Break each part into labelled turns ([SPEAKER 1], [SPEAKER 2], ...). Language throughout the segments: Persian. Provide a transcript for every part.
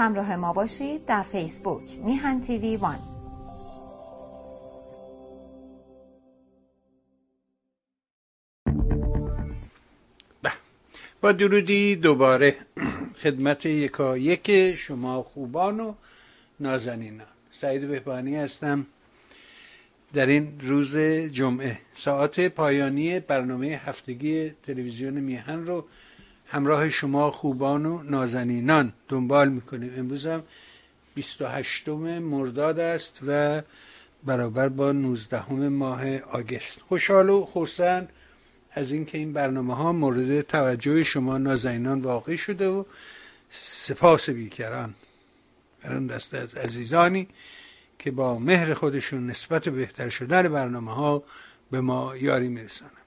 [SPEAKER 1] همراه ما باشید در فیسبوک میهن تیوی وان.
[SPEAKER 2] با درودی دوباره خدمت یکا یک شما خوبان و نازنینان. سعید بهبانی هستم. در این روز جمعه ساعت پایانی برنامه هفتگی تلویزیون میهن رو همراه شما خوبان و نازنینان دنبال می‌کنیم. امروز هم 28 مرداد است و برابر با 19 ماه آگست. خوشحال و خورسند از اینکه این برنامه ها مورد توجه شما نازنینان واقع شده و سپاس بیکران. بر اون دسته از عزیزانی که با مهر خودشون نسبت بهتر شدن برنامه ها به ما یاری میرسانم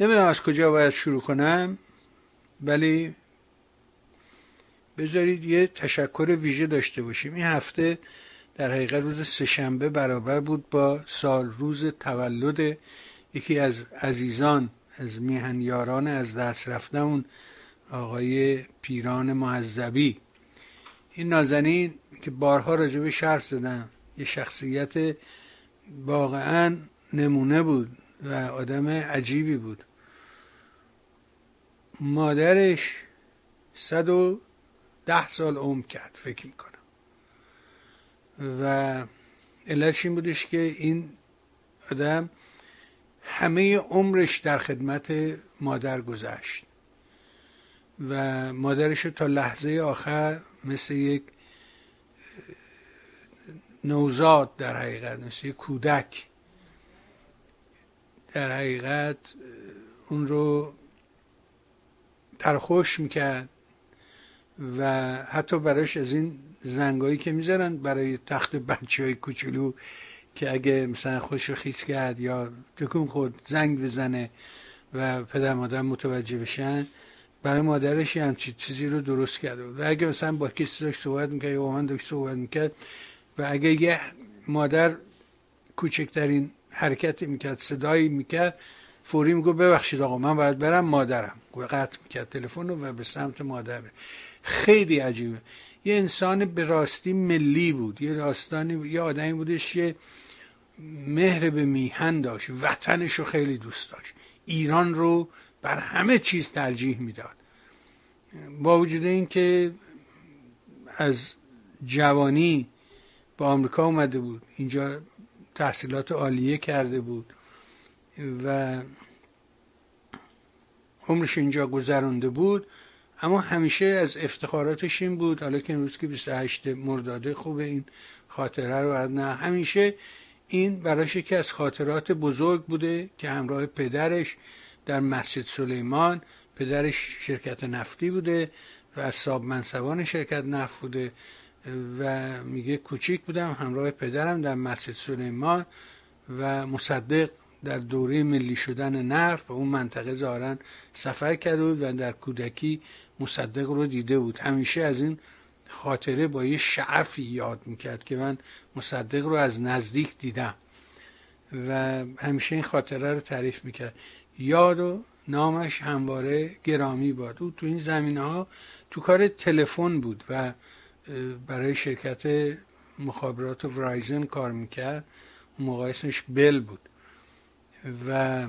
[SPEAKER 2] نمی‌دونم از کجا باید شروع کنم ولی بذارید یه تشکر ویژه داشته باشیم. این هفته در حقیقت روز سهشنبه برابر بود با سال روز تولد یکی از عزیزان از میهنیاران از دست رفتمون آقای پیران معذبی. این نازنین که بارها راجب شرف زدم یه شخصیت واقعا نمونه بود و آدم عجیبی بود. مادرش صد و ده سال عمر کرد فکر می‌کنم. و علتش این بودش که این آدم همه عمرش در خدمت مادر گذشت. و مادرش تا لحظه آخر مثل یک نوزاد در حقیقت مثل یک کودک در حقیقت اون رو ترخوش می‌کرد و حتی براش از این زنگایی که می‌ذارن برای تخت بچه های کوچولو که اگه مثلا خوش خیس کرد یا تکون خود زنگ بزنه و پدر مادر متوجه بشن برای مادرش همچی چیزی رو درست کرده و اگه مثلا با کسی داشت صحبت می‌کرد یا من داشت صحبت می‌کرد و اگه یه مادر کوچکترین حرکتی می‌کرد صدایی می‌کرد فوری میگو ببخشید آقا من باید برم مادرم. قطع می‌کرد تلفن رو و به سمت مادر خیلی عجیبه. یه انسان به راستی ملی بود. یه راستانی یه آدمی بودش که مهر به میهن داشت. وطنش رو خیلی دوست داشت. ایران رو بر همه چیز ترجیح می‌داد. با وجود اینکه از جوانی با آمریکا اومده بود. اینجا تحصیلات عالیه کرده بود. و عمرش اینجا گذرانده بود اما همیشه از افتخاراتش این بود. حالا که امروز که 28 مرداده خوب این خاطره رو نه. همیشه این براش یکی از خاطرات بزرگ بوده که همراه پدرش در مسجد سلیمان پدرش شرکت نفتی بوده و از صاحب منصبان شرکت نفت بوده و میگه کوچیک بودم همراه پدرم در مسجد سلیمان و مصدق در دوره ملی شدن نفت به اون منطقه ظاهرا سفر کرده بود و در کودکی مصدق رو دیده بود. همیشه از این خاطره با یه شعفی یاد می‌کرد که من مصدق رو از نزدیک دیدم. و همیشه این خاطره رو تعریف می‌کرد. یاد و نامش همواره گرامی باد. او تو این زمینه ها تو کار تلفن بود و برای شرکت مخابرات ورایزن کار می‌کرد. اسمش بل بود. و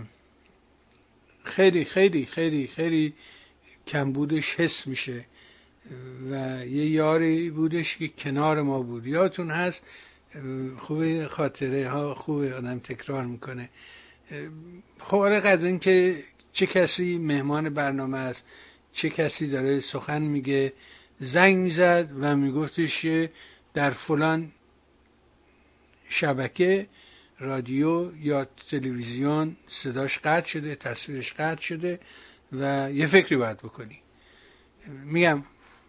[SPEAKER 2] خیلی خیلی خیلی خیلی کمبودش حس میشه. و یه یاری بودش که کنار ما بود. یادتون هست؟ خوب خاطره ها خوب آدم تکرار می‌کنه. خارق از این که چه کسی مهمان برنامه است چه کسی داره سخن میگه زنگ می‌زد و میگفتش در فلان شبکه رادیو یا تلویزیون صداش قطع شده تصویرش قطع شده و یه فکری باید بکنی. میگم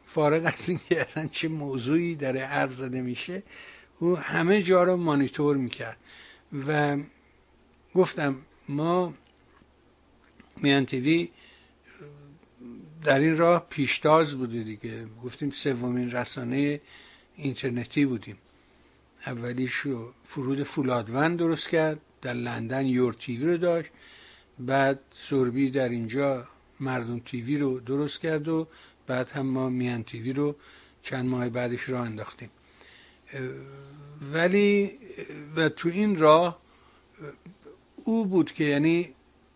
[SPEAKER 2] فارغ از اینکه اصلا چه موضوعی داره حرف زده میشه او همه جا رو مانیتور می‌کرد و گفتم ما میان تیوی در این راه پیشتاز بوده دیگه. گفتیم سومین رسانه اینترنتی بودیم. اولیش رو فرود فولادوند درست کرد در لندن یور تیوی رو داشت بعد سربی در اینجا مردم تیوی رو درست کرد و بعد هم ما میان تیوی رو چند ماه بعدش رو انداختیم. ولی و تو این راه او بود که یعنی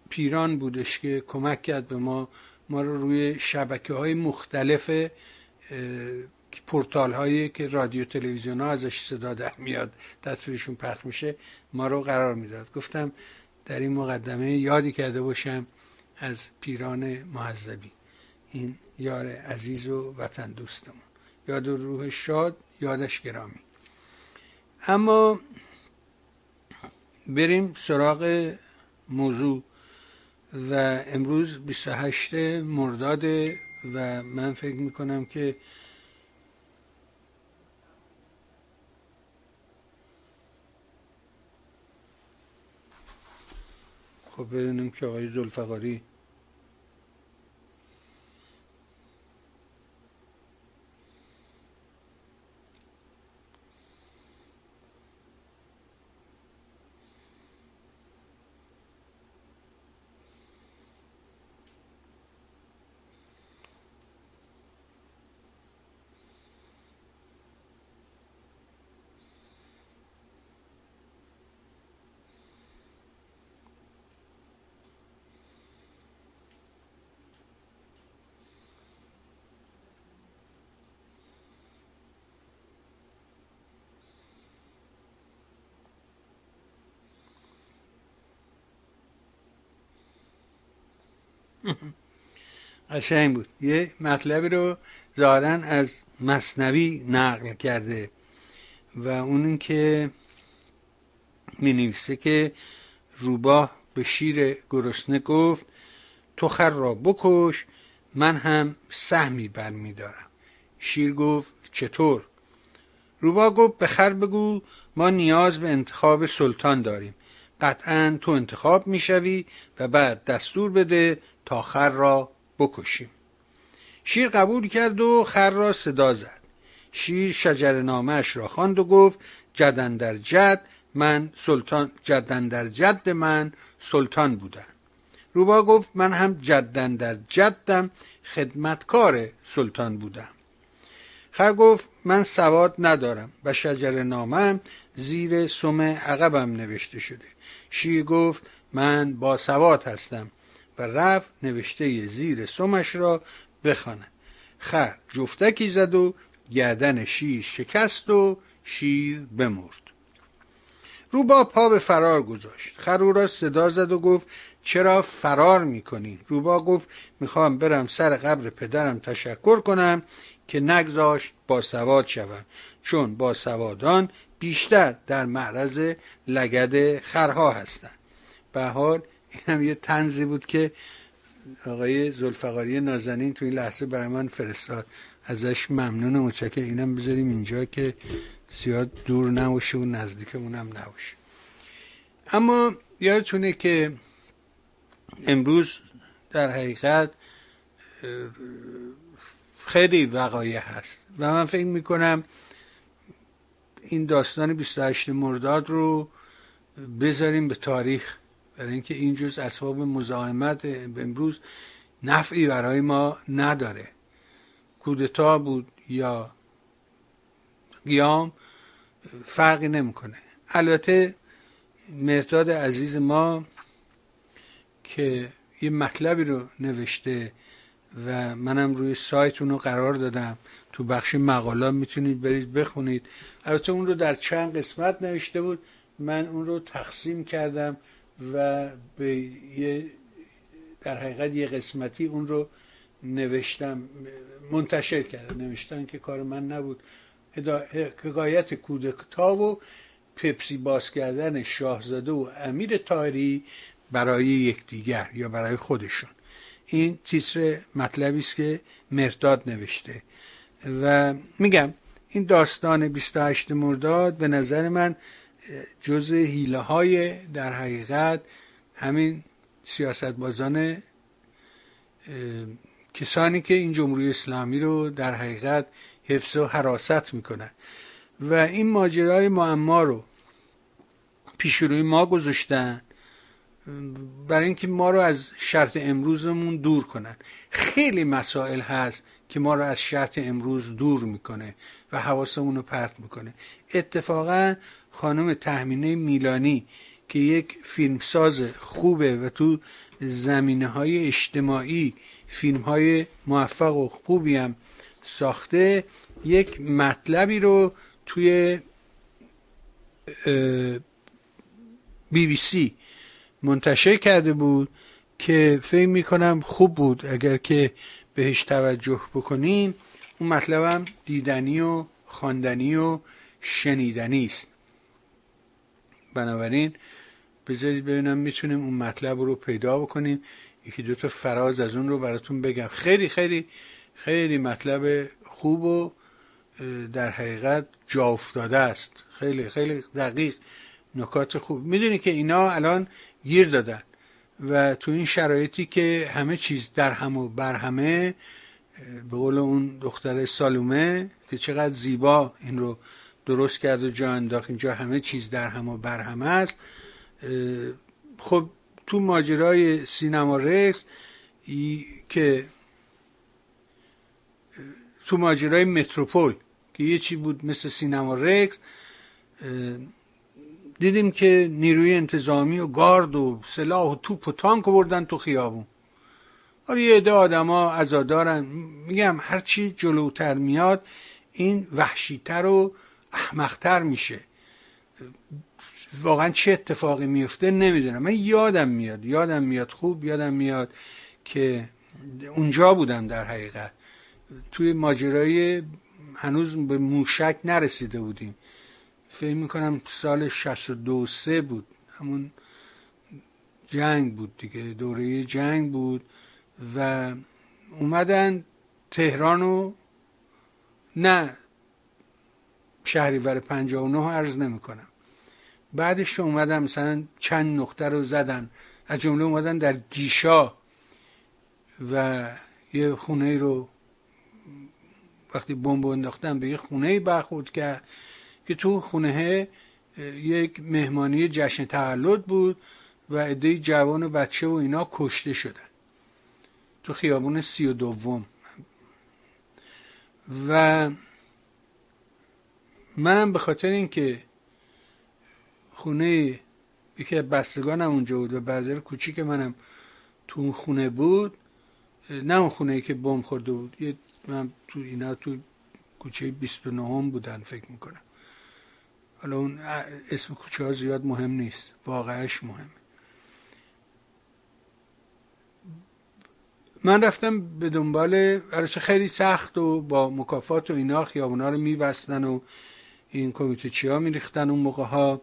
[SPEAKER 2] پیران بودش که کمک کرد به ما ما رو روی شبکه های مختلف پورتال هایی که رادیو تلویزیون ها ازش صدا در میاد تصویرشون پخش میشه ما رو قرار می‌داد. گفتم در این مقدمه یادی کرده باشم از پیران معذبی این یار عزیز و وطن دوستمون. یاد روح شاد یادش گرامی. اما بریم سراغ موضوع و امروز 28 مرداد و من فکر می‌کنم که خب بدونیم که آقای زلفقاری قشنگ بود. یه مطلبی رو ظاهرا از مصنوی نقل کرده و اون که می نویسه که روباه به شیر گرسنه گفت تو خر را بکش من هم سهمی برمی دارم. شیر گفت چطور؟ روباه گفت به خر بگو ما نیاز به انتخاب سلطان داریم. قطعا تو انتخاب می‌شوی و بعد دستور بده تا خر را بکشیم. شیر قبول کرد و خر را صدا زد. شیر شجر نامش را خواند و گفت جدن در جد من سلطان جدن در جد من سلطان بودم. روبا گفت من هم جدن در جدم خدمتکار سلطان بودم. خر گفت من سواد ندارم و شجر نامم زیر سم عقبم نوشته شده. شیر گفت من با سواد هستم و رفت نوشته زیر سمش را بخواند. خر جفتکی زد و گردن شیر شکست و شیر بمرد. روبا پا به فرار گذاشت. خر او را صدا زد و گفت چرا فرار می‌کنی؟ روبا گفت می‌خوام برم سر قبر پدرم تشکر کنم که نگذاشت با سواد شوم. چون با سوادان بیشتر در معرض لگد خرها هستند. به حال این هم یه تنزی بود که آقای زلفقاری نازنین تو این لحظه برای من فرستاد. ازش ممنون و متشکر اینم بذاریم اینجا که زیاد دور نباشه و نزدیک اونم نباشه. اما یادتونه که امروز در حقیقت خیلی وقایع هست و من فکر می‌کنم این داستان 28 مرداد رو بذاریم به تاریخ. برای اینکه این جز اسباب مزاحمت امروز نفعی برای ما نداره. کودتا بود یا قیام فرقی نمی‌کنه. البته مرداد عزیز ما که یه مطلبی رو نوشته و منم روی سایت اونو قرار دادم. تو بخش مقالا می‌تونید برید بخونید. البته اون رو در چند قسمت نوشته بود. من اون رو تقسیم کردم. و به یه در حقیقت یه قسمتی اون رو نوشتم منتشر کردم. نوشتن که کار من نبود. حکایت کودتا و پپسی باز کردن شاهزاده و امیر تاری برای یکدیگر یا برای خودشون این تیتر مطلبی است که مرداد نوشته. و میگم این داستان 28 مرداد به نظر من جز هیله های در حقیقت همین سیاستبازان کسانی که این جمهوری اسلامی رو در حقیقت حفظ و حراست می‌کنن. و این ماجرای معما رو پیش روی ما گذاشتن برای اینکه ما رو از شرط امروزمون دور کنن. خیلی مسائل هست که ما رو از شرط امروز دور می‌کنه و حواسمون رو پرت می‌کنه. اتفاقا خانم تهمینه میلانی که یک فیلمساز خوبه و تو زمینه های اجتماعی فیلم های موفق و خوبی هم ساخته یک مطلبی رو توی بی بی سی منتشر کرده بود که فکر می‌کنم خوب بود. اگر که بهش توجه بکنیم اون مطلبم دیدنی و خواندنی و شنیدنی است. بنابراین بذارید ببینم می‌تونیم اون مطلب رو پیدا بکنیم. یکی دو تا فراز از اون رو براتون بگم. خیلی خیلی خیلی مطلب خوب و در حقیقت جا افتاده است. خیلی خیلی دقیق نکات خوب. می‌دونی که اینا الان گیر دادن و تو این شرایطی که همه چیز در هم و بر همه به قول اون دختر سالومه که چقدر زیبا این رو درست کرد و جا انداخت. اینجا همه چیز در هم و بر همه است. خب تو ماجرای سینما رکس که تو ماجرای متروپول که یه چی بود مثل سینما رکس دیدیم که نیروی انتظامی و گارد و سلاح و توپ و تانک بردن تو خیابون. آره یه عده آدما عزادارن. میگم هرچی جلوتر میاد این وحشیتر و احمقتر میشه. واقعا چه اتفاقی میفته نمی‌دونم. من یادم میاد یادم میاد خوب یادم میاد که اونجا بودم در حقیقت. توی ماجرای هنوز به موشک نرسیده بودیم. فکر می‌کنم سال 62 سه بود. همون جنگ بود دیگه دوره جنگ بود و اومدن تهران و نه شهریور 59 عرض نمی‌کنم. بعدش اومدن مثلا چند نقطه رو زدن. از جمله اومدن در گیشا و یه خونه رو وقتی بمب انداختن به یه خونه برخورد کرد که تو خونه یک مهمانی جشن تولد بود و عده جوان و بچه و اینا کشته شدن تو خیابون سی و دوم. و منم به خاطر اینکه خونه یکی از بستگانم اونجا بود و برادر کوچیک منم تو اون خونه بود نه اون خونه ای که بم خورده بود یه من تو اینا تو کوچه 29 بودن فکر می‌کنم. حالا اون اسم کوچه ها زیاد مهم نیست واقعش مهمه. من رفتم به دنبال خیلی سخت و با مکافات و اینا خیابونا رو میبستن و این کمیته چیا میریختن اون موقع ها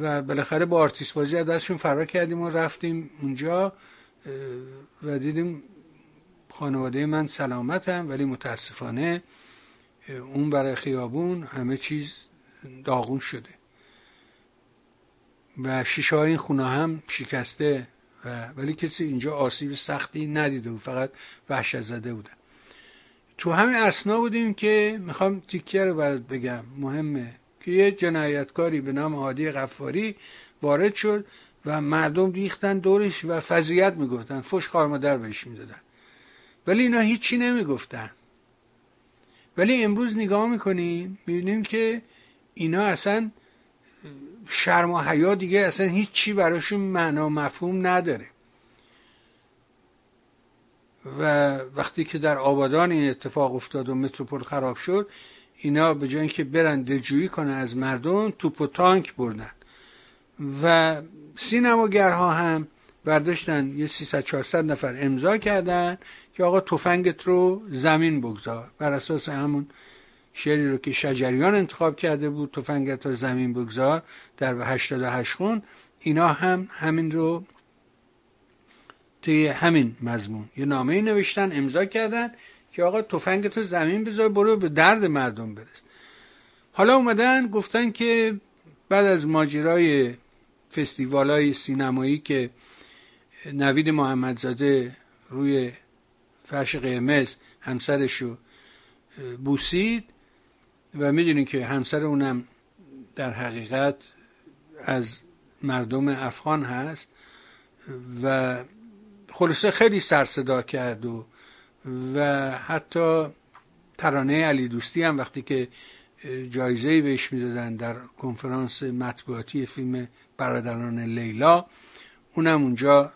[SPEAKER 2] و بالاخره با آرتیست بازی از دستشون فرار کردیم و رفتیم اونجا و دیدیم خانواده من سلامتم ولی متاسفانه اون برای خیابون همه چیز داغون شده. و شیشه های این خونه هم شکسته و ولی کسی اینجا آسیب سختی ندیده بود فقط وحشت زده بودن. تو همین اسنا بودیم که می‌خوام تیکیه رو برات بگم. مهمه که یه جنایتکاری به نام عادی غفاری وارد شد و مردم ریختن دورش و فضیت می‌گفتن. فش خارمادر بهش می‌دادن. ولی اینا هیچی نمی‌گفتن. ولی امروز نگاه می‌کنیم می‌بینیم که اینا اصلا شرم و حیا دیگه اصلا هیچی براشون معنا مفهوم نداره. و وقتی که در آبادان این اتفاق افتاد و متروپول خراب شد اینا به جای اینکه برن دلجویی کنن از مردم توپ و تانک بردن. و سینماگرها هم برداشتن یه 300 400 نفر امضا کردن که آقا تفنگت رو زمین بگذار. بر اساس همون شعری رو که شجریان انتخاب کرده بود تفنگت رو زمین بگذار در 88 خون اینا هم همین رو توی همین مضمون. یه نامه نوشتن امضا کردن که آقا تفنگت رو زمین بذار برو به درد مردم برس. حالا اومدن گفتن که بعد از ماجرای فستیوال های سینمایی که نوید محمدزاده روی فرش قرمز همسرش رو بوسید و می‌دونین که همسر اونم در حقیقت از مردم افغان هست و خلاصه خیلی سرصدا کرد و و حتی ترانه علی دوستی هم وقتی که جایزه بهش می‌دادن در کنفرانس مطبوعاتی فیلم برادران لیلا اونم اونجا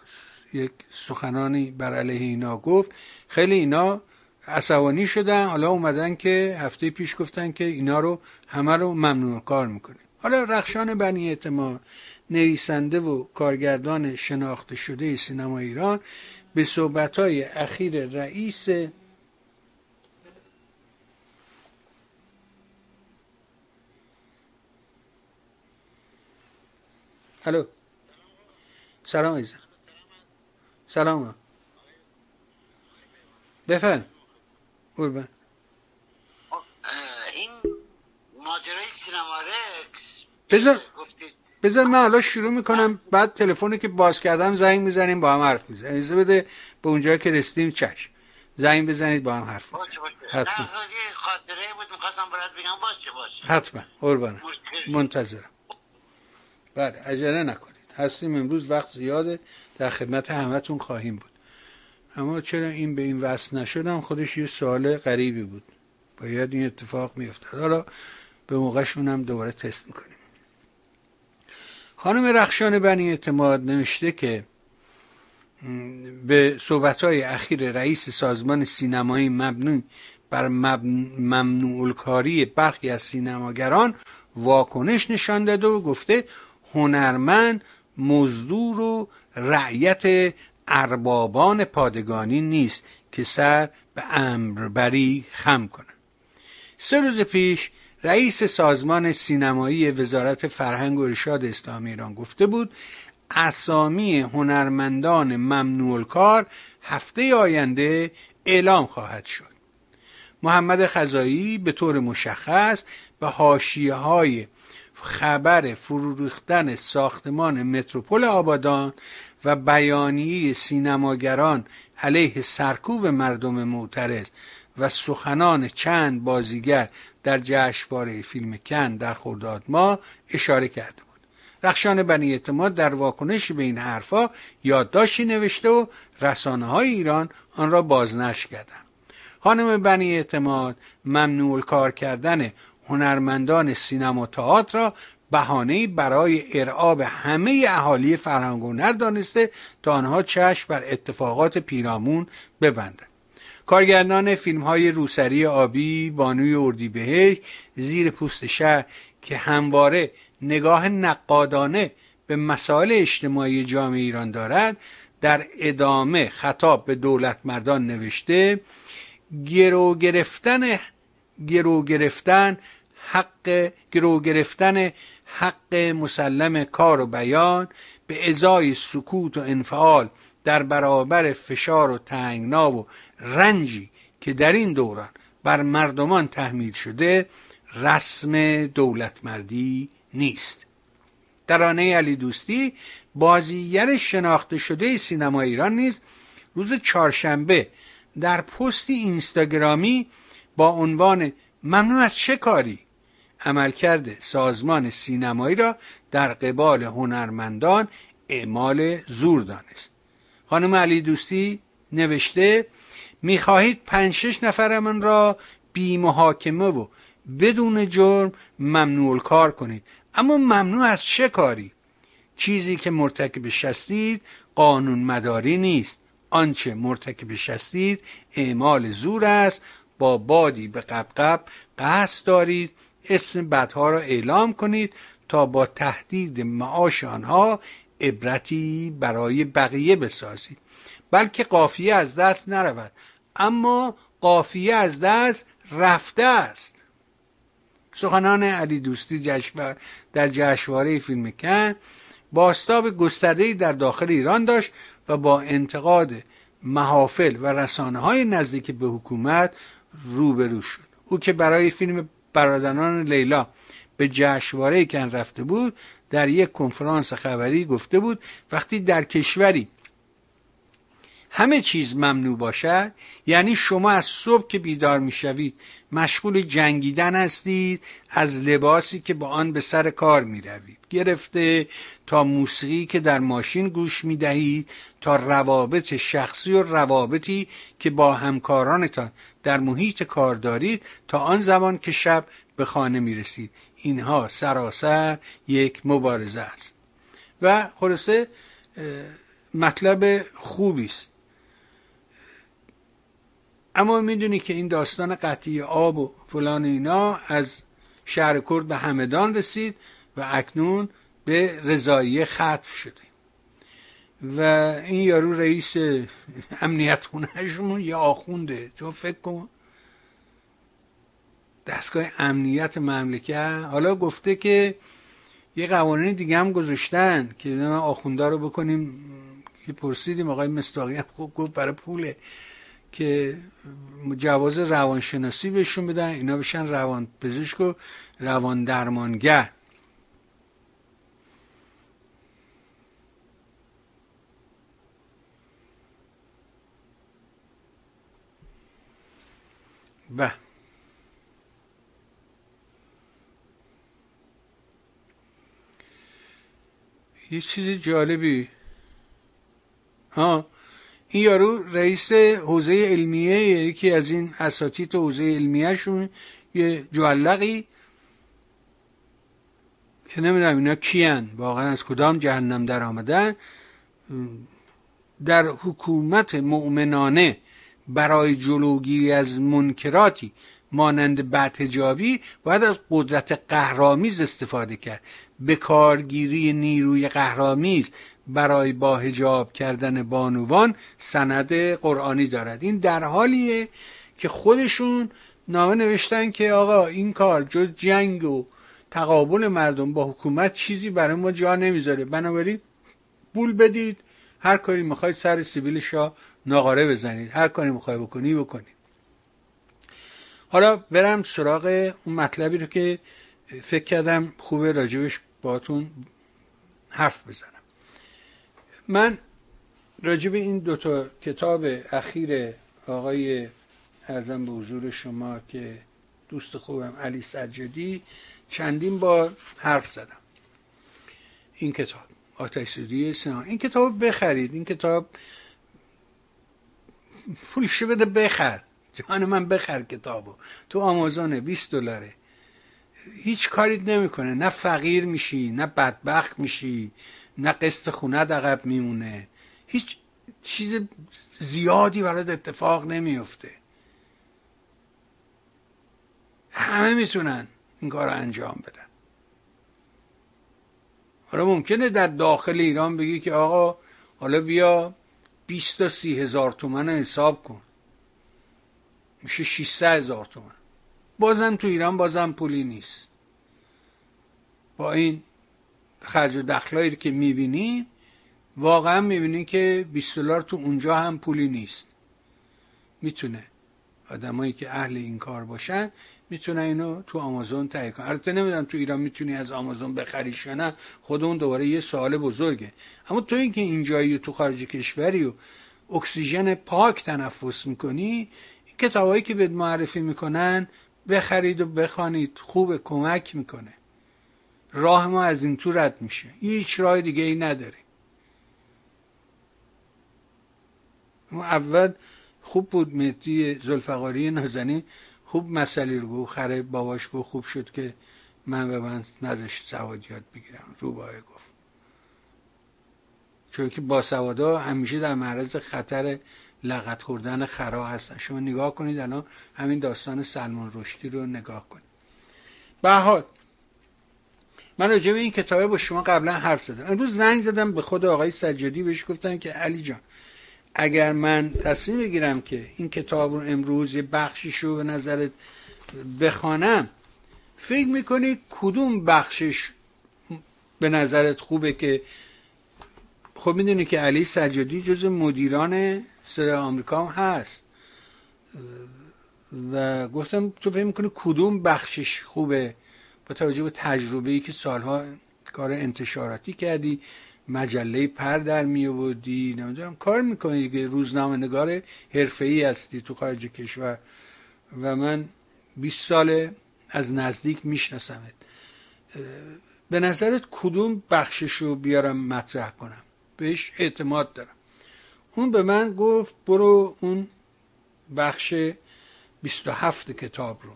[SPEAKER 2] یک سخنانی بر علیه اینا گفت. خیلی اینا عصبانی شدن. حالا اومدن که هفته پیش گفتن که اینا رو همه رو ممنوع کار می‌کنه. حالا رخشان بنی اعتماد نویسنده و کارگردان شناخته شده سینما ایران به صحبتهای اخیر رئیس الو. سلام عزیزم سلام. بفرم. قربان.
[SPEAKER 3] این ماجرای سینما رکس گفتید
[SPEAKER 2] بذار من حالا شروع می‌کنم. بعد تلفنی که باز کردم زنگ می‌زنیم با هم حرف می‌زنیم. اجازه بده به اونجا که رسیدیم چشم. زنگ بزنید با هم حرف
[SPEAKER 3] باشه
[SPEAKER 2] حتما.
[SPEAKER 3] خاطره بود می‌خواستم برات بگم. باشه باشه.
[SPEAKER 2] حتما. قربانم.
[SPEAKER 3] مشکل
[SPEAKER 2] منتظرم. بله عجله نکنید. هستیم امروز وقت زیاده. در خدمت همتون خواهیم بود. اما چرا این به این وصل نشدم؟ خودش یه سوال غریبی بود. باید این اتفاق میافتاد. حالا به موقعشون هم دوباره تست می‌کنیم. خانم رخشان بنی اعتماد نوشته که به صحبتهای اخیر رئیس سازمان سینمایی مبنی بر ممنوع الکاری برخی از سینماگران واکنش نشان داده و گفته هنرمند مزدور و رعیت اربابان پادگانی نیست که سر به امربری خم کنه. سه روز پیش رئیس سازمان سینمایی وزارت فرهنگ و ارشاد اسلامی ایران گفته بود اسامی هنرمندان ممنوع کار هفته آینده اعلام خواهد شد. محمد خزایی به طور مشخص به حاشیه های خبر فرو ریختن ساختمان متروپول آبادان و بیانیه سینماگران علیه سرکوب مردم معترض و سخنان چند بازیگر در جشنواره فیلم کن در خرداد ماه اشاره کرده بود. رخشان بنی اعتماد در واکنش به این حرفا یادداشتی نوشته و رسانه های ایران آن را بازنشر کردند. خانم بنی اعتماد ممنوع کار کردن هنرمندان سینما و تئاتر را بهانه برای ارعاب همه اهالی فرهنگ و هنر دانسته تا آنها چشم بر اتفاقات پیرامون ببندند. کارگردان فیلم های روسری آبی بانوی اردیبهشت زیر پوست شهر که همواره نگاه نقادانه به مسائل اجتماعی جامعه ایران دارد در ادامه خطاب به دولت مردان نوشته گرو گرفتن گرو گرفتن حق گرو گرفتن حق مسلم کار و بیان به ازای سکوت و انفعال در برابر فشار و تنگنا و رنجی که در این دوران بر مردمان تحمیل شده رسم دولتمردی نیست. ترانه علی دوستی بازیگر شناخته شده سینما ایران نیست روز چهارشنبه در پستی اینستاگرامی با عنوان ممنوع از چه کاری؟ عملکرد سازمان سینمایی را در قبال هنرمندان اعمال زور دانست. خانم علی دوستی نوشته می‌خواهید پنج شش نفرمان را بی محاکمه و بدون جرم ممنوع کار کنید. اما ممنوع از چه کاری؟ چیزی که مرتکب شستید قانون مداری نیست. آنچه مرتکب شستید اعمال زور است. با بادی به قبقب قصد دارید. اسم بدها را اعلام کنید تا با تهدید معاش آنها عبرتی برای بقیه بسازید بلکه قافیه از دست نرود. اما قافیه از دست رفته است. سخنان علی دوستی در جشنواره فیلم کن باستاب گسترده‌ای در داخل ایران داشت و با انتقاد محافل و رسانه های نزدیک به حکومت روبرو شد. او که برای فیلم برادران لیلا به جشنواره کن رفته بود در یک کنفرانس خبری گفته بود وقتی در کشوری همه چیز ممنوع باشد یعنی شما از صبح که بیدار می‌شوید مشغول جنگیدن هستید از لباسی که با آن به سر کار می روید. گرفته تا موسیقی که در ماشین گوش می دهید تا روابط شخصی و روابطی که با همکارانتان در محیط کار دارید تا آن زمان که شب به خانه می رسید. اینها سراسر یک مبارزه است. و خلاصه مطلب خوبی است. اما می‌دونی که این داستان قطعی آب و فلان اینا از شهر کرد به همدان رسید و اکنون به رضاییه ختم شده. و این یارو رئیس امنیت خونهشون یه آخونده. تو فکر کن. دستگاه امنیت مملکت. حالا گفته که یه قوانین دیگه هم گذاشتن که آخونده رو بکنیم. که پرسیدیم آقای مستاقی هم خوب گفت برای پوله که جواز روانشناسی بهشون بدن اینا بشن روان پزشک و روان درمانگر به یه چیز جالبی. ها این یارو رئیس حوزه علمیه یکی از این اساتید حوزه علمیهشون یه جوالقی که نمی‌دونم اینا کیان واقعا از کدام جهنم در آمدن. در حکومت مؤمنانه برای جلوگیری از منکراتی مانند بدهجابی باید از قدرت قهرامیز استفاده کرد. به کارگیری نیروی قهرامیز برای با هجاب کردن بانوان سند قرآنی دارد. این در حالیه که خودشون نامه نوشتن که آقا این کار جز جنگ و تقابل مردم با حکومت چیزی برای ما جا نمی‌ذاره. بنابراین پول بدید هر کاری می‌خواید سر سیبیل شاه ناقاره بزنید. هر کاری می‌خوای بکنی بکنید. حالا برم سراغ اون مطلبی رو که فکر کردم خوبه راجبش باتون حرف بزنم. من راجب این دوتا کتاب اخیر آقای ارزم به حضور شما که دوست خوبم علی سجادی چندین بار حرف زدم. این کتاب آتش سودی سنان این کتاب بخرید. این کتاب پولشو بده بخر. جان من بخر کتابو. تو آمازونه 20 دلاره. هیچ کاری نمی‌کنه. نه فقیر میشی نه بدبخت میشی نه قسط خونه عقب میمونه. هیچ چیز زیادی برات اتفاق نمیفته همه می‌تونن این کار رو انجام بدن. حالا ممکنه در داخل ایران بگی که آقا حالا بیا 20 تا سی هزار تومن حساب کن. میشه 600 هزار تومن. بازم تو ایران بازم پولی نیست. با این خرج و دخلایی که می‌بینی واقعا می‌بینی که 20 دلار تو اونجا هم پولی نیست. می‌تونه آدمایی که اهل این کار باشن می‌تونه اینو تو آمازون تهیه کنه. البته نمی‌دونم تو ایران می‌تونی از آمازون بخریش یا نه خود اون دوباره یه سوال بزرگه. اما تو اینکه اینجایی تو خارج کشوری و اکسیژن پاک تنفس می‌کنی این کتابایی که به معرفی می‌کنن بخرید و بخوانید. خوب کمک می‌کنه. راه ما از این تو رد میشه. هیچ راه دیگه ای نداره. اول خوب بود مهدی زلفقاری نازنی خوب مسئله رو گفت. خره باباش گفت خوب شد که من به من نذاشت سواد یاد بگیرم. روباه گفت. چون که با سوادا همیشه در معرض خطر لغت خوردن خرا هستن. شما نگاه کنید الان همین داستان سلمان رشدی رو نگاه کنید. به حال من راجع به این کتابه با شما قبلا حرف زدم. امروز زنگ زدم به خود آقای سجادی بهش گفتن که علی جان اگر من تصمیم بگیرم که این کتاب رو امروز یه بخشش رو به نظرت بخوانم فکر می‌کنی کدوم بخشش به نظرت خوبه که خب می‌دونی که علی سجادی جز مدیران سر آمریکا هم هست. و گفتم تو فکر می‌کنی کدوم بخشش خوبه؟ با توجه به تجربه ای که سالها کار انتشاراتی کردی مجله پر در می آوردی نمی‌دونم کار می‌کنی که روزنامه نگار حرفه ای هستی تو خارج کشور. و من 20 سال از نزدیک میشناسمت. به نظرت کدوم بخششو بیارم مطرح کنم؟ بهش اعتماد دارم. اون به من گفت برو اون بخش 27 کتاب رو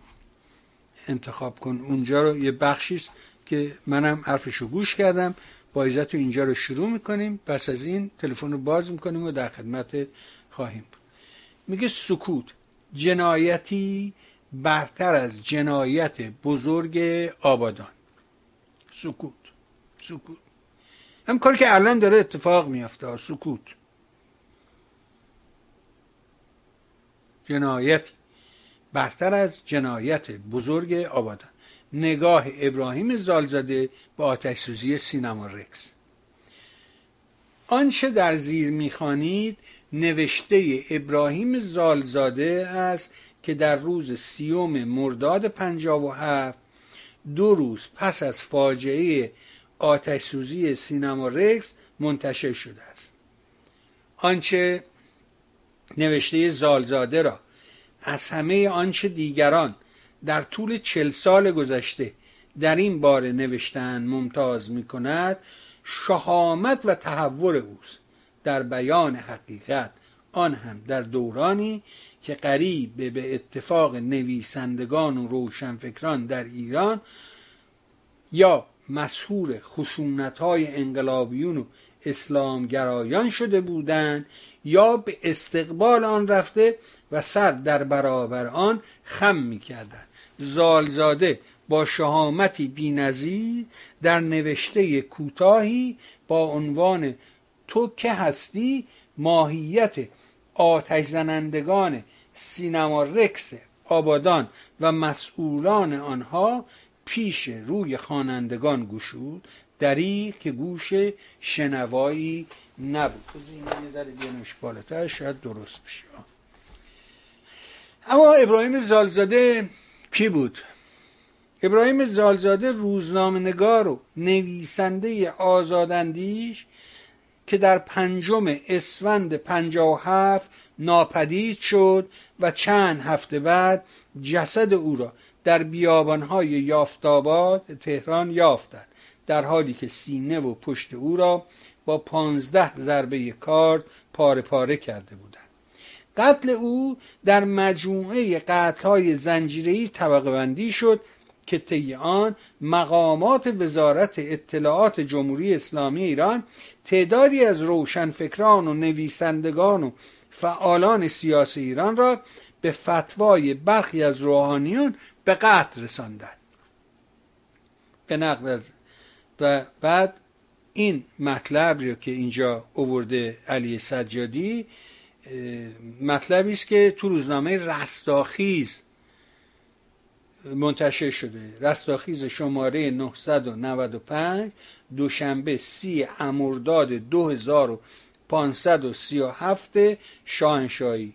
[SPEAKER 2] انتخاب کن. اونجا رو یه بخشیست که منم حرفشو گوش کردم. با عزت اینجا رو شروع می‌کنیم. پس از این تلفن رو باز می‌کنیم و در خدمت خواهیم بود. میگه سکوت. جنایتی برتر از جنایت بزرگ آبادان. سکوت. سکوت. هم کاری که الان داره اتفاق میافته. سکوت. جنایتی. برتر از جنایت بزرگ آبادان. نگاه ابراهیم زالزاده به آتش سوزی سینما رکس. آنچه در زیر می‌خوانید نوشته ابراهیم زالزاده است که در روز سیوم مرداد پنجاب و هفت دو روز پس از فاجعه آتش سوزی سینما رکس منتشر شده است. آنچه نوشته زالزاده را. از همه آنچه دیگران در طول چل سال گذشته در این باره نوشتن ممتاز می کند شهامت و تحور اوست. در بیان حقیقت آن هم در دورانی که قریب به اتفاق نویسندگان و روشنفکران در ایران یا مسهور خشونت های انقلابیون و اسلامگرایان شده بودند یا به استقبال آن رفته و سر در برابر آن خم می کردن. زالزاده با شهامتی بینظیر در نوشته کوتاهی با عنوان تو که هستی ماهیت آتش زنندگان سینما رکس آبادان و مسئولان آنها پیش روی خوانندگان گشود دری که گوش شنوایی نبود. این یه ذره بالاتر شاید درست بشه. اما ابراهیم زالزاده کی بود؟ ابراهیم زالزاده روزنامه نگار و نویسنده آزاداندیش که در پنجم اسفند پنجا و هفت ناپدید شد و چند هفته بعد جسد او را در بیابانهای یافتاباد تهران یافتند در حالی که سینه و پشت او را با پانزده ضربه کارد پاره پاره کرده بودند. قتل او در مجموعه قتلهای زنجیری طبقه بندی شد که طی آن مقامات وزارت اطلاعات جمهوری اسلامی ایران تعدادی از روشنفکران و نویسندگان و فعالان سیاسی ایران را به فتوای برخی از روحانیون به قتل رساندند. به نقل از و بعد این مطلب رو که اینجا اوورده علی سجادی مطلبی است که تو روزنامه رستاخیز منتشر شده. رستاخیز شماره 995 دوشنبه سی امرداد 2537 شاهنشاهی.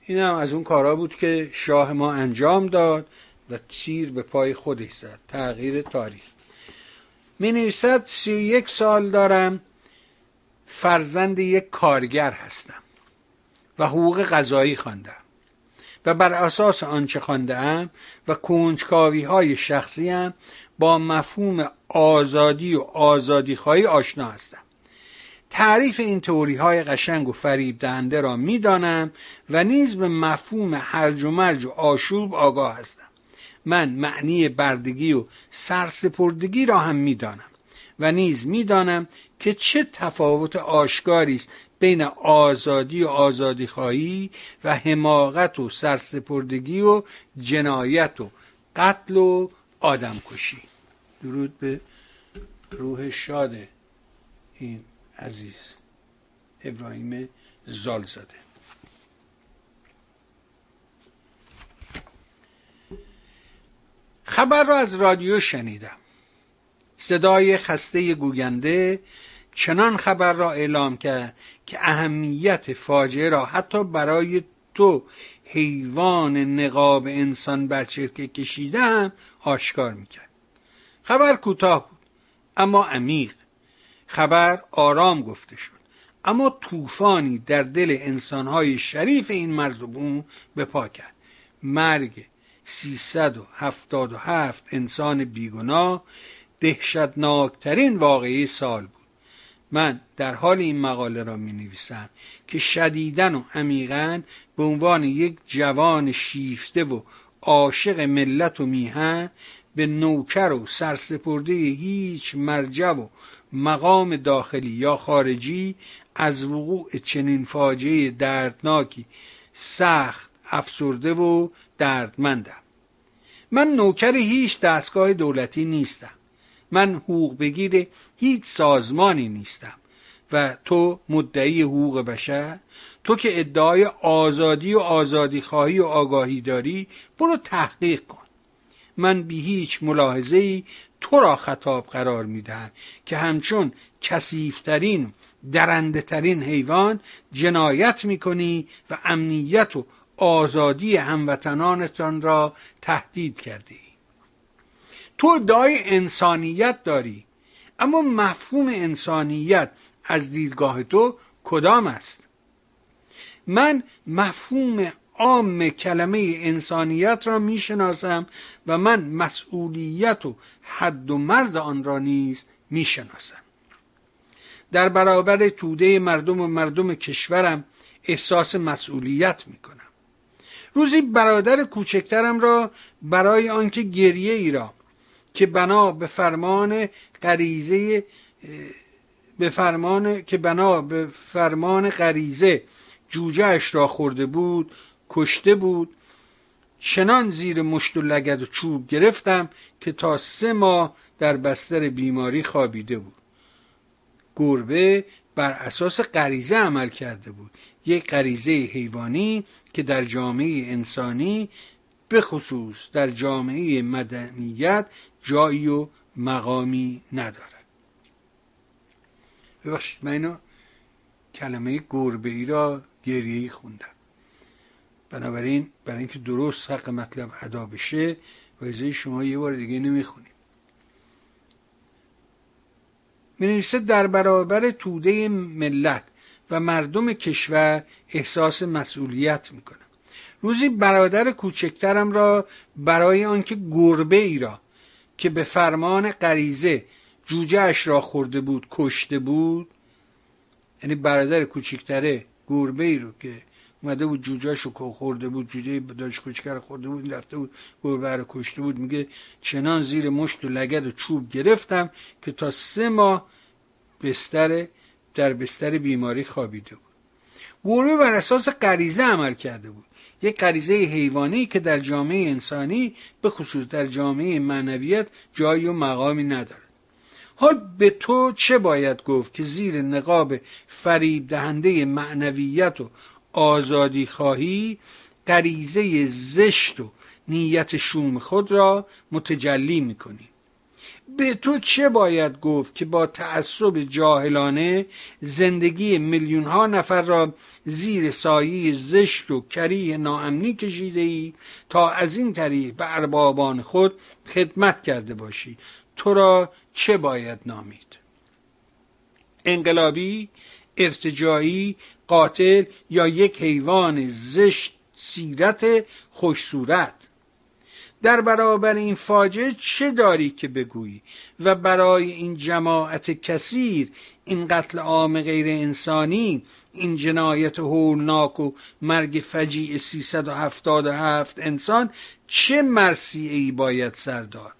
[SPEAKER 2] این هم از اون کارا بود که شاه ما انجام داد و تیر به پای خودش زد. تغییر تاریخ. می نویسد سی یک سال دارم فرزند یک کارگر هستم و حقوق غذایی خواندم و بر اساس آنچه خواندم و کنجکاوی های شخصی با مفهوم آزادی و آزادی خواهی آشنا هستم. تعریف این توری های قشنگ و فریب دهنده را می‌دانم و نیز به مفهوم هرج و مرج و آشوب آگاه هستم. من معنی بردگی و سرسپردگی را هم می‌دانم و نیز می‌دانم که چه تفاوت آشکاری است بین آزادی و آزادی خواهی و حماقت و سرسپردگی و جنایت و قتل و آدم کشی درود به روح شاد این عزیز ابراهیم زالزاده. خبر را از رادیو شنیدم. صدای خسته گوینده چنان خبر را اعلام کرد که اهمیت فاجعه را حتی برای تو حیوان نقاب انسان بر چرکه کشیده هم آشکار می‌کرد. خبر کوتاه بود اما عمیق. خبر آرام گفته شد اما طوفانی در دل انسانهای شریف این مرز و بوم به پا کرد. مرگ 377 انسان بیگناه دهشتناکترین واقعی سال بود. من در حال این مقاله را می نویسم که شدیدن و عمیقا به عنوان یک جوان شیفته و عاشق ملت و میهن به نوکر و سرسپرده هیچ مرجع و مقام داخلی یا خارجی از وقوع چنین فاجعه دردناکی سخت افسرده و دردمندم. من نوکر هیچ دستگاه دولتی نیستم. من حقوق بگیر هیچ سازمانی نیستم. و تو مدعی حقوق بشر تو که ادعای آزادی و آزادی خواهی و آگاهی داری برو تحقیق کن. من بی هیچ ملاحظه ای تو را خطاب قرار می‌دهم که همچون کسیفترین درنده ترین حیوان جنایت می‌کنی و امنیت و آزادی هموطنانتان را تهدید کرده ای تو ادعای انسانیت داری اما مفهوم انسانیت از دیدگاه تو کدام است؟ من مفهوم عام کلمه انسانیت را می‌شناسم و من مسئولیت و حد و مرز آن را نیز می‌شناسم. در برابر توده مردم و مردم کشورم احساس مسئولیت می‌کنم. روزی برادر کوچکترم را برای آنکه گریه ای را که بنا به فرمان غریزه به فرمان که بنا به فرمان غریزه جوجهش را خورده بود کشته بود. چنان زیر مشت و لگد و چوب گرفتم که تا سه ماه در بستر بیماری خوابیده بود. گربه بر اساس غریزه عمل کرده بود. یک غریزه حیوانی که در جامعه انسانی به خصوص در جامعه مدنیت جایی و مقامی ندارد. ببخشید من اینو کلمه گربه ای را گریه ای خوندم. بنابراین برای اینکه درست حق مطلب ادا بشه ویزه شما یه بار دیگه نمی‌خونیم می در برابر توده ملت و مردم کشور احساس مسئولیت می‌کنم روزی برادر کوچکترم را برای آنکه گربه ای را که به فرمان غریزه جوجهش را خورده بود کشته بود یعنی برادر کوچکتره گربه ای رو که اومده بود جوجهش رو خورده بود جوجه داشت کوچکر خورده بود رفته بود گربه رو کشته بود. میگه چنان زیر مشت و لگد و چوب گرفتم که تا سه ماه بستر در بستر بیماری خوابیده بود. گربه بر اساس غریزه عمل کرده بود. یک غریزه حیوانی که در جامعه انسانی به خصوص در جامعه معنویت جایی و مقامی ندارد. حال به تو چه باید گفت که زیر نقاب فریب دهنده معنویت و آزادی خواهی غریزه زشت و نیت شوم خود را متجلی می‌کنی؟ به تو چه باید گفت که با تعصب جاهلانه زندگی میلیون ها نفر را زیر سایه زشت و کریه ناامنی کشیده ای تا از این طریق به اربابان خود خدمت کرده باشی؟ تو را چه باید نامید؟ انقلابی ارتجایی قاتل یا یک حیوان زشت سیرت خوش صورت در برابر این فاجعه چه داری که بگویی؟ و برای این جماعت کثیر این قتل عام غیر انسانی این جنایت هولناک و مرگ فجیع 377 انسان چه مرسی ای باید سردار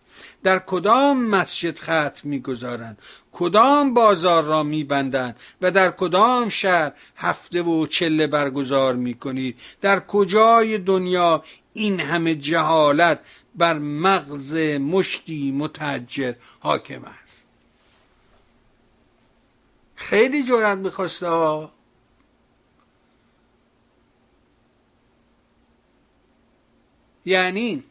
[SPEAKER 2] در کدام مسجد ختم می‌گذارند؟ کدام بازار را میبندند؟ و در کدام شهر هفته و چله برگزار می‌کنید؟ در کجای دنیا این همه جهالت بر مغز مشتی متحجر حاکم است. خیلی جرأت می‌خواسته ها. یعنی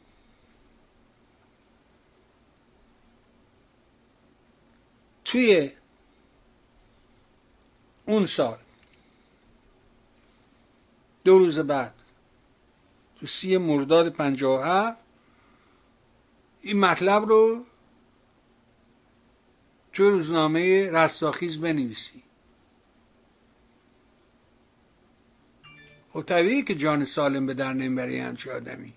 [SPEAKER 2] توی اون سال دو روز بعد تو سی مرداد پنجاه هفت. این مطلب رو تو روزنامه رستاخیز بنویسی. خب طبیعی که جان سالم به در نمی‌بره همچه آدمی.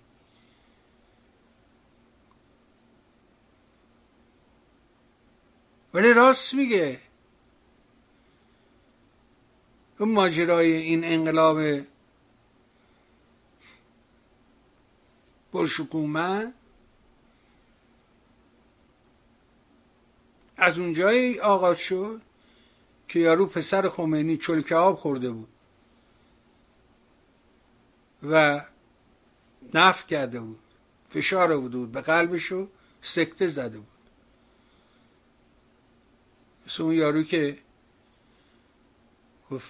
[SPEAKER 2] ولی راست میگه. اون ماجرای این انقلاب پرشکومه از اونجایی آغاز شد که یارو پسر خمینی چلکه آب خورده بود و نف کرده بود فشار بود به قلبشو سکته زده بود. مثل اون یارو که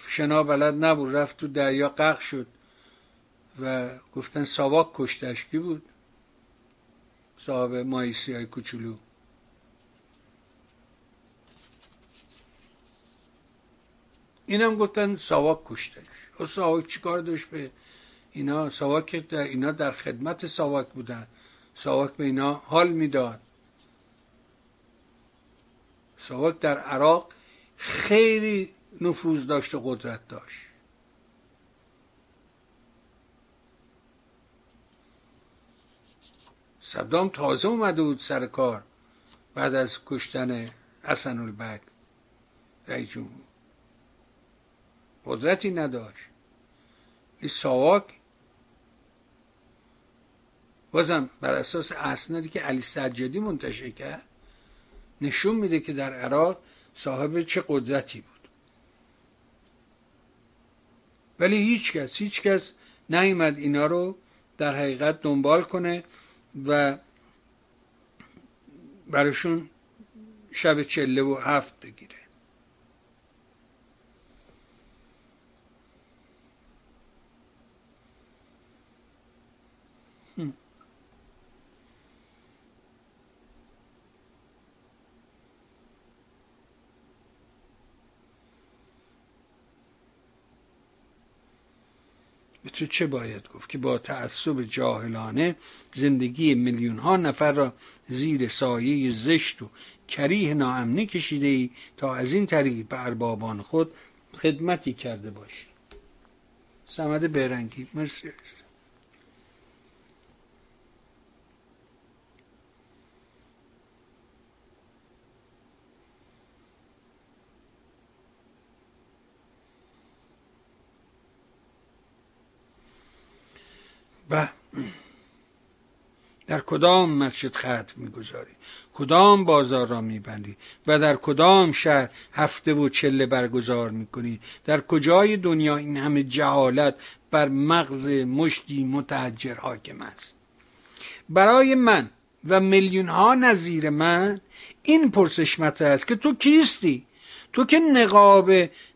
[SPEAKER 2] شنا بلد نبود رفت تو دریا قق شد. و گفتن ساواک کشتش کی بود. صاحب مایسی های کوچولو. اینم گفتن ساواک کشتش و ساواک چیکار داشت به اینا؟ ساواک در اینا در خدمت ساواک بودن. ساواک به اینا حال می‌داد. ساواک در عراق خیلی نفوذ داشت و قدرت داشت. صدام تازه اومده بود سر کار بعد از کشتن حسن البک رئیس جمهور. قدرتی نداشت. این ساواک بازم بر اساس اسنادی که علی سجادی منتشر کرد نشون میده که در عراق صاحب چه قدرتی بود. ولی هیچ کس هیچ کس نیومد اینا رو در حقیقت دنبال کنه و براشون شب چله و هفت بگیره به تو چه باید گفت؟ که با تعصب جاهلانه زندگی میلیون ها نفر را زیر سایه زشت و کریه ناامنی کشیده ای تا از این طریق به اربابان خود خدمتی کرده باشی. سمد برنگی مرسی به. در کدام مسجد ختم می‌گذاری؟ کدام بازار را میبندی؟ و در کدام شهر هفته و چله برگزار می‌کنی؟ در کجای دنیا این همه جهالت بر مغز مشتی متحجر حاکم است؟ برای من و میلیون ها نظیر من این پرسش مطرح است که تو کیستی؟ تو که نقاب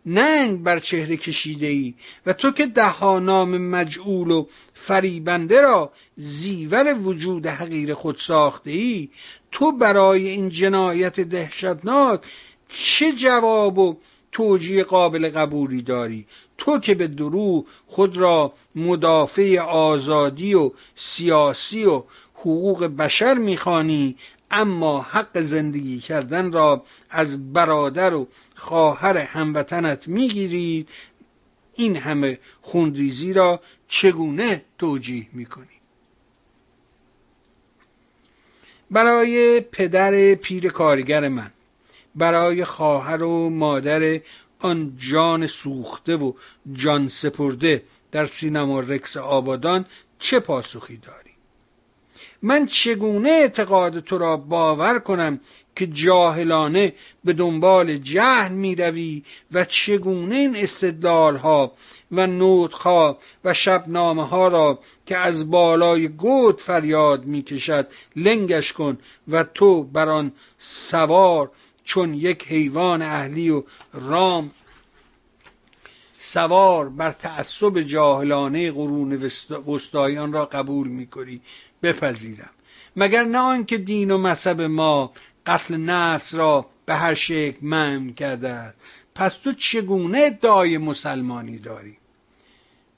[SPEAKER 2] ننگ بر چهره کشیده ای و تو که دهانام مجعول و فریبنده را زیور وجود حقیر خود ساخته ای تو برای این جنایت دهشتناک چه جواب و توجیه قابل قبولی داری؟ تو که به درو خود را مدافع آزادی و سیاسی و حقوق بشر می‌خوانی اما حق زندگی کردن را از برادر و خواهر هموطنت می‌گیرید. این همه خونریزی را چگونه توجیه می‌کنی؟ برای پدر پیر کارگر من برای خواهر و مادر آن جان سوخته و جان سپرده در سینما رکس آبادان چه پاسخی داری؟ من چگونه اعتقاد تو را باور کنم که جاهلانه به دنبال جهل می روی و چگونه این استدلال ها و نوتها و شبنامه ها را که از بالای گود فریاد می کشد لنگش کن و تو بر آن سوار چون یک حیوان اهلی و رام سوار بر تعصب جاهلانه قرون وسطایان را قبول می‌کنی. بپذیرم. مگر نه آنکه دین و مذهب ما قتل نفس را به هر شکل من کرده. پس تو چگونه ادعای مسلمانی داری؟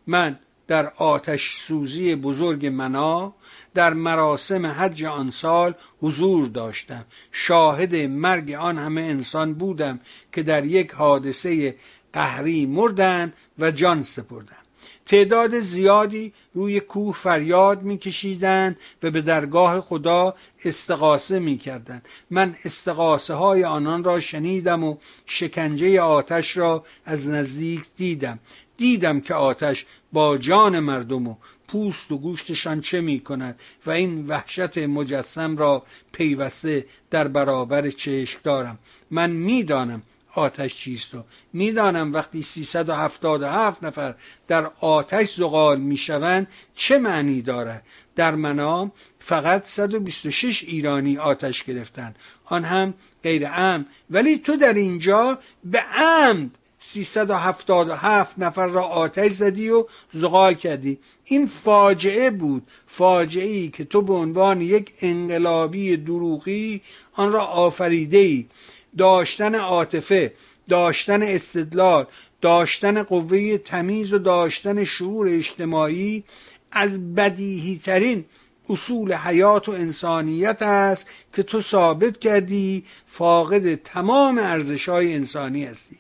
[SPEAKER 2] من در آتش سوزی بزرگ منا در مراسم حج آن سال حضور داشتم. شاهد مرگ آن همه انسان بودم که در یک حادثه قهری مردن و جان سپردن تعداد زیادی روی کوه فریاد میکشیدند و به درگاه خدا استقاسه می‌کردند. من استقاسه های آنان را شنیدم و شکنجه آتش را از نزدیک دیدم. دیدم که آتش با جان مردم و پوست و گوشتشان چه می کند و این وحشت مجسم را پیوسته در برابر چشم دارم. من می‌دانم آتش چیست و می‌دانم وقتی 377 نفر در آتش زغال می‌شوند چه معنی دارد. در منام فقط 126 ایرانی آتش گرفتن آن هم غیر ام ولی تو در اینجا به عمد 377 نفر را آتش زدی و زغال کردی. این فاجعه بود. فاجعه ای که تو به عنوان یک انقلابی دروغی آن را آفریده ای داشتن عاطفه داشتن استدلال داشتن قوه تمیز و داشتن شعور اجتماعی از بدیهی ترین اصول حیات و انسانیت است که تو ثابت کردی فاقد تمام ارزش های انسانی هستی.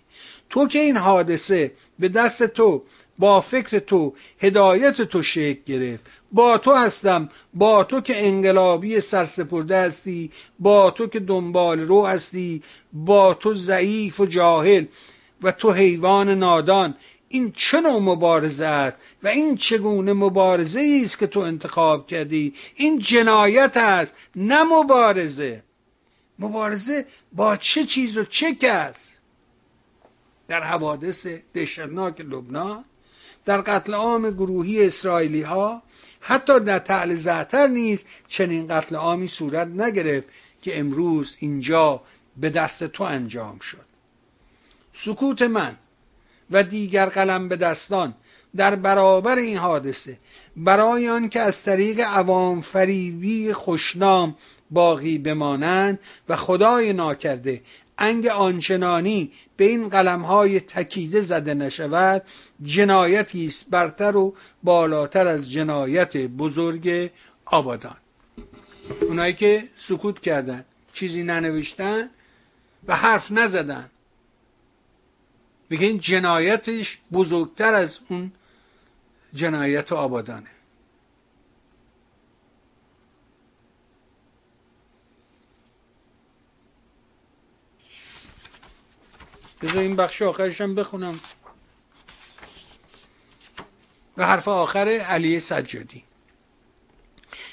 [SPEAKER 2] تو که این حادثه به دست تو با فکر تو هدایت تو شکل گرفت. با تو هستم با تو که انقلابی سرسپرده هستی با تو که دنبال رو هستی با تو ضعیف و جاهل و تو حیوان نادان. این چه نوع مبارزه است و این چگونه مبارزه است که تو انتخاب کردی؟ این جنایت است نه مبارزه. مبارزه با چه چیز و چه کس؟ در حوادث دهشتناک لبنان در قتل عام گروهی اسرائیلی ها حتی در تعل زعتر نیز چنین قتل عامی صورت نگرفت که امروز اینجا به دست تو انجام شد. سکوت من و دیگر قلم به دستان در برابر این حادثه برای آن که از طریق عوام فریبی خوشنام باقی بمانند و خدای ناکرده انگ آنچنانی به این قلمهای تکیده زده نشود جنایتی است برتر و بالاتر از جنایت بزرگ آبادان. اونایی که سکوت کردن چیزی ننوشتن و حرف نزدن. بگه جنایتش بزرگتر از اون جنایت آبادانه. بذار این بخش آخرش هم بخونم. و حرف آخر علی سجادی.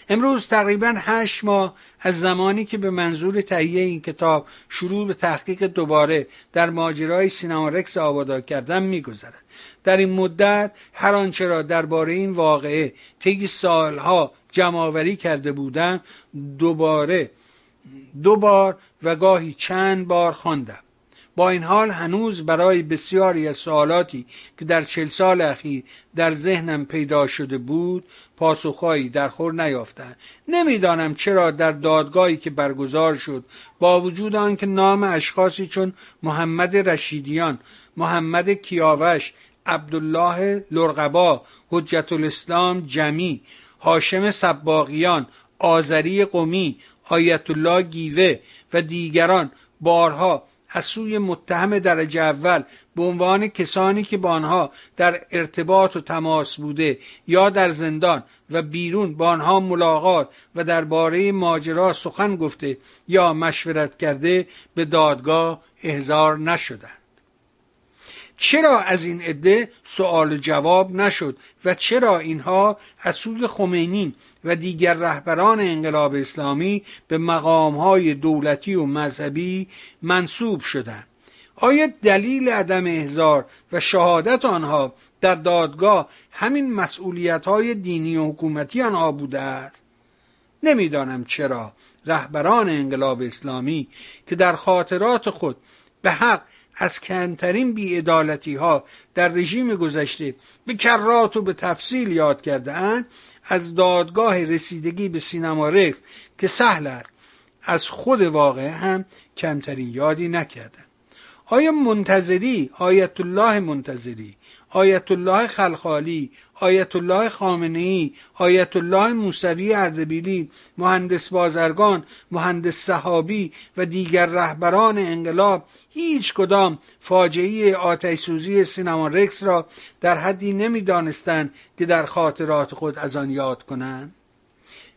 [SPEAKER 2] امروز تقریبا هشت ماه از زمانی که به منظور تهیه این کتاب شروع به تحقیق دوباره در ماجرای سینما رکس آبادان کردن میگذرد. در این مدت هر آنچه را درباره این واقعه طی سالها جمعآوری کرده بودم دوباره دو بار و گاهی چند بار خواندم. با این حال هنوز برای بسیاری از سوالاتی که در چل سال اخیر در ذهنم پیدا شده بود پاسخهایی در خور نیافتند. نمی‌دانم چرا در دادگاهی که برگزار شد با وجود آنکه نام اشخاصی چون محمد رشیدیان محمد کیاوش عبدالله لرقبا حجت الاسلام جمی هاشم سباقیان آذری قمی آیت الله گیوه و دیگران بارها از سوی متهم درجه اول به عنوان کسانی که با آنها در ارتباط و تماس بوده یا در زندان و بیرون با آنها ملاقات و درباره ماجرا سخن گفته یا مشورت کرده به دادگاه احضار نشدند. چرا از این عده سوال جواب نشد و چرا اینها از سوی خمینی و دیگر رهبران انقلاب اسلامی به مقامهای دولتی و مذهبی منصوب شدند. آیا دلیل عدم احضار و شهادت آنها در دادگاه همین مسئولیت های دینی و حکومتی آنها بوده است؟ نمی‌دانم چرا رهبران انقلاب اسلامی که در خاطرات خود به حق از کمترین بیعدالتی ها در رژیم گذشته به کرات و به تفصیل یاد کرده از دادگاه رسیدگی به سینما رفت که سهل از خود واقع هم کمترین یادی نکردند آیا منتظری آیت الله منتظری آیت الله خلخالی آیت الله خامنه ای آیت الله موسوی اردبیلی مهندس بازرگان مهندس صحابی و دیگر رهبران انقلاب هیچ کدام فاجعه آتش سوزی سینما رکس را در حدی نمی‌دانستند که در خاطرات خود از آن یاد کنند.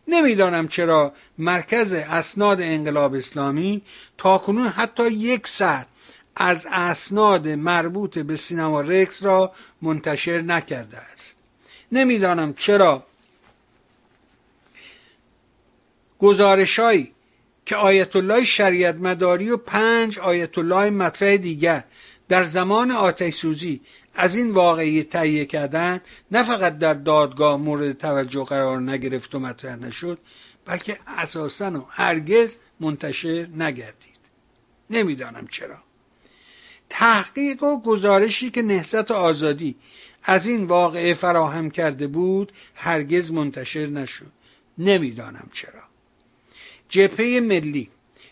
[SPEAKER 2] نمی‌دانم چرا مرکز اسناد انقلاب اسلامی تاکنون حتی یک سر از اسناد مربوط به سینما رکس را منتشر نکرده است. نمی‌دانم چرا. گزارشهایی که آیت الله شریعت مداری و پنج آیت الله مطرح دیگر در زمان آتش سوزی از این واقعی تهیه کردن نه فقط در دادگاه مورد توجه قرار نگرفت و مطرح نشد بلکه اساسا و هرگز منتشر نگردید. نمی‌دانم چرا. تحقیق و گزارشی که نهضت آزادی از این واقعه فراهم کرده بود هرگز منتشر نشد. نمی‌دانم چرا. جبهه ملی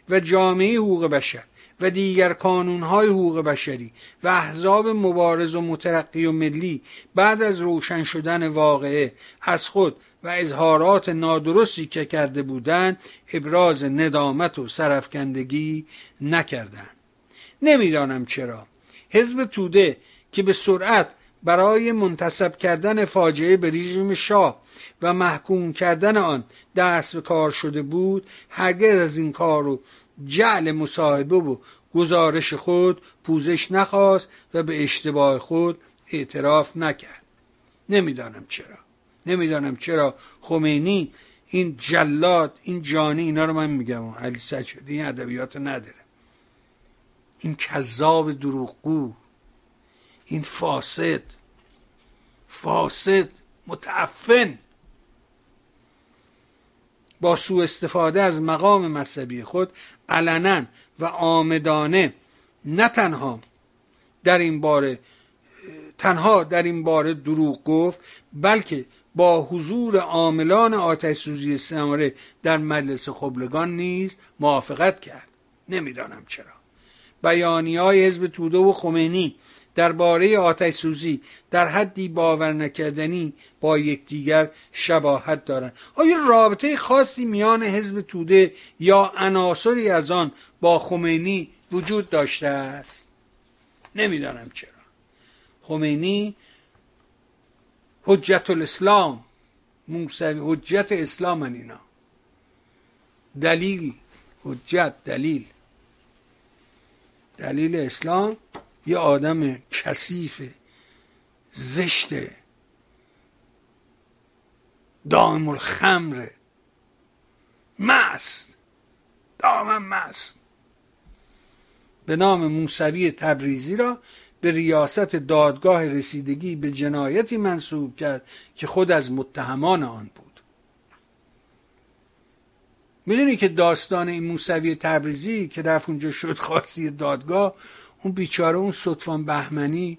[SPEAKER 2] و جامعه حقوق بشر و دیگر کانونهای حقوق بشری و احزاب مبارز و مترقی و ملی بعد از روشن شدن واقعه از خود و اظهارات نادرستی که کرده بودند ابراز ندامت و سرفکندگی نکردند. نمی‌دانم چرا. حزب توده که به سرعت برای منتصب کردن فاجعه به رژیم شاه و محکوم کردن آن دست به کار شده بود هرگز از این کار و جعل مصاحبه و گزارش خود پوزش نخواست و به اشتباه خود اعتراف نکرد. نمی‌دانم چرا. نمی‌دانم چرا خمینی این جلاد این جانی اینا رو من میگم. علی سجادی این ادبیات نداره. این کذاب دروغگو این فاسد فاسد متعفن. با سوء استفاده از مقام مذهبی خود علنا و آمدانه نه تنها در این باره تنها در این باره دروغ گفت بلکه با حضور عاملان آتش سوزی سماره در مجلس خبلگان نیز موافقت کرد. نمی‌دانم چرا. بیانی های حزب توده و خمینی درباره آتش سوزی در حدی باور نکردنی با یکدیگر شباهت دارند. آیا رابطه خاصی میان حزب توده یا عناصری از آن با خمینی وجود داشته است؟ نمی‌دانم چرا. خمینی حجت الاسلام موسوی حجت اسلام اینا. دلیل حجت دلیل. دلیل اسلام یه آدم کثیف زشت دائم الخمر. مست دائما مست. به نام موسوی تبریزی را به ریاست دادگاه رسیدگی به جنایتی منصوب کرد که خود از متهمان آن بود. می‌دونی که داستان این موسوی تبریزی که رفت اونجا شد خاصی دادگاه اون بیچاره اون سطفان بهمنی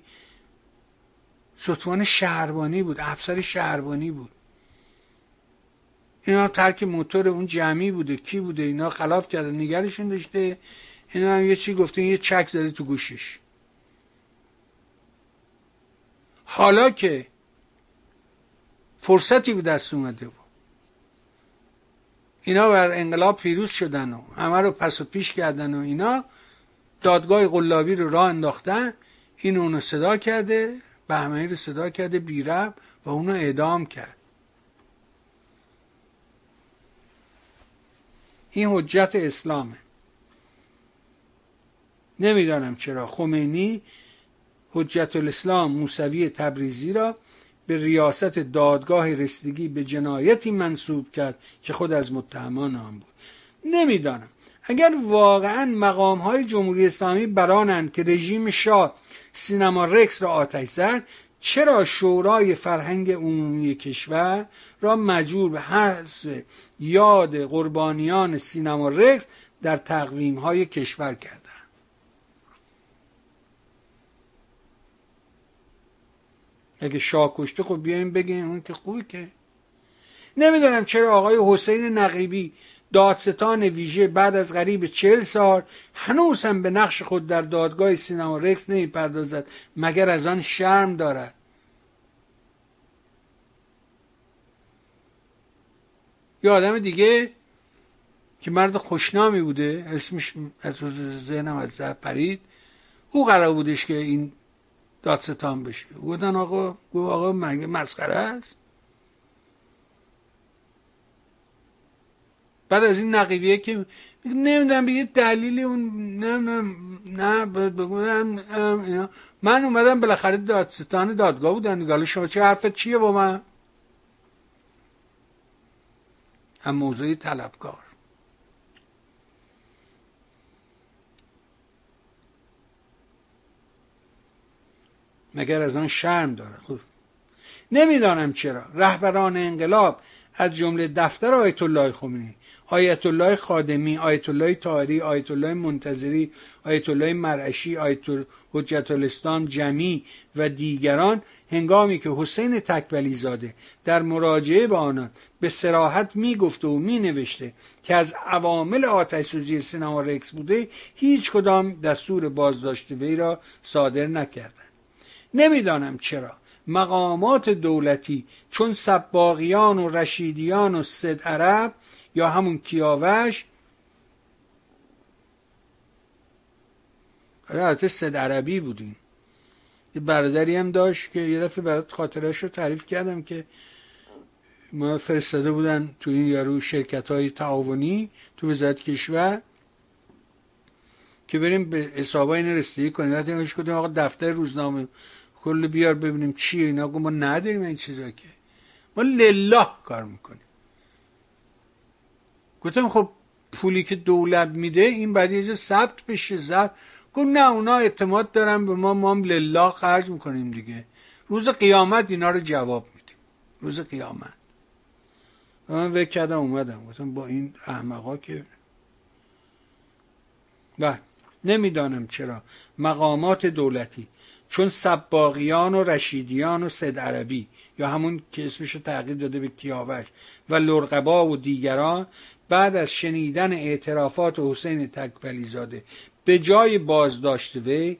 [SPEAKER 2] سطفان شهربانی بود افسر شهربانی بود. اینا ترک موتور اون جمعی بوده کی بوده؟ اینا خلاف کرده نگرشون داشته. اینا هم یه چی گفته یه چک زده تو گوشش. حالا که فرصتی به دست اومده بود. اینا بر انقلاب پیروز شدن و همه رو پس و پیش کردن و اینا دادگاه قلابی رو راه انداختن این اونو صدا کرده بهمنی رو صدا کرده بیرب و اونو اعدام کرد. این حجت اسلامه. نمی‌دانم چرا. خمینی حجت الاسلام موسوی تبریزی را به ریاست دادگاه رسیدگی به جنایتی منصوب کرد که خود از متهمان آن بود. نمی‌دانم. اگر واقعا مقام های جمهوری اسلامی برانند که رژیم شاه سینما رکس را آتش زد چرا شورای فرهنگ عمومی کشور را مجبور به حذف یاد قربانیان سینما رکس در تقویم های کشور کردن اگه شاه کشته خب بیایم بگیم اون که خوبی که. نمی‌دونم چرا آقای حسین نقیبی دادستان ویژه بعد از غریب چهل سال هنوز هم به نقش خود در دادگاه سینما رکس نمی‌پردازد مگر از آن شرم دارد؟ یه آدم دیگه که مرد خوشنامی بوده اسمش از ذهنم از پرید او قرار بودش که این دادستان بشه. گفتن آقا گفت آقا مگه مسخره است؟ بعد از این نقیبیه که نمی‌دونم بگه دلیلی اون نه نه بگم من اومدم بالاخره دادستان دادگاه بودن دیگه. شما چه حرفت چیه با من؟ هم موضوعی طلبکار. مگر از آن شرم داره خب. نمی‌دانم چرا. رهبران انقلاب از جمله دفتر آیت الله خمینی آیت الله خادمی آیت الله تاری آیت الله منتظری آیت الله مرعشی آیت حجت الاسلام جمی و دیگران هنگامی که حسین تکبلی زاده در مراجعه به آنان به سراحت می گفته و می نوشته که از عوامل آتش سوزی سینما رکس بوده هیچ کدام دستور بازداشت وی را صادر نکردند نمی‌دانم چرا. مقامات دولتی چون سباقیان و رشیدیان و سد عرب یا همون کیاوش البته سد عربی بودیم. یه برادری هم داشت که یه دفعه برات خاطرش رو تعریف کردم که ما فرستاده بودن تو این یارو شرکت های تعاونی تو وزارت کشور که بریم به حسابای این رسیدگی کنیم کدیم آقا دفتر روزنامه کل بیار ببینیم چیه اینا. ما نداریم این چیزا که. ما لله کار می‌کنیم. گفتم خب پولی که دولت میده این بعد یه ثبت بشه ثبت. گفت نه اونا اعتماد دارن به ما ما هم لله خرج می‌کنیم دیگه. روز قیامت اینا رو جواب میدیم. روز قیامت. من وکر کردم اومدم. گفتم با این احمقا که و نمی‌دانم چرا. مقامات دولتی. چون سباقیان و رشیدیان و سد عربی یا همون که اسمش تغییر داده به کیاوش و لرقبا و دیگران بعد از شنیدن اعترافات حسین تکبلی زاده به جای بازداشت وی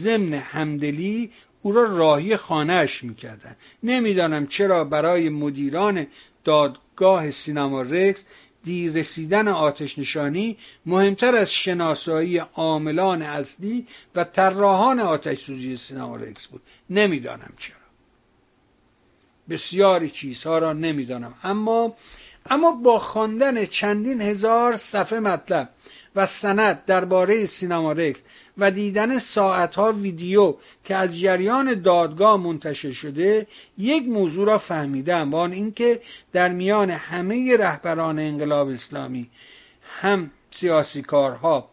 [SPEAKER 2] ضمن همدلی او را راهی خانهاش می‌کردن. نمی‌دانم چرا برای مدیران دادگاه سینما رکس دیر رسیدن آتش نشانی مهمتر از شناسایی عاملان اصلی و طراحان آتش سوزی سینما رکس بود. نمی‌دانم چرا. بسیاری چیزها را نمی‌دانم. اما اما با خواندن چندین هزار صفحه مطلب و سند درباره سینما رکس و دیدن ساعتها ویدیو که از جریان دادگاه منتشر شده یک موضوع را فهمیدم. و اینکه در میان همه رهبران انقلاب اسلامی هم سیاسی کارها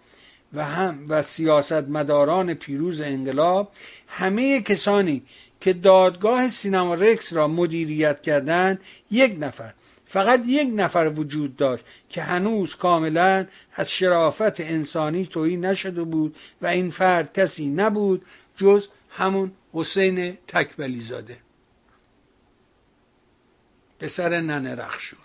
[SPEAKER 2] و هم و سیاستمداران پیروز انقلاب همه کسانی که دادگاه سینما رکس را مدیریت کردند یک نفر. فقط یک نفر وجود داشت که هنوز کاملا از شرافت انسانی تویی نشده بود و این فرد کسی نبود جز همون حسین تکبلی زاده پسر ننه رخشور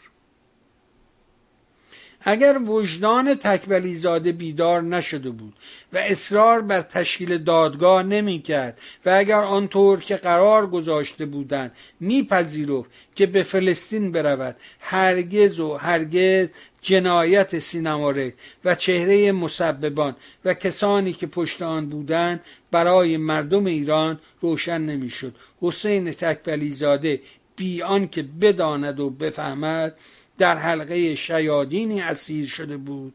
[SPEAKER 2] اگر وجدان تکبلی زاده بیدار نشده بود و اصرار بر تشکیل دادگاه نمی کرد و اگر آنطور که قرار گذاشته بودند میپذیرفت که به فلسطین برود هرگز و هرگز جنایت سینماره و چهره مسببان و کسانی که پشت آن بودند برای مردم ایران روشن نمی‌شد. حسین تکبلی زاده بی که بداند و بفهمد در حلقه شیادینی اسیر شده بود.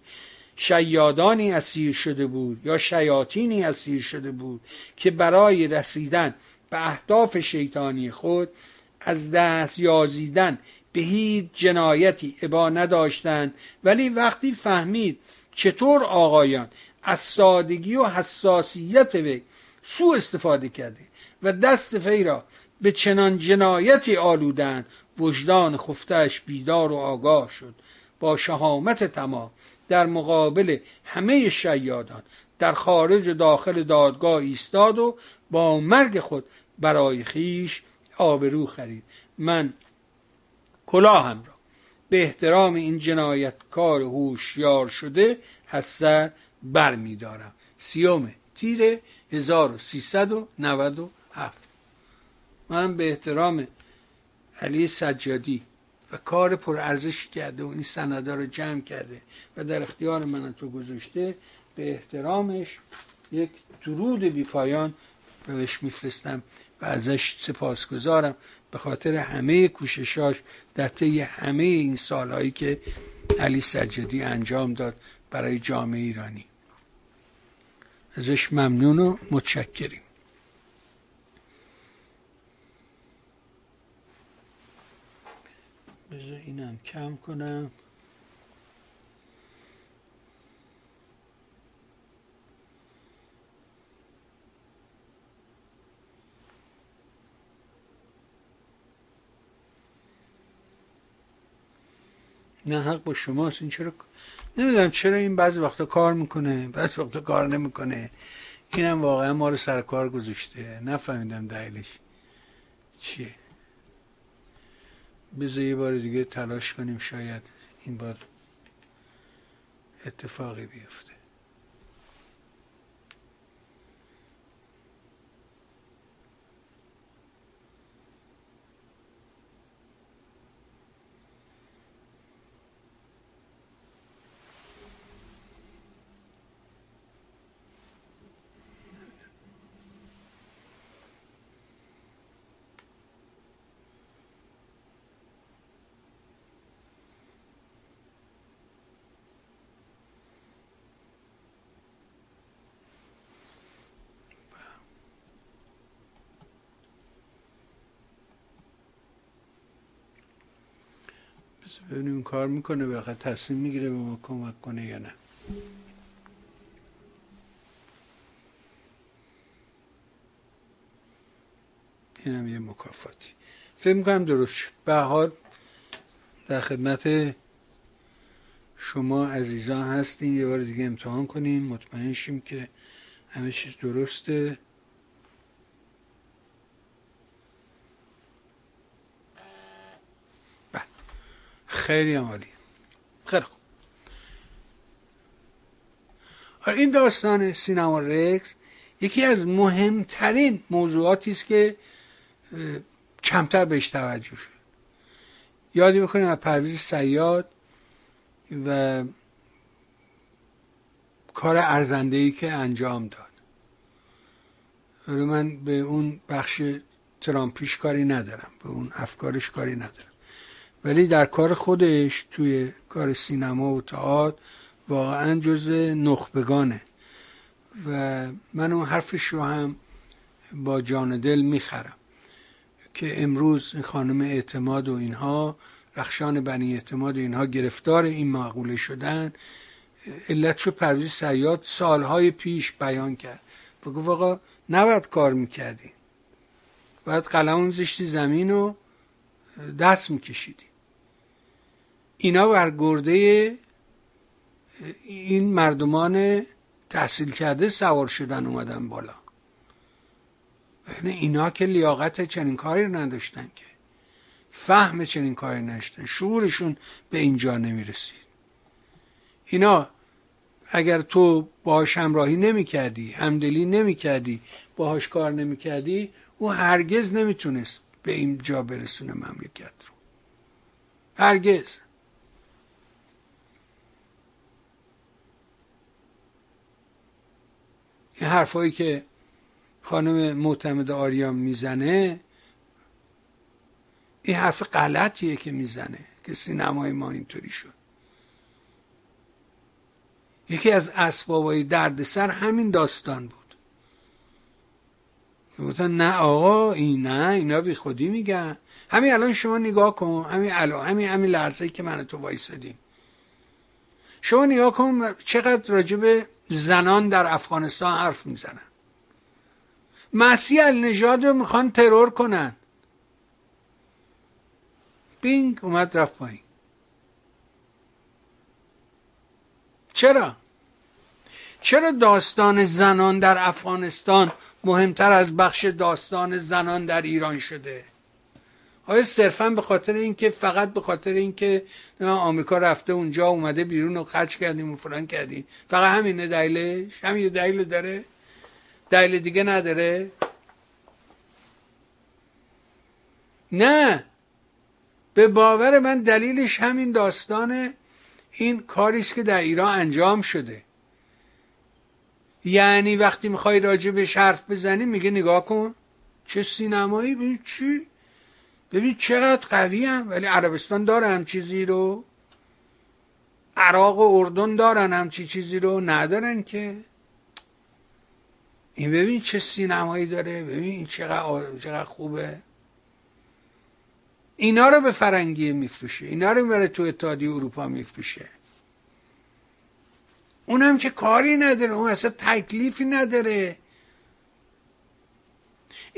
[SPEAKER 2] شیادانی اسیر شده بود یا شیاطینی اسیر شده بود که برای رسیدن به اهداف شیطانی خود از دست یازیدن به هیچ جنایتی عبا نداشتند. ولی وقتی فهمید چطور آقایان از سادگی و حساسیت وی سو استفاده کرده و دست فی را به چنان جنایتی آلودن وجدان خفتش بیدار و آگاه شد. با شهامت تمام در مقابل همه شیادان در خارج و داخل دادگاه ایستاد و با مرگ خود برای خیش آبرو خرید. من کلاهم را به احترام این جنایتکار هوشیار شده از سر بر میدارم سیوم تیر 1397 من به احترام علی سجادی و کار پرارزشی کرده و این سندا رو جمع کرده و در اختیار من تو گذاشته به احترامش یک درود بی پایان بهش میفرستم و ازش سپاسگزارم به خاطر همه کوششاش در طی همه این سالهایی که علی سجادی انجام داد برای جامعه ایرانی. ازش ممنون و متشکریم. بذار اینم کم کنم. نه حق با شماست. این چرا نمی‌دونم چرا این بعضی وقتا کار می‌کنه بعضی وقتا کار نمی‌کنه. اینم واقعا ما رو سر کار گذاشته. نفهمیدم دلیلش چیه. بذار یه بار دیگه تلاش کنیم شاید این بار اتفاقی بیفته. ببینیم کار می‌کنه بخاطر تصمیم می‌گیره به ما کمک کنه یا نه. اینم یه مکافاتی. فکر می‌کنم درست شد. به حال در خدمت شما عزیزان هستیم. یه بار دیگه امتحان کنیم. مطمئن شیم که همه چیز درسته. خیلی عالی. خیلی خوب. آره، این داستان سینما رکس یکی از مهمترین موضوعاتی است که کمتر بهش توجه شد. یادی بکنیم از پرویز سیاد و کار ارزنده ای که انجام داد. من به اون بخش ترامپیش کاری ندارم به اون افکارش کاری ندارم. ولی در کار خودش توی کار سینما و تئاتر واقعا جز نخبگانه. و من اون حرفش رو هم با جان دل می‌خرم که امروز خانم اعتماد و اینها رخشان بنی اعتماد و اینها گرفتار این معقوله شدن علتشو پرویز سیاد سالهای پیش بیان کرد. و گفت آقا نباید کار می‌کردی باید قلم زشتی زمین و دست میکشیدی اینا بر گرده این مردمان تحصیل کرده سوار شدن اومدن بالا. اینا که لیاقت چنین کاری رو نداشتن که. فهم چنین کاری نداشتن. شعورشون به اینجا نمی‌رسید. اینا اگر تو باهاش همراهی نمی کردی همدلی نمی کردی باهاش کار نمی کردی او هرگز نمی‌تونست به این جا برسونه مملکت رو. هرگز. این حرفایی که خانم معتمد آریان می‌زنه این حرف غلطیه که می‌زنه که سینمای ما اینطوری شد. یکی از اسبابای دردسر همین داستان بود. گفتن نه آقا این نه اینا بی خودی میگن. همین الان شما نگاه کن همین الان همین همین لحظه که من تو وایسادیم. شما نگاه کن چقدر راجب زنان در افغانستان حرف می‌زنن. مسیح النژاد رو می‌خوان ترور کنن. بینگ اومد رفت پایین. چرا؟ چرا داستان زنان در افغانستان مهمتر از بخش داستان زنان در ایران شده؟ آیا صرفا به خاطر اینکه فقط به خاطر اینکه آمریکا رفته اونجا اومده بیرون و خرج کردیم و فلان کردیم. فقط همینه دلیلش؟ همین دلیل داره؟ دلیل دیگه نداره؟ نه. به باور من دلیلش همین داستان این کاریست که در ایران انجام شده. یعنی وقتی می‌خوای به حرف بزنی میگه نگاه کن. چه سینمایی؟ ببین چی؟ ببین چقدر قوی هم ولی عربستان داره هم چیزی رو. عراق و اردن دارن همچی چیزی رو. ندارن که. این ببین چه سینمایی داره ببین چقدر, چقدر خوبه. اینا رو به فرنگی میفروشه. اینا رو می‌بره تو اتحادیه اروپا میفروشه. اونم که کاری نداره اون اصلا تکلیفی نداره.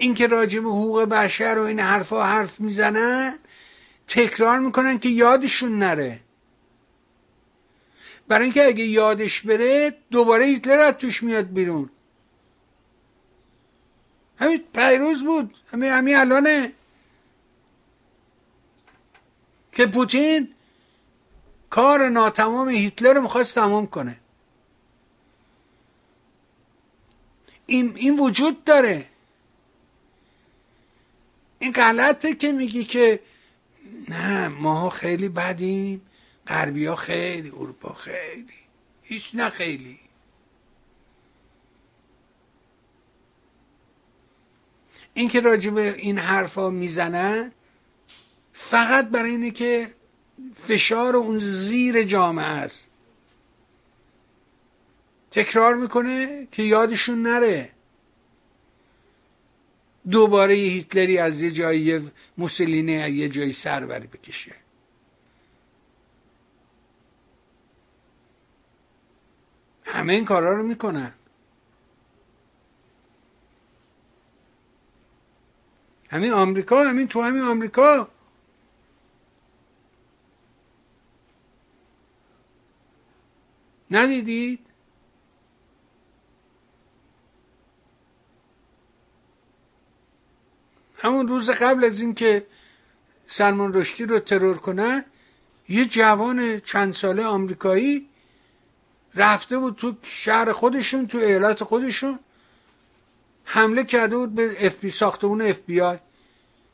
[SPEAKER 2] این که راجب حقوق بشر و این حرفا حرف می‌زنن تکرار می‌کنن که یادشون نره. برای اینکه اگه یادش بره دوباره هیتلر از توش میاد بیرون. همین پیروز بود. همین همین الانه. که پوتین کار ناتمام هیتلر رو می‌خواست تمام کنه. این, این وجود داره. این غلطه که میگی که نه ما خیلی بدیم غربی خیلی اروپا خیلی. هیچ نه خیلی. این که راجب این حرفا می‌زنن فقط برای اینه که فشار اون زیر جامعه است. تکرار می‌کنه که یادشون نره. دوباره یه هیتلری از یه جایی موسولینی از یه جایی سر بری بکشه. همه این کارا رو می‌کنن. همین آمریکا همین تو همین آمریکا. ندیدید؟ همون روز قبل از اینکه سلمان رشدی رو ترور کنن یه جوان چند ساله آمریکایی رفته بود تو شهر خودشون تو ایالت خودشون حمله کرده بود به اف بی ساختمون اف بی آی.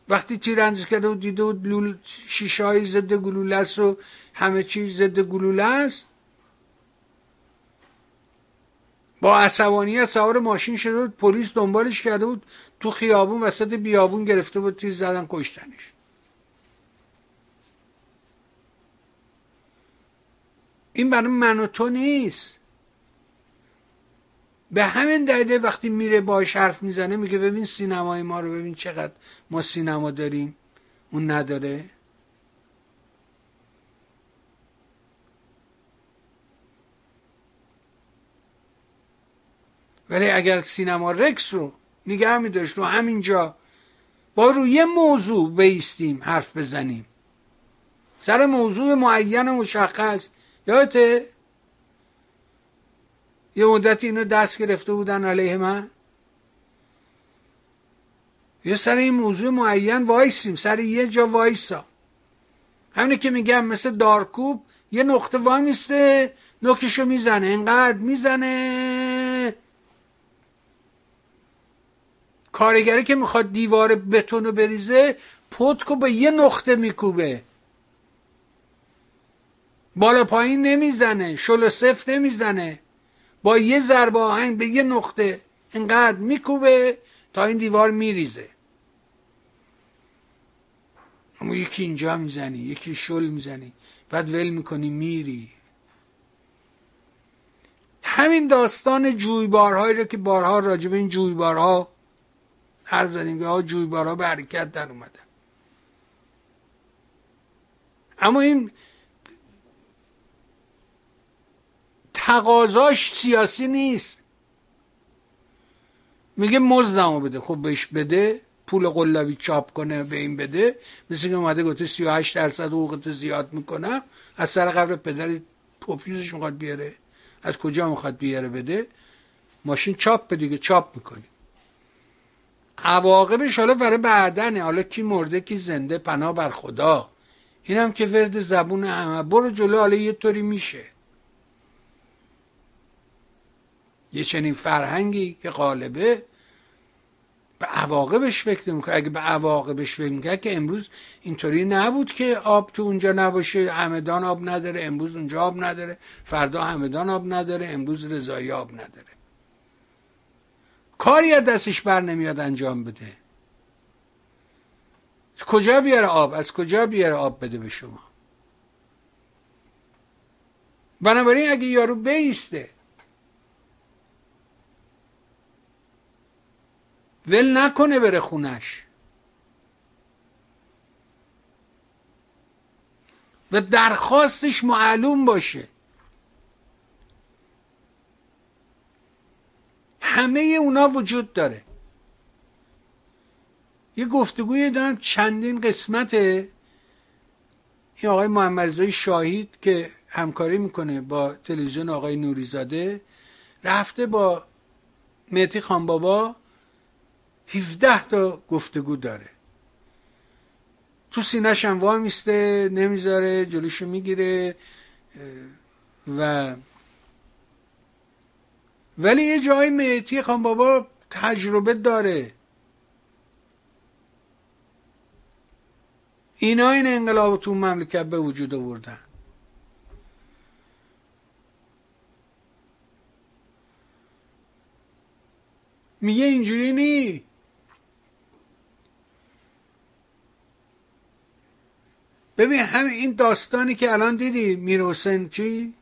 [SPEAKER 2] وقتی تیراندازی کرده بود دیده بود شیشه های ضد گلوله است و همه چیز ضد گلوله است. با عصبانیت سوار ماشین شده بود پلیس دنبالش کرده بود تو خیابون وسط بیابون گرفته بود تیر زدن کشتنش. این برای من و تو نیست. به همین دلیل وقتی میره باش حرف می‌زنه میگه ببین سینمای ما رو ببین چقدر ما سینما داریم. اون نداره. ولی اگر سینما رکس رو نگه میداشت رو همینجا. با روی یه موضوع بیستیم حرف بزنیم. سر موضوع معین مشخص یادته یه مدت اینو دست گرفته بودن علیه من. یه سر این موضوع معین وایسیم سر یه جا وایسا. همینه که میگم مثل دارکوب یه نقطه وای میسته نوکشو می‌زنه انقدر می‌زنه. کارگری که می‌خواد دیوار بتون رو بریزه پتکو به یه نقطه میکوبه. بالا پایین نمی‌زنه شل صفر نمی‌زنه. با یه ضربه آهنگ به یه نقطه انقدر میکوبه تا این دیوار میریزه. اما یکی اینجا می‌زنی یکی شل می‌زنی. بعد ول می‌کنی میری. همین داستان جویبارهایی رو که بارها راجب این جویبارها هر زدیم که ها جویبارها به حرکت در اومدن اما این تقاضاش سیاسی نیست. میگه مزدمو بده. خب بهش بده پول قلابی چاپ کنه به این بده. مثل که اومده گفته 38 درصد حقوقت زیاد می‌کنم از سر قبر پدر پوفیوزش می‌خواد بیاره. از کجا می‌خواد بیاره بده؟ ماشین چاپ دیگه چاپ می‌کنی عواقبش حالا برای بعدنه. حالا کی مرده کی زنده پناه بر خدا. اینم که ورد زبون همه. برو جلو حالا یه طوری میشه. یه چنین فرهنگی که غالبه به عواقبش فکر می‌کنه اگه به عواقبش فکر می‌کنه که امروز اینطوری نبود که آب تو اونجا نباشه همدان آب نداره امروز اونجا آب نداره فردا همدان آب نداره امروز رضایی آب نداره. کاری از دستش بر نمیاد انجام بده. کجا بیاره آب؟ از کجا بیاره آب بده به شما؟ بنابراین اگه یارو بیسته ول نکنه بره خونش. و درخواستش معلوم باشه. همه اونا وجود داره. یه گفتگوی دارم چندین قسمته. این آقای محمد شاهید که همکاری می‌کنه با تلویزیون آقای نوریزاده رفته با مهتی خانبابا 17 تا گفتگو داره. تو سینهش هم میسته نمی‌ذاره جلوشو می‌گیره و ولی یه جای مهتی خان بابا تجربه داره. اینا این انقلاب تو مملکت به وجود آوردن. میگه اینجوری نی. ببین همین این داستانی که الان دیدی میر حسین چی؟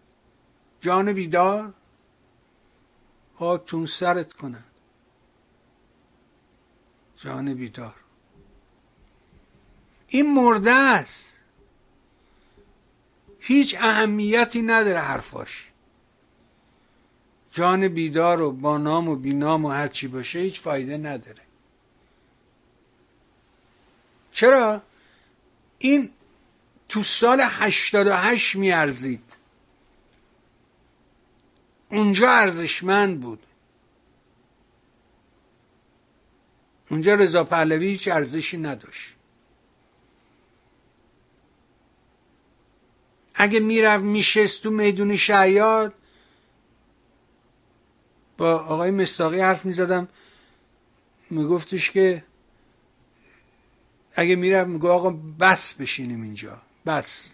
[SPEAKER 2] جان بیدار؟ خاکتون سرت کنن. جان بیدار. این مرده است. هیچ اهمیتی نداره حرفاش. جان بیدار و با نام و بینام و هرچی باشه هیچ فایده نداره. چرا؟ این تو سال 88 میارزید. اونجا ارزشمند بود. اونجا رضا پهلوی هیچ ارزشی نداشت. اگه می‌رفت میشست تو میدون شعیاد با آقای مستاقی حرف می‌زدم. میگفتش که اگه می‌رفت میگو آقا بس بشینیم اینجا. بس.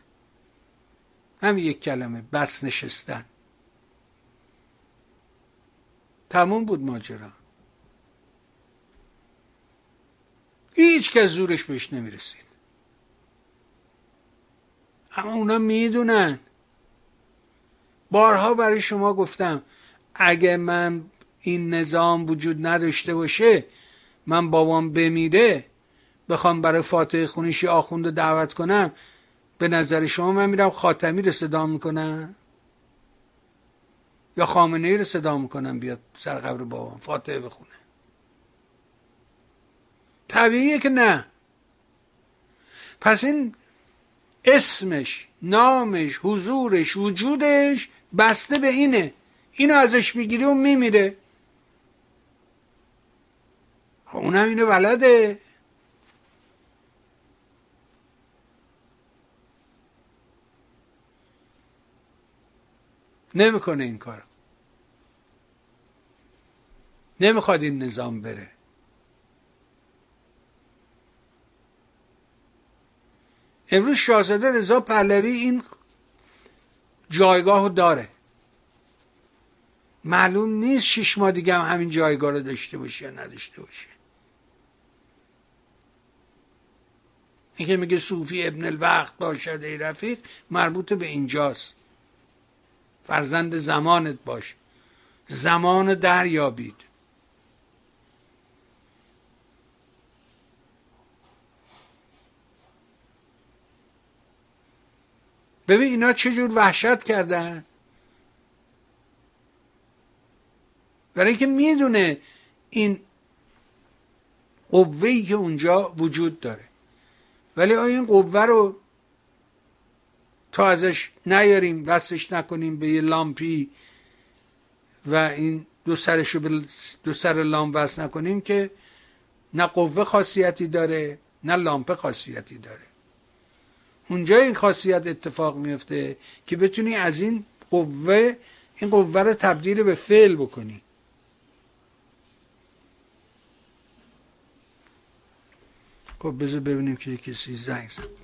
[SPEAKER 2] همین یک کلمه بس نشستن. تموم بود ماجرا. هیچ کس زورش بهش نمی‌رسید. اما اونا می‌دونن. بارها برای شما گفتم اگه من این نظام وجود نداشته باشه من بابام بمیره بخوام برای فاتح خونیشی آخونده دعوت کنم به نظر شما من میرم خاتمی رو صدا می‌کنم؟ یا خامنه ای رو صدا می‌کنم بیاد سر قبر بابام فاتحه بخونه. طبیعیه که نه. پس این اسمش نامش حضورش وجودش بسته به اینه. اینو ازش می‌گیری و میمیره. خب اونم اینو بلده. نمی‌کنه این کار نمی‌خواد این نظام بره. امروز شاهزاده رضا پهلوی این جایگاه داره. معلوم نیست شش ماه دیگه هم همین جایگاه رو داشته باشه یا نداشته باشه. این که میگه صوفی ابن الوقت باشد ای رفیق مربوط به اینجاست. فرزند زمانت باش. زمان دریابید. ببین اینا چجور وحشت کردن؟ برای اینکه می‌دونه این قوهی که اونجا وجود داره. ولی آیا این قوه رو تا ازش نیاریم وصلش نکنیم به یه لامپی و این دو سرشو به دو سر لام وصل نکنیم که نه قوه خاصیتی داره نه لامپه خاصیتی داره. اونجا این خاصیت اتفاق میفته که بتونی از این قوه این قوه رو تبدیل به فعل بکنی. خب بذار ببینیم که کسی زنگ زد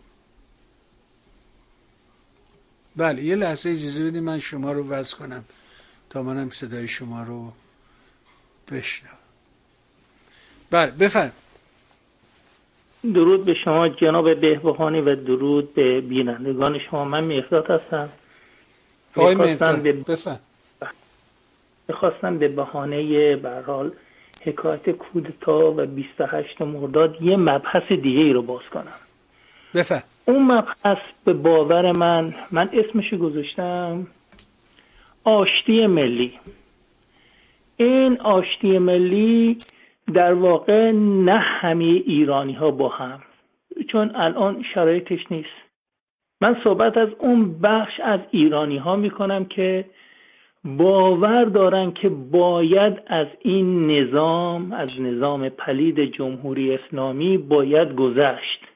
[SPEAKER 2] بله یه لحظه اجازه بدیم من شما رو وضع کنم تا منم صدای شما رو بشنم بله بفرم
[SPEAKER 4] درود به شما جناب بهبهانی و درود به بینندگان شما. من مهداد هستم.
[SPEAKER 2] آقای
[SPEAKER 4] می‌خواستم به
[SPEAKER 2] بفرم
[SPEAKER 4] می‌خواستم به بهانه برحال حکایت کودتا و 28 مرداد یه مبحث دیگه ای رو باز کنم.
[SPEAKER 2] بفرم
[SPEAKER 4] اون مبحث به باور من من اسمشو گذاشتم. آشتی ملی. این آشتی ملی در واقع نه همه ایرانی ها با هم چون الان شرایطش نیست. من صحبت از اون بخش از ایرانی ها می کنم که باور دارن که باید از این نظام از نظام پلید جمهوری اسلامی باید گذشت.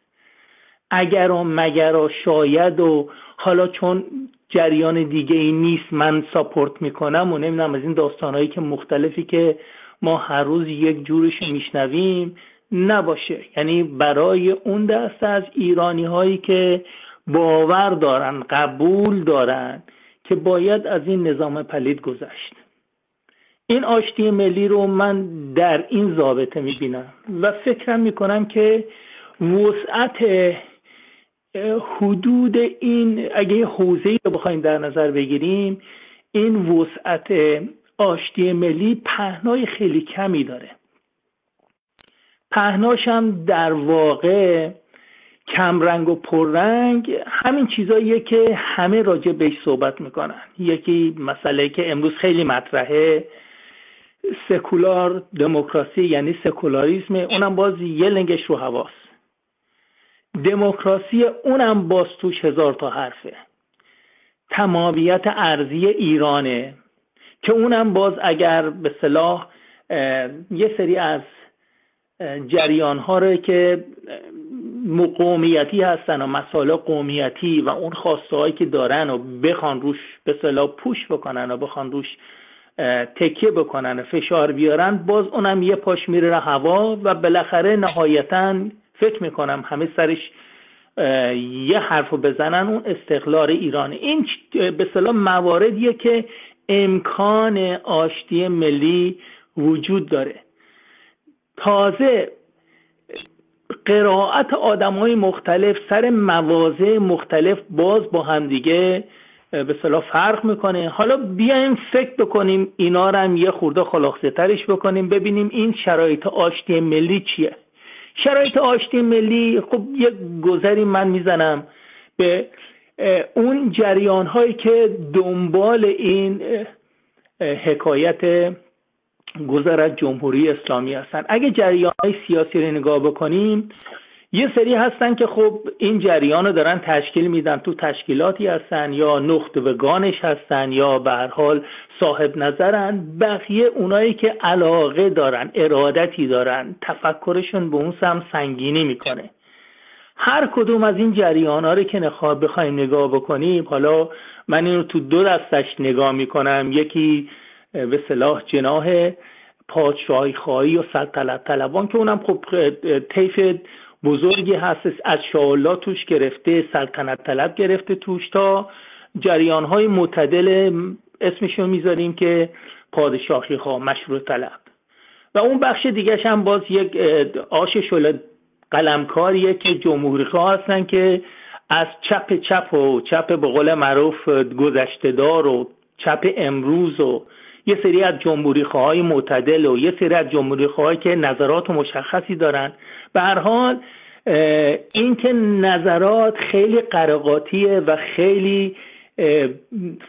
[SPEAKER 4] اگر و مگر و شاید و حالا چون جریان دیگه ای نیست من ساپورت می‌کنم و نمی‌دونم از این داستانهایی که مختلفی که ما هر روز یک جورش میشنویم نباشه. یعنی برای اون دست از ایرانی هایی که باور دارن قبول دارن که باید از این نظام پلید گذشت. این آشتی ملی رو من در این ضابطه می‌بینم و فکرم می‌کنم که وسعت حدود این اگه حوزه رو بخوایم در نظر بگیریم این وسعت آشتی ملی پهنای خیلی کمی داره. پهناش هم در واقع کمرنگ و پررنگ همین چیزاییه که همه راجع بهش صحبت می‌کنن. یکی مسئله که امروز خیلی مطرحه سکولار دموکراسی یعنی سکولاریسم. اونم باز یه لنگش رو هواست دموکراسی اونم باز توش هزار تا حرفه. تمامیت ارزی ایرانه که اونم باز اگر به صلاح یه سری از جریان ها رو که قومیتی هستن و مسائل قومیتی و اون خواسته هایی که دارن و بخوان روش به صلاح پوش بکنن و بخوان روش تکیه بکنن و فشار بیارن باز اونم یه پاش میره هوا و بالاخره نهایتا فکر می‌کنم همه سرش یه حرف رو بزنن اون استقلال ایران. این به صلاح مواردیه که امکان آشتی ملی وجود داره. تازه قرائت آدم های مختلف سر مواضع مختلف باز با همدیگه به صلاح فرق می‌کنه. حالا بیایم فکر بکنیم اینا رو هم یه خورده خلاصه ترش بکنیم ببینیم این شرایط آشتی ملی چیه. شرایط آشتی ملی خب یک گذری من می‌زنم به اون جریان هایی که دنبال این حکایت گذر جمهوری اسلامی هستن. اگه جریان های سیاسی رو نگاه بکنیم یه سری هستن که خب این جریان رو دارن تشکیل میدن تو تشکیلاتی هستن یا نقطه وگانش هستن یا به حال صاحب نظرن. بقیه اونایی که علاقه دارن ارادتی دارن تفکرشون به اون سم سنگینی می‌کنه. هر کدوم از این جریان ها رو که نخواه بخوایم نگاه بکنیم حالا من این رو تو دو دستش نگاه می‌کنم. یکی به صلاح جناه پادشاهی خواهی و سلطنت طلبان که اونم خب طیف بزرگی هست از شاءالله توش گرفته سلطنت طلب گرفته توش تا جریان های معتدل اسمشون می‌ذاریم که پادشاهی خواه مشروع طلب. و اون بخش دیگه هم باز یک آش شل قلمکاریه که جمهوری خواه هستن که از چپ چپ و چپ به قول معروف گذشته دار و چپ امروز و یه سری از جمهوری های معتدل و یه سری از جمهوری که نظرات مشخصی دارن. به حال اینکه نظرات خیلی قرقاتیه و خیلی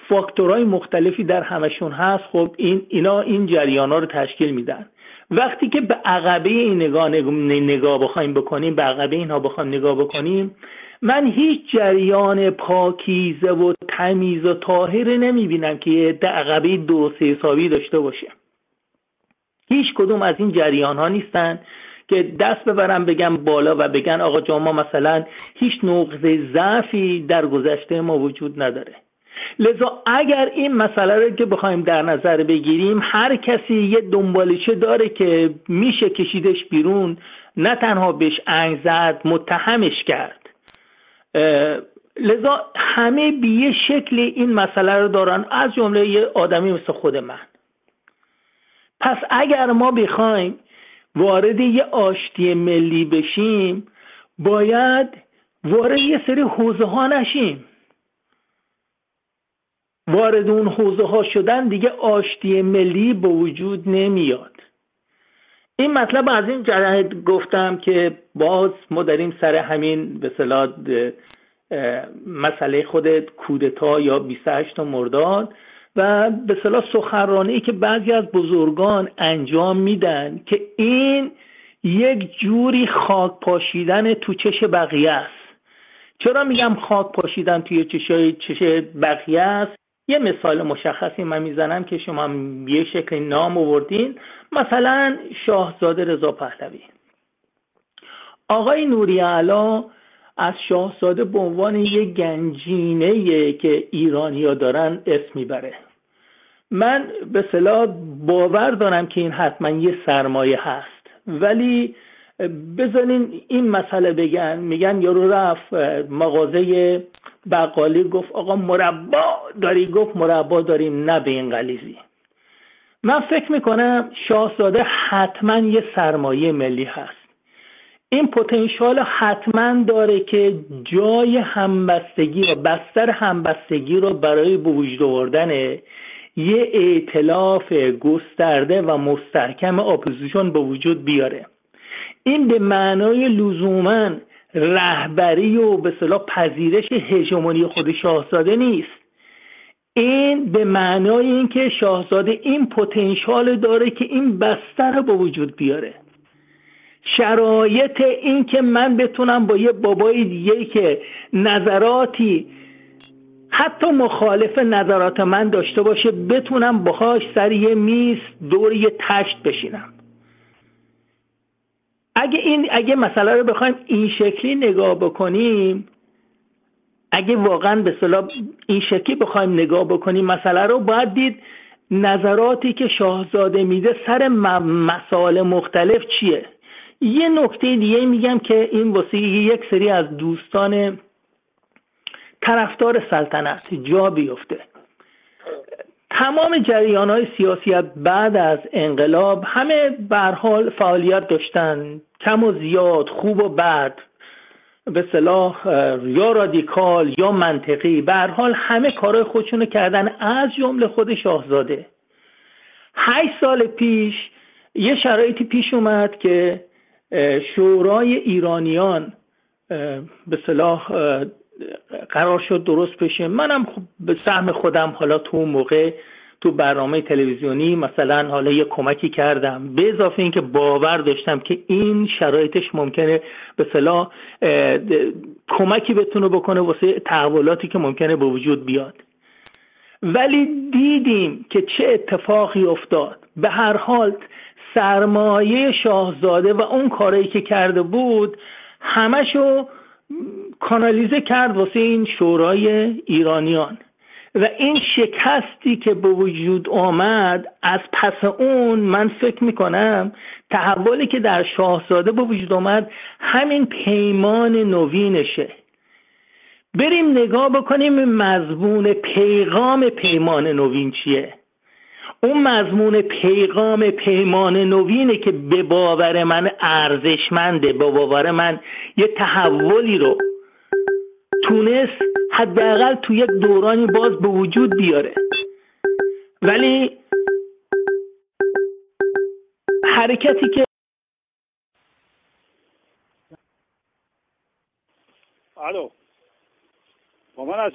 [SPEAKER 4] فاکتورهای مختلفی در همشون هست خب این اینا این جریان ها رو تشکیل میدن. وقتی که به عقبه این نگاه نگاه بخوایم بکنیم به عقبه اینها بخوایم نگاه بکنیم من هیچ جریان پاکیزه و تمیز و طاهر نمی‌بینم که عقبه درست حسابی داشته باشه. هیچ کدوم از این جریان ها نیستن. که دست ببرن بگن بالا و بگن آقا جان ما مثلا هیچ نقطه ضعفی در گذشته ما وجود نداره. لذا اگر این مسئله رو که بخوایم در نظر بگیریم هر کسی یه دنبالچه داره که میشه کشیدش بیرون نه تنها بهش انگ زد متهمش کرد. لذا همه به یه شکل این مسئله رو دارن. از جمله یه آدمی مثل خود من. پس اگر ما بخوایم وارد یه آشتی ملی بشیم باید وارد یه سری حوزه ها نشیم. وارد اون حوزه ها شدن دیگه آشتی ملی به وجود نمیاد. این مطلب از این جهت گفتم که باز ما داریم سر همین به مسئله خود کودتا یا 28 مرداد. و به صلاح سخنرانی که بعضی از بزرگان انجام میدن که این یک جوری خاک پاشیدن تو چش بقیه است. چرا میگم خاک پاشیدن توی چشای چش بقیه است؟ یه مثال مشخصی من می‌زنم که شما یه شکل نام آوردین. مثلا شاهزاده رضا پهلوی. آقای نوری علا از شاهزاده به عنوان یک گنجینه که ایرانیا دارن اسم می‌بره. من به صلاح باور دارم که این حتما یه سرمایه هست. ولی بزنین این مسئله بگن. میگن یارو رفت مغازه بقالی گفت آقا مربا داری؟ گفت مربا داریم نه به این غلیزی من فکر می‌کنم شاهزاده حتما یه سرمایه ملی هست. این پتانسیال حتما داره که جای همبستگی و بستر همبستگی رو برای به وجود آوردن یه ائتلاف گسترده و مستحکم اپوزیسیون به وجود بیاره. این به معنای لزوما رهبری و به صلاح پذیرش هژمونی خود شاهزاده نیست. این به معنای اینکه شاهزاده این پتانسیال داره که این بستر رو به وجود بیاره. شرایط این که من بتونم با یه بابای دیگه که نظراتی حتی مخالف نظرات من داشته باشه بتونم باهاش سر یه میز دور یه تشت بشینم. اگه این اگه مسئله رو بخوایم این شکلی نگاه بکنیم اگه واقعا به صلاح این شکلی بخوایم نگاه بکنیم مسئله رو باید دید نظراتی که شاهزاده میده سر مسائل مختلف چیه؟ یه نکته دیگه میگم که این واسه یک سری از دوستان طرفدار سلطنت جا بیفته. تمام جریان های سیاسیت بعد از انقلاب همه حال فعالیت داشتن کم و زیاد خوب و بد به صلاح یا رادیکال یا منطقی به حال همه کارهای خودشونو کردن از جمله خود شاهزاده. هشت سال پیش یه شرایطی پیش اومد که شورای ایرانیان به صلاح قرار شد درست بشه. منم خب به سهم خودم حالا تو اون موقع تو برنامه تلویزیونی مثلا حالا یه کمکی کردم. به اضافه اینکه باور داشتم که این شرایطش ممکنه به صلاح کمکی بتونه بکنه واسه تحولاتی که ممکنه به وجود بیاد. ولی دیدیم که چه اتفاقی افتاد. به هر حال سرمایه شاهزاده و اون کارایی که کرده بود همشو کانالیزه کرد واسه این شورای ایرانیان. و این شکستی که به وجود آمد از پس اون من فکر می‌کنم تحولی که در شاهزاده به وجود آمد همین پیمان نوینشه. بریم نگاه بکنیم مضمون پیغام پیمان نوین چیه. اون مضمون پیغام پیمان نوینه که به باور من ارزشمنده به باور من یه تحولی رو تونست حداقل تو یک دورانی باز به وجود بیاره. ولی حرکتی که
[SPEAKER 5] الو. با من از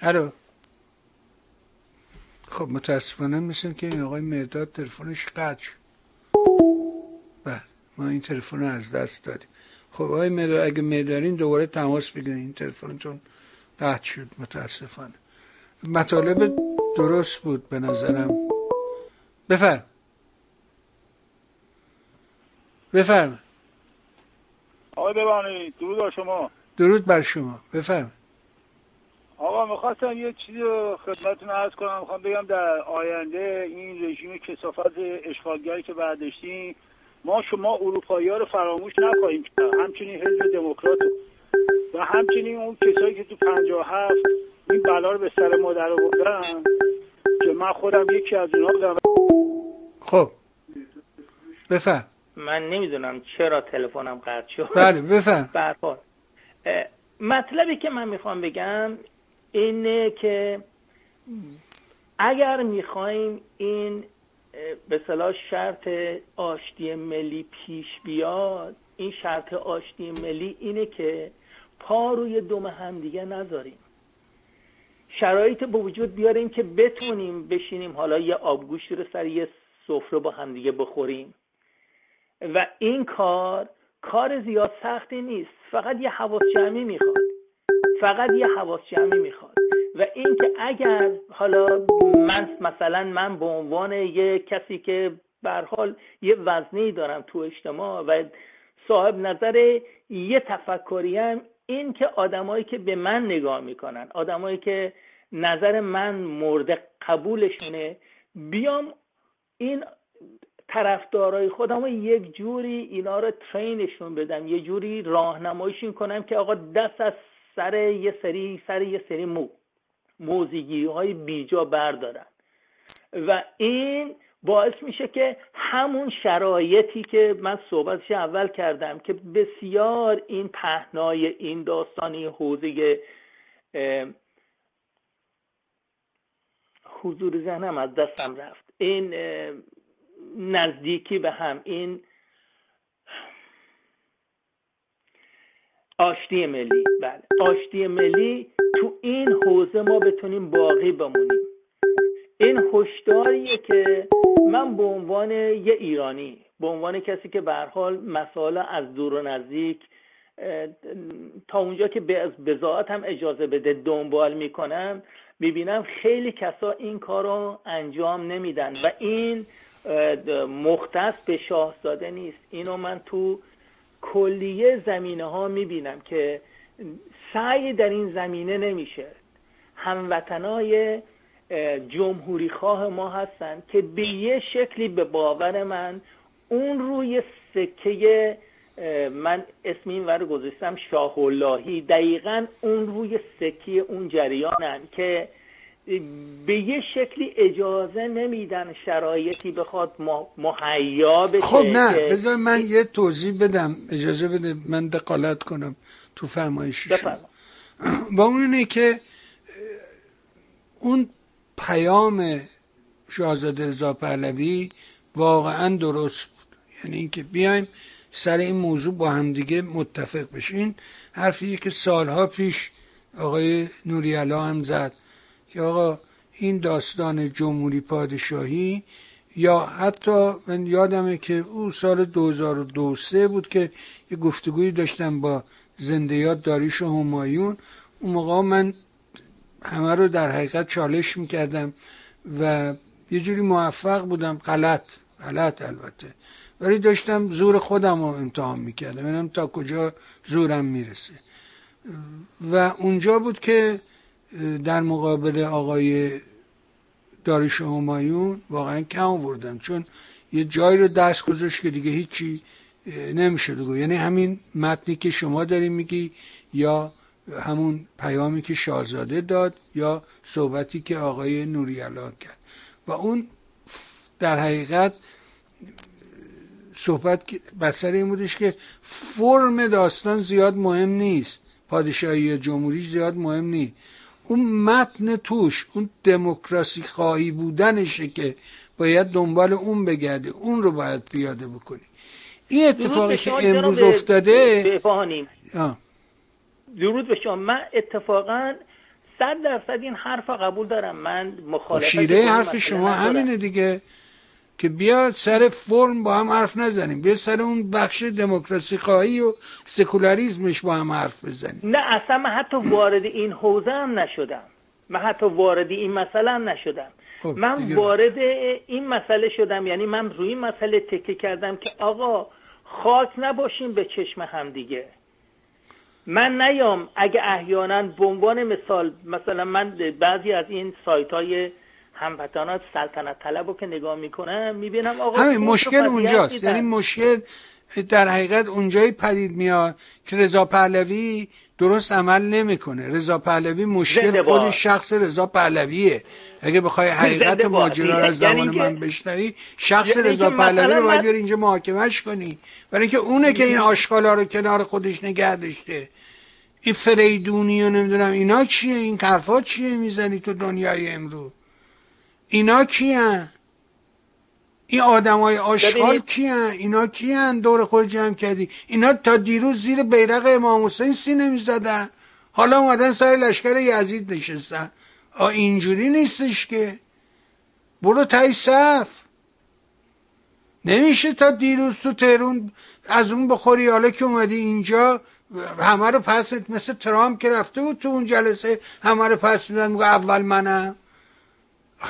[SPEAKER 2] الو. خب متاسفانه مثل که این آقای مرداد تلفنش قطع شد. بله ما این تلفن رو از دست دادیم. خب آقای مرداد اگه میدارین دوباره تماس بگیرین این تلفنتون قطع شد متاسفانه. مطالب درست بود به نظرم. بفرم. بفرم.
[SPEAKER 5] آقای ببانی درود بر شما.
[SPEAKER 2] درود بر شما. بفرم.
[SPEAKER 5] آقا می‌خواستم یه چیزی رو خدمتتون عرض کنم. می‌خوام بگم در آینده این رژیم کسافت اشغالگری که برداشتیم ما شما اروپایی ها رو فراموش نخواهیم کرد همچنین حزب دموکرات و همچنین اون کسایی که تو 57 این بلا رو به سر ما در آوردن که من خودم یکی از اونها بودم.
[SPEAKER 2] خب. بفرم
[SPEAKER 4] من نمی‌دونم چرا تلفنم قطع شد.
[SPEAKER 2] بله
[SPEAKER 4] اه، مطلبی که من می‌خوام بگم اینه که اگر می‌خوایم این به صلاح شرط آشتی ملی پیش بیاد این شرط آشتی ملی اینه که پا روی دم همدیگه نذاریم. شرایط به وجود بیاریم که بتونیم بشینیم حالا یه آبگوشتی رو سر یه سفره با همدیگه بخوریم. و این کار کار زیاد سختی نیست. فقط یه حواس جمعی می‌خواد. فقط یه حواس جمعی می‌خواد. و اینکه اگر حالا من مثلا من به عنوان یه کسی که به حال یه وزنی دارم تو اجتماع و صاحب نظر یه تفکریم این که آدمایی که به من نگاه می‌کنن آدمایی که نظر من مورد قبولشونه بیام این طرفدارای خودم رو یک جوری اینا رو ترینشون بدم یه جوری راهنماییشون کنم که آقا دست از سر یه سری سر یه سری مو موزیگی های بیجا بردارن. و این باعث میشه که همون شرایطی که من صحبتش اول کردم که بسیار این پهنای این داستانی حوزه حضور ذهنم از دستم رفت. این نزدیکی به هم این آشتی ملی بله. آشتی ملی تو این حوزه ما بتونیم باقی بمونیم. این هشداریه که من به عنوان یه ایرانی به عنوان کسی که به حال مسائل از دور و نزدیک تا اونجا که به بزاعت هم اجازه بده دنبال می‌کنم می‌بینم خیلی کسا این کار رو انجام نمیدن. و این مختص به شاهزاده نیست. اینو من تو کلیه زمینه ها می‌بینم که سعی در این زمینه نمیشه. هموطنای جمهوری خواه ما هستن که به یه شکلی به باور من اون روی سکه من اسم این ور گذاشتم شاه اللهی دقیقا اون روی سکه اون جریانن که به یه شکلی اجازه نمیدن شرایطی بخواد مهیا بشه
[SPEAKER 2] خب نه بذار من یه توضیح بدم اجازه بده من دقالت کنم تو فرمایش. و اون اینه که اون پیام شاهزاده رضا پهلوی واقعا درست بود. یعنی اینکه بیایم سر این موضوع با همدیگه متفق بشین. حرفیه که سالها پیش آقای نوریالا هم زد. که آقا این داستان جمهوری پادشاهی یا حتی من یادمه که او سال 2002 سه بود که یه گفتگویی داشتم با زنده یاد داریش و همایون. اون موقع من همه رو در حقیقت چالش می‌کردم و یه جوری موفق بودم. غلط غلط البته. ولی داشتم زور خودم رو امتحان می‌کردم. ببینم تا کجا زورم می‌رسه. و اونجا بود که در مقابل آقای داریش همایون واقعا کم آوردن. چون یه جایی رو دست گذاشت که دیگه هیچی نمیشه بگو یعنی همین متنی که شما داری میگی یا همون پیامی که شاهزاده داد یا صحبتی که آقای نوریالا کرد. و اون در حقیقت صحبت بسر این بودش که فرم داستان زیاد مهم نیست. پادشاهی یا جمهوری زیاد مهم نیست. اون متن توش اون دموکراسی خواهی بودنشه که باید دنبال اون بگرده اون رو باید پیاده بکنی. این اتفاقی که امروز افتاده
[SPEAKER 4] بفهانیم. درود به شما. من اتفاقا صد درصد این حرف قبول دارم. من مخالفت
[SPEAKER 2] شیره حرف شما همینه دیگه. که بیا سر فرم با هم حرف نزنیم. بیا سر اون بخش دموکراسی خواهی و سکولاریزمش با هم حرف بزنیم.
[SPEAKER 4] نه اصلا من حتی وارد این حوزه هم نشدم. من حتی وارد این مسئله هم نشدم.
[SPEAKER 2] خب،
[SPEAKER 4] من وارد این مسئله شدم. یعنی من روی این مسئله تکه کردم که آقا خاک نباشیم به چشم هم دیگه. من نیام اگه احیانا به عنوان مثال مثلا من بعضی از این سایت های هموطنات سلطنت طلب رو که نگاه می‌کنم می‌بینم آقا
[SPEAKER 2] همین مشکل اونجاست.
[SPEAKER 4] میدن.
[SPEAKER 2] یعنی مشکل در حقیقت اونجایی پدید میاد که رضا پهلوی درست عمل نمی‌کنه. رضا پهلوی مشکل. خود شخص رضا پهلویه. اگه بخوای حقیقت. ماجرا رو از
[SPEAKER 4] یعنی
[SPEAKER 2] زمان من بشنوی شخص
[SPEAKER 4] یعنی
[SPEAKER 2] رضا پهلوی رو باید بیاری اینجا محاکمش کنی. برای اینکه اونه که این آشغالا رو کنار خودش نگه داشته. این فریدونی و نمی‌دونم اینا چیه؟ این حرفا چیه می‌زنی تو دنیای امروز؟ اینا کیان؟ این آدمای آشغال. کیان؟ اینا کیان دور خود جمع کردی؟ اینا تا دیروز زیر بیرق امام حسین سینه می‌زدن. حالا اومدن سر لشکر یزید نشستن. آ اینجوری نیستش که. برو تای صف. نمیشه تا دیروز تو تهرون از اون بخوری حالا که اومدی اینجا همه رو پس مثل ترامپ که رفته بود تو اون جلسه همه رو پس میدن میگه اول منم.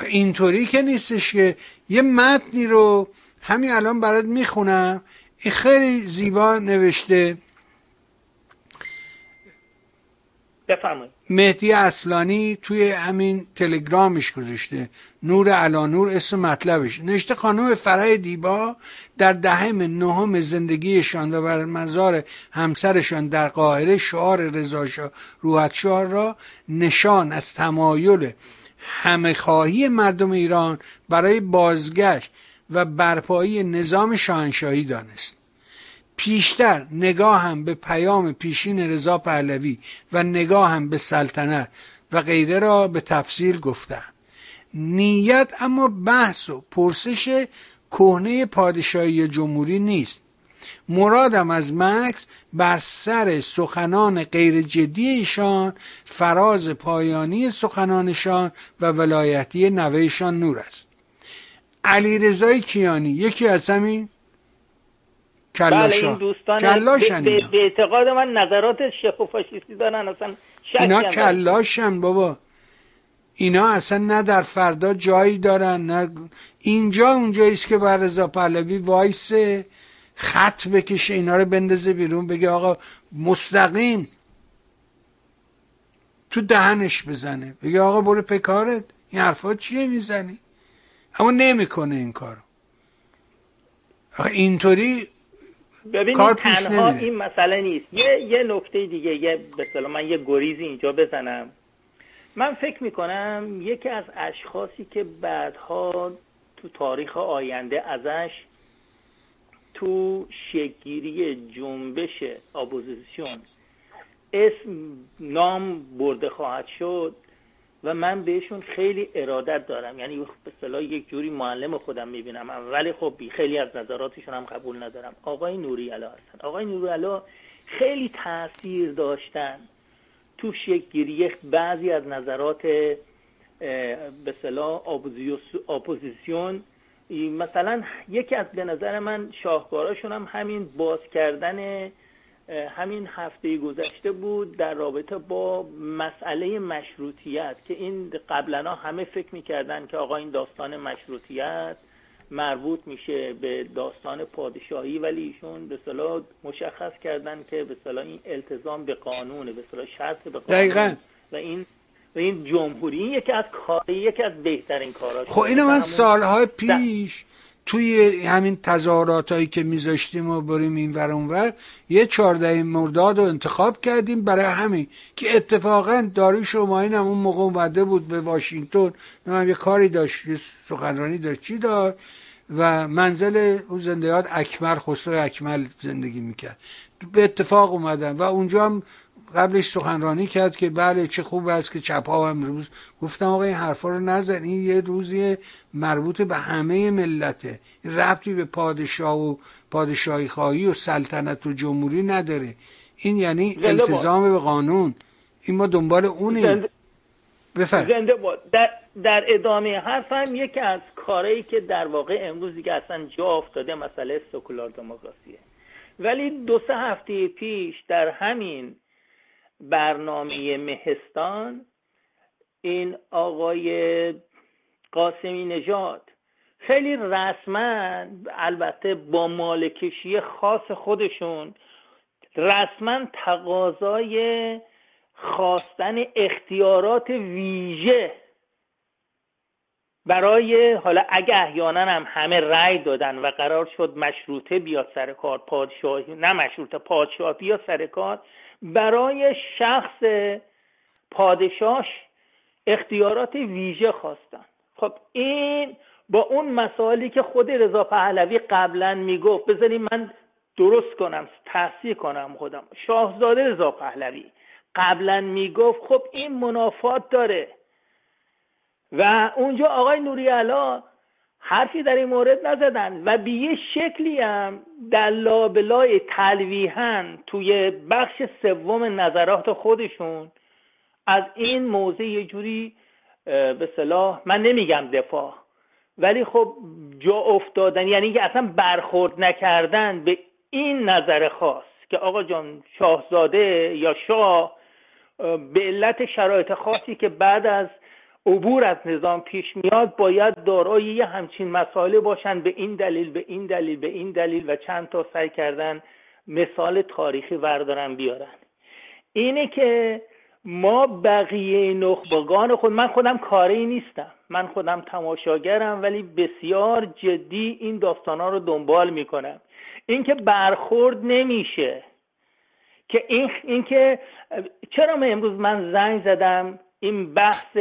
[SPEAKER 2] اینطوری که نیستش که یه متنی رو همین الان برات می‌خونم. این خیلی زیبا نوشته.
[SPEAKER 4] بفرمایید.
[SPEAKER 2] مهدی اصلانی توی همین تلگرامش گذاشته. نور علانور اسم مطلبش. نوشته خانم فرای دیبا در دهم نهم زندگیشان و بر مزار همسرشان در قاهره شعار رضاشاه روحتشاه را نشان از تمایل همه خواهی مردم ایران برای بازگشت و برپایی نظام شاهنشاهی دانست. پیشتر نگاهم به پیام پیشین رضا پهلوی و نگاهم به سلطنت و غیره را به تفصیل گفتم. نیت اما بحث و پرسش کهنه پادشاهی جمهوری نیست. مرادم از مکس بر سر سخنان غیر جدی ایشان فراز پایانی سخنانشان و ولایتی نوهشان نور است. علی رضای کیانی یکی از همین؟
[SPEAKER 4] بله
[SPEAKER 2] کلاشا
[SPEAKER 4] این دوستان
[SPEAKER 2] کلاشن
[SPEAKER 4] به, اعتقاد من نظرات شیخ و فاشیستی دارن اصلا
[SPEAKER 2] اینا. کلاشن بابا. اینا اصلا نه در فردا جایی دارن نه اینجا اونجایی است که بر رضا پهلوی وایسه. خط بکشه اینا رو بندازه بیرون بگه آقا مستقیم تو دهنش بزنه. بگه آقا برو پکارت. این حرفا چیه می‌زنی؟ اما نمی‌کنه این کارو. آخه اینطوری
[SPEAKER 4] ببینید
[SPEAKER 2] کار پیش
[SPEAKER 4] تنها. این مسئله نیست. یه یه نکته دیگه یه به من یه گریزی اینجا بزنم. من فکر می‌کنم یکی از اشخاصی که بعدها تو تاریخ آینده ازش تو شکگیری جنبش اپوزیسیون. اسم نام برده خواهد شد و من بهشون خیلی ارادت دارم. یعنی به اصطلاح یک جوری معلم خودم می‌بینم. ولی خب خیلی از نظراتشون هم قبول ندارم. آقای نوری علا هستن. آقای نوری علا خیلی تاثیر داشتن تو شکلگیری بعضی از نظرات به اپوزیوس- اپوزیسیون مثلا یکی از به نظر من شاهکاراشون هم همین باز کردن همین هفته گذشته بود در رابطه با مسئله مشروطیت که این قبلا همه فکر می‌کردن که آقا این داستان مشروطیت مربوط میشه به داستان پادشاهی ولی ایشون به اصطلاح مشخص کردن که به اصطلاح این التزام به قانونه به اصطلاح شرط به قانون
[SPEAKER 2] دقیقاً.
[SPEAKER 4] و این این جمهوری این یکی از کار یکی از بهترین کاراش
[SPEAKER 2] خب اینو من سالهای پیش توی همین تظاهرات هایی که میذاشتیم و بریم این ور اون ور یه چارده مرداد رو انتخاب کردیم برای همین که اتفاقا داروش شماین هم اون موقع اومده بود به واشنگتن. من یه کاری داشت یه سخنرانی داشت. چی داشت؟ و منزل اون زنده یاد اکمل خسرو اکمل زندگی می‌کرد. به اتفاق اومدن و اونجا هم قبلش سخنرانی کرد که بله چه خوب است که چپ ها هم امروز گفتم آقا این حرفا رو نزن این یه روزی مربوط به همه ملته این ربطی به پادشاه و پادشاهی خواهی و سلطنت و جمهوری نداره. این یعنی
[SPEAKER 4] باد.
[SPEAKER 2] التزام به قانون. این ما دنبال اونیم.
[SPEAKER 4] زنده, زنده در, در ادامه حرفم یکی از کارهایی که در واقع امروز دیگه اصلا جا افتاده مسئله سکولار دموکراسیه. ولی دو سه هفته پیش در همین برنامه مهستان این آقای قاسمی نژاد. خیلی رسما البته با مالکشی خاص خودشون. رسما تقاضای خواستن اختیارات ویژه برای حالا اگه احیانا هم همه رأی دادن و قرار شد مشروطه بیاد سر کار پادشاهی نه مشروطه پادشاه بیاد سر کار برای شخص پادشاهش اختیارات ویژه خواستن. خب این با اون مسائلی که خود رضا پهلوی قبلا می‌گفت بذاریم من درست کنم تحصیل کنم خودم. شاهزاده رضا پهلوی قبلا می‌گفت خب این منافات داره. و اونجا آقای نوری علا حرفی در این مورد نزدن. و به یه شکلی هم در لابلای تلویحا توی بخش سوم نظرات خودشون از این موضع یه جوری به صلاح من نمیگم دفاع. ولی خب جا افتادن یعنی که اصلا برخورد نکردن به این نظر خاص که آقا جان شاهزاده یا شاه به علت شرایط خاصی که بعد از عبور از نظام پیش میاد باید دارای یه همچین مسائله باشن به این دلیل به این دلیل به این دلیل و چند تا سعی کردن مثال تاریخی وردارن بیارن. اینه که ما بقیه نخبگان خود من خودم کاری نیستم. من خودم تماشاگرم ولی بسیار جدی این داستان ها رو دنبال می‌کنم. اینکه برخورد نمیشه. که این اینکه چرا من امروز من زنگ زدم؟ این بحث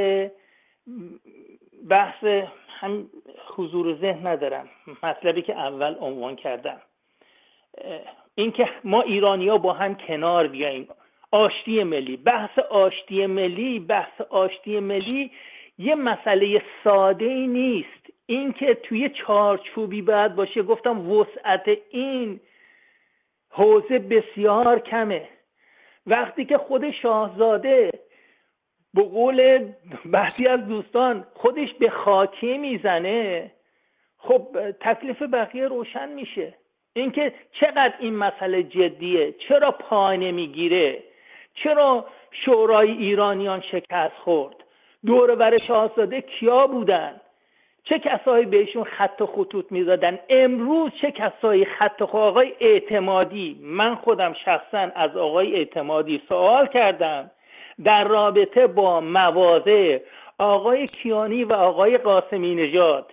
[SPEAKER 4] بحث هم حضور ذهن ندارم. مطلبی که اول عنوان کردم. اینکه ما ایرانیا با هم کنار بیاییم. آشتی ملی. بحث آشتی ملی بحث آشتی ملی یه مسئله ساده ای نیست. اینکه توی چارچوبی باید باشه گفتم وسعت این حوزه بسیار کمه. وقتی که خود شاهزاده به قول بعضی از دوستان خودش به خاکی می‌زنه خب تکلیف بقیه روشن میشه. اینکه چقدر این مسئله جدیه چرا پا نمی‌گیره چرا شورای ایرانیان شکست خورد دور بر شاهزاده کیا بودن؟ چه کسایی بهشون خط و خطوط می‌زدن؟ امروز چه کسایی خط و آقای اعتمادی من خودم شخصا از آقای اعتمادی سوال کردم. در رابطه با مواضع آقای کیانی و آقای قاسمی نژاد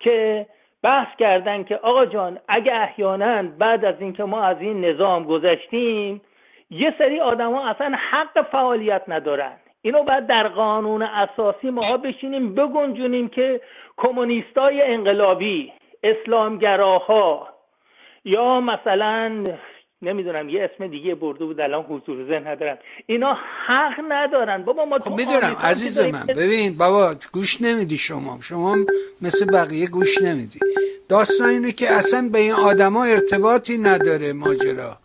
[SPEAKER 4] که بحث کردن که آقا جان اگه احیانا بعد از اینکه ما از این نظام گذشتیم یه سری آدما اصلا حق فعالیت ندارن. اینو باید در قانون اساسی ماها بشینیم بگنجونیم که کمونیستای انقلابی اسلامگراها یا مثلا نمی‌دونم یه اسم دیگه برده بود الان حضور ذهن ندارم. اینا حق ندارن. بابا ما
[SPEAKER 2] خب می‌دونم عزیز من ببین بابا گوش نمیدی شما. شما مثل بقیه گوش نمیدی. داستان اینه که اصلا به این آدما ارتباطی نداره ماجرا.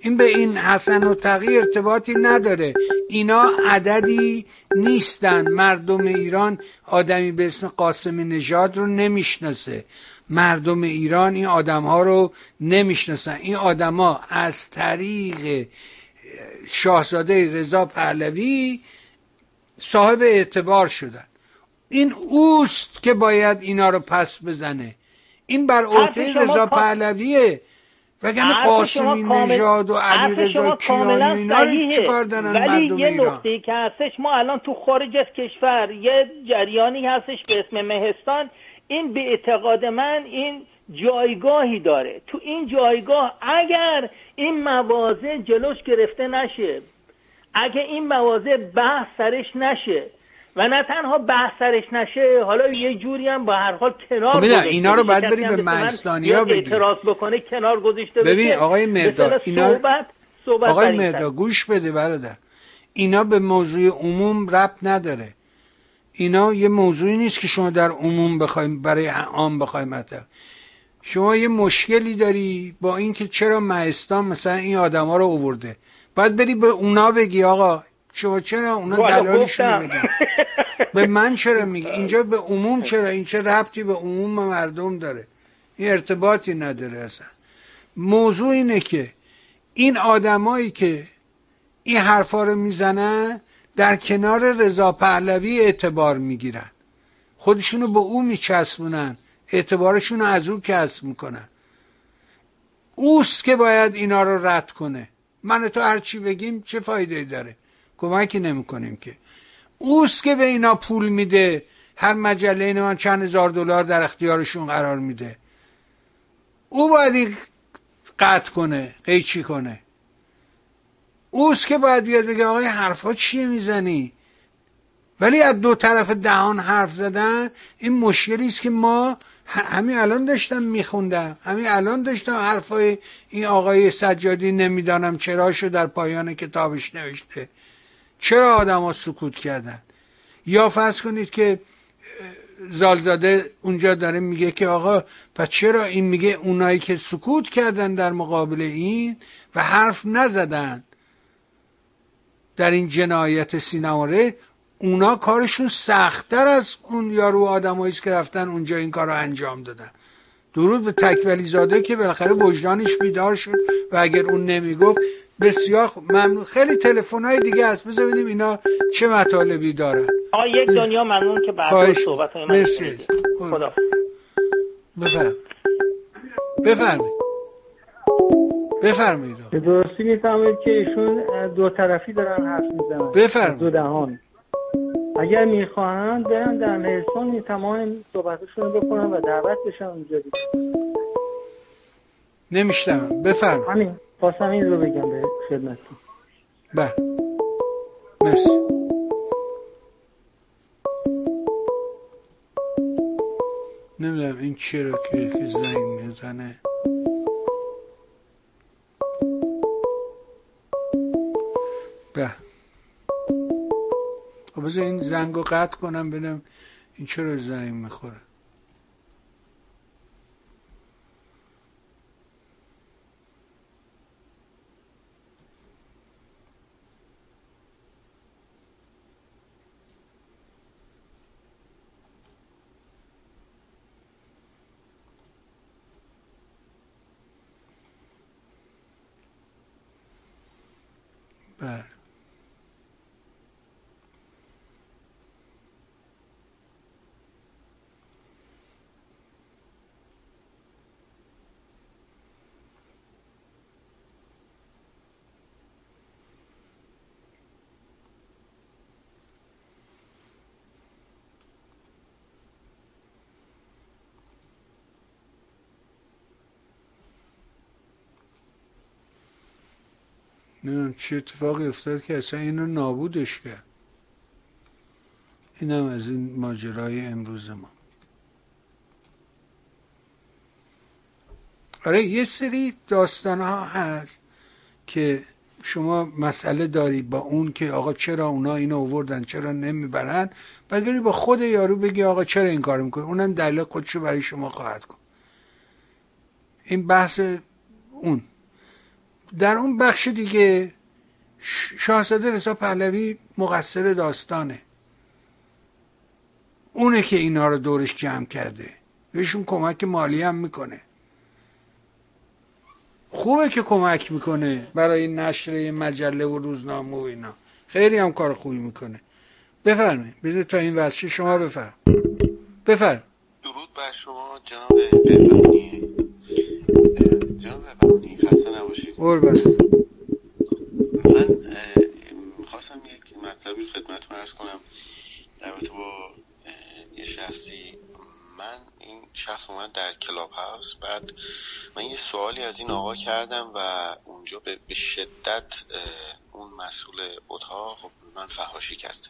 [SPEAKER 2] این به این حسن و تقی ارتباطی نداره. اینا عددی نیستن. مردم ایران آدمی به اسم قاسم نژاد رو نمی‌شناسه. مردم ایران این آدم ها رو نمی‌شناسن. این آدما از طریق شاهزاده رضا پهلوی صاحب اعتبار شدن. این اوست که باید اینا رو پس بزنه. این بر عهده رضا پهلویه. وگرنه قاسمی نژاد و علی رضا کیانی اینا چه کار دارن
[SPEAKER 4] ولی یه نقطه که هستش ما الان تو خارج از کشور یه جریانی هستش به اسم مهستان این به اعتقاد من این جایگاهی داره. تو این جایگاه اگر این مواضع جلوش گرفته نشه اگه این مواضع بحث سرش نشه و نه تنها بحث سرش نشه حالا یه جوری هم با هر حال کنار
[SPEAKER 2] خب اینا رو باید بریم به مهستانی ها
[SPEAKER 4] اعتراض بکنه کنار گذاشته
[SPEAKER 2] ببین آقای مردا اینا صحبت صحبت آقای مردا گوش بده برادر. اینا به موضوع عموم ربط نداره. اینا یه موضوعی نیست که شما در عموم بخوایم برای عام بخوایم مطرح. شما یه مشکلی داری با اینکه چرا مهستان مثلا این آدما رو اوورده. باید بری به اونا بگی آقا شما چرا اونا دلالشون. بگن به من چرا میگه اینجا به عموم چرا؟ این چه ربطی به عموم مردم داره؟ این ارتباطی نداره اصلا. موضوع اینه که این آدمایی که این حرفا رو می‌زنن در کنار رضا پهلوی اعتبار می‌گیرن. خودشونو به او میچسبونن. اعتبارشون از او کسب می‌کنن. اوست که باید اینا رو رد کنه. من تو هر چی بگیم چه فایده داره؟ کمکی نمی‌کنیم که. اوست که به اینا پول میده. هر مجله این من چند هزار دلار در اختیارشون قرار میده. او باید قطع کنه قیچی کنه. اوست که باید بیاد بگه آقای حرفا چیه می‌زنی؟ ولی از دو طرف دهان حرف زدن این مشکلی است که ما همین الان داشتم میخوندم. همین الان داشتم حرفای این آقای سجادی نمی‌دانم چراشو در پایان کتابش نوشته. چرا آدما سکوت کردن؟ یا فرض کنید که زالزاده اونجا داره میگه که آقا پس چرا این میگه اونایی که سکوت کردن در مقابل این و حرف نزدن؟ در این جنایت سینماره اونا کارشون سختتر از اون یارو آدمایی که رفتن اونجا این کار رو انجام دادن. درود به تکولی زاده که بالاخره وجدانش بیدار شد و اگر اون نمی‌گفت بسیار. ممنون. خیلی تلفن های دیگه هست. بذار ببینیم اینا چه مطالبی دارن.
[SPEAKER 4] آقا یک دنیا ممنون که بعد صحبت های من. خدا.
[SPEAKER 2] بفرم. بفرمایید بفرمایید.
[SPEAKER 6] به درستی می‌فهمید که ایشون دو طرفی دارن حرف می‌زنن.
[SPEAKER 2] بفرمایید.
[SPEAKER 6] دو دهان. اگر می‌خواهند برن در مهرسان تمام صحبتشون رو بکنن و دعوت بشن اونجا
[SPEAKER 2] نمیشتم بفرمایید.
[SPEAKER 6] همین. خواستم این رو بگم به خدمتتون.
[SPEAKER 2] بله. مرسی. نمی‌دونم این چرا که زنگ می‌زنه. به. خب این زنگ رو قطع کنم ببینم این چرا زنگ می‌خوره. بله. نمی‌دونم چه اتفاقی افتاد که اصلا اینو نابودش کرد. اینم از این ماجرای امروز ما. آره یه سری داستان ها هست که شما مسئله داری با اون که آقا چرا اونا اینو آوردن چرا نمی‌برن؟ بعد بری با خود یارو بگی آقا چرا این کار می‌کنه اونم دلیل خودشو برای شما خواهد کن این بحث اون. در اون بخش دیگه شاهزاده رضا پهلوی مقصر داستانه. اونه که اینا رو دورش جمع کرده. بهشون کمک مالی هم می‌کنه. خوبه که کمک می‌کنه برای نشر مجله و روزنامه و اینا. خیلی هم کار خوبی می‌کنه. بفرمایید. بده تا این وضعی شما بفرم بفرم
[SPEAKER 7] درود بر شما جناب بهبهانی خسته نباشید.
[SPEAKER 2] قربان.
[SPEAKER 7] من می‌خواستم یک مطلبی خدمتتون ارز کنم. در با یه شخصی. من این شخص اومد در کلاب هاوس بعد من یه سوالی از این آقا کردم و اونجا به شدت اون مسئول اتاق خب من فحاشی کرد.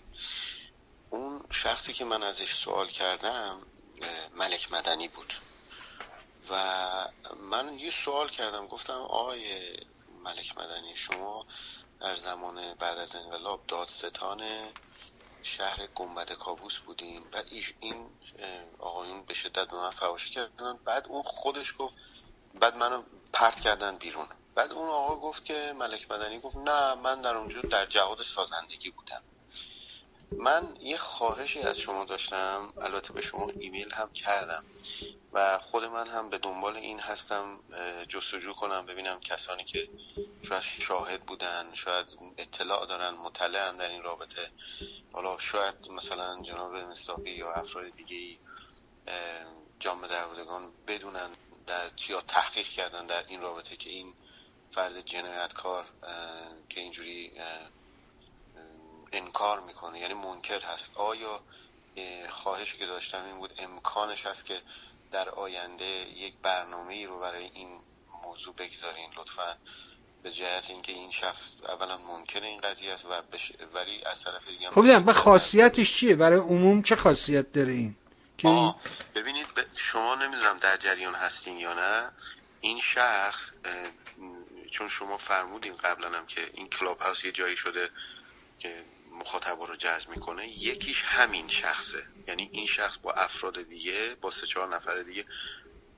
[SPEAKER 7] اون شخصی که من ازش سوال کردم ملک مدنی بود. و من یه سوال کردم. گفتم آقای ملک مدنی شما در زمان بعد از انقلاب دادستان شهر گنبد کابوس بودین بعد این آقایون به شدت به من فواشی کردن. بعد اون خودش گفت بعد منو پرت کردن بیرون. بعد اون آقا گفت که ملک مدنی گفت نه من در اونجا در جهاد سازندگی بودم. من یه خواهشی از شما داشتم البته به شما ایمیل هم کردم. و خود من هم به دنبال این هستم جستجو کنم ببینم کسانی که شاید شاهد بودن شاید اطلاع دارن مطلعن در این رابطه. حالا شاید مثلا جناب مصداقی یا افراد دیگه جامعه دروازگان بدونن در یا تحقیق کردن در این رابطه که این فرد جنایتکار که اینجوری انکار می‌کنه یعنی منکر هست. آیا خواهشی که داشتم این بود امکانش هست که در آینده یک برنامه ای رو برای این موضوع بگذارین لطفا. به جهت اینکه این شخص اولا منکر این قضیه است و بش... ولی از طرف دیگه
[SPEAKER 2] خب به خاصیتش چیه؟ برای عموم چه خاصیت داره این؟
[SPEAKER 7] آه ببینید شما نمی‌دونم در جریان هستین یا نه. این شخص چون شما فرمودین قبلا هم که این کلاب هاوس یه جایی شده که مخاطب رو جذب می‌کنه یکیش همین شخصه. یعنی این شخص با افراد دیگه با سه چهار نفر دیگه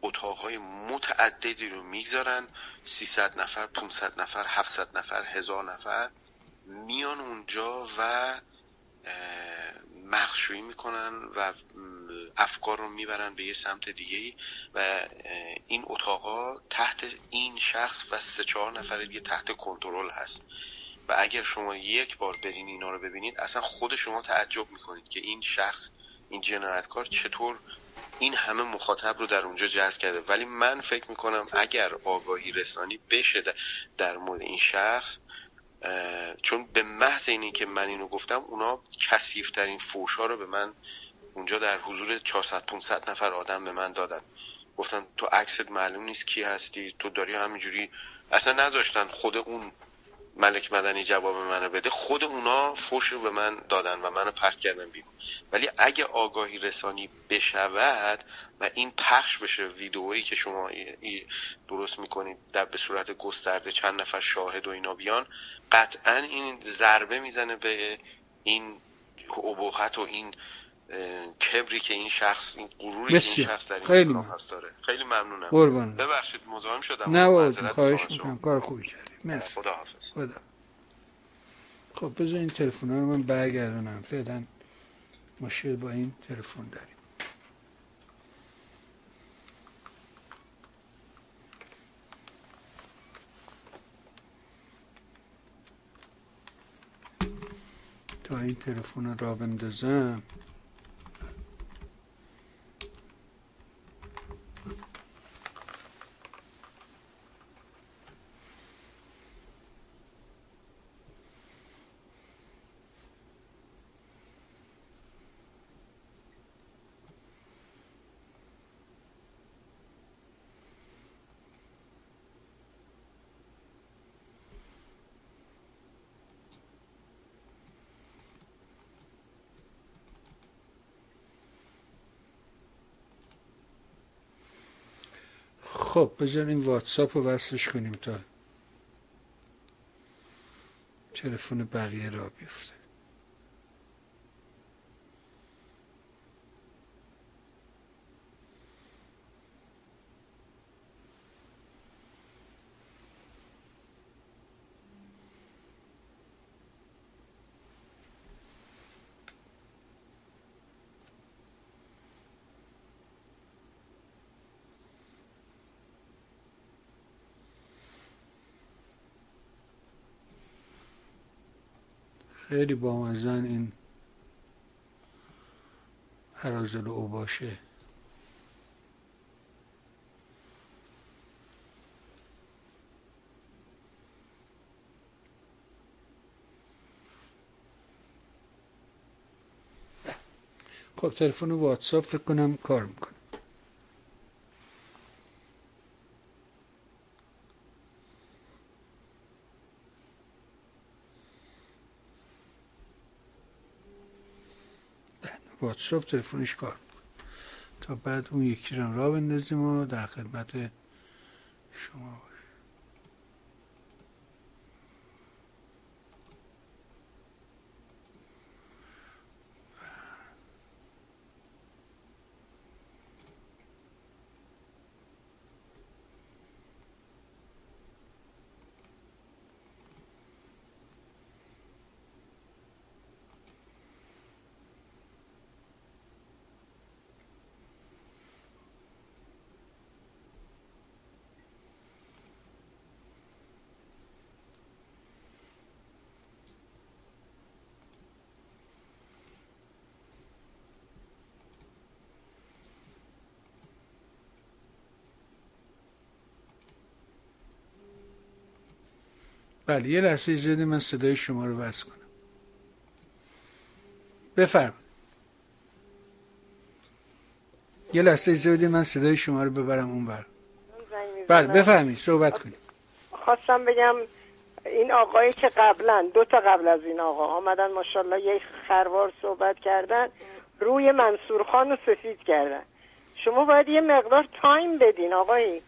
[SPEAKER 7] اتاقهای متعددی رو می‌گذارن. 300 نفر 500 نفر 700 نفر هزار نفر میان اونجا و مخشویی می‌کنن و افکار رو می‌برن به یه سمت دیگه و این اتاقا تحت این شخص و سه چهار نفر دیگه تحت کنترل هست. و اگر شما یک بار برین اینا رو ببینید اصلا خود شما تعجب می‌کنید که این شخص این جنایتکار چطور این همه مخاطب رو در اونجا جذب کرده. ولی من فکر می‌کنم اگر آگاهی رسانی بشه در مورد این شخص چون به محض اینی که من اینو گفتم اونا کسیفترین فوش ها رو به من اونجا در حضور 400 500 نفر آدم به من دادن. گفتن تو عکست معلوم نیست کی هستی تو داری همینجوری اصلا نذاشتن خود اون ملک مدنی جواب منو بده خود اونا فوش رو به من دادن و منو پرت کردن بیرون. ولی اگه آگاهی رسانی بشود و این پخش بشه ویدئویی که شما درست می‌کنید در به صورت گسترده چند نفر شاهد و اینا بیان قطعا این ضربه می‌زنه به این ابهت و این کبری که این شخص این غروری که این شخص در این
[SPEAKER 2] خیلی
[SPEAKER 7] هست داره. خیلی ممنونم. ببخشید مزاحم شدم.
[SPEAKER 2] نه خواهش می‌کنم. کار خوبی کردی. مرسی.
[SPEAKER 7] خدا حافظ
[SPEAKER 2] خدا. خب بذار این تلفن رو من برگردونم. فعلا مشکل با این تلفن داریم. تا این تلفن را بندازم. خب بذار این واتساپ رو وصلش کنیم تا تلفن بقیه را بیفته. خیلی بامزن این حرازل او باشه خب تلفن واتساپ فکر کنم کار می‌کنه. واتساپ تلفنش کار تا بعد اون یکی رو را بندازیم و در خدمت شما بله یه لحظه من صدای شما رو وز کنم. بفرم. یه لحظه من صدای شما رو ببرم اون بر بله بفهمید صحبت کنید.
[SPEAKER 8] خواستم بگم این آقایی که قبلا دو تا قبل از این آقا آمدن ماشاءالله یک خروار صحبت کردن روی منصور خان رو سفید کردن. شما باید یه مقدار تایم بدین آقایی.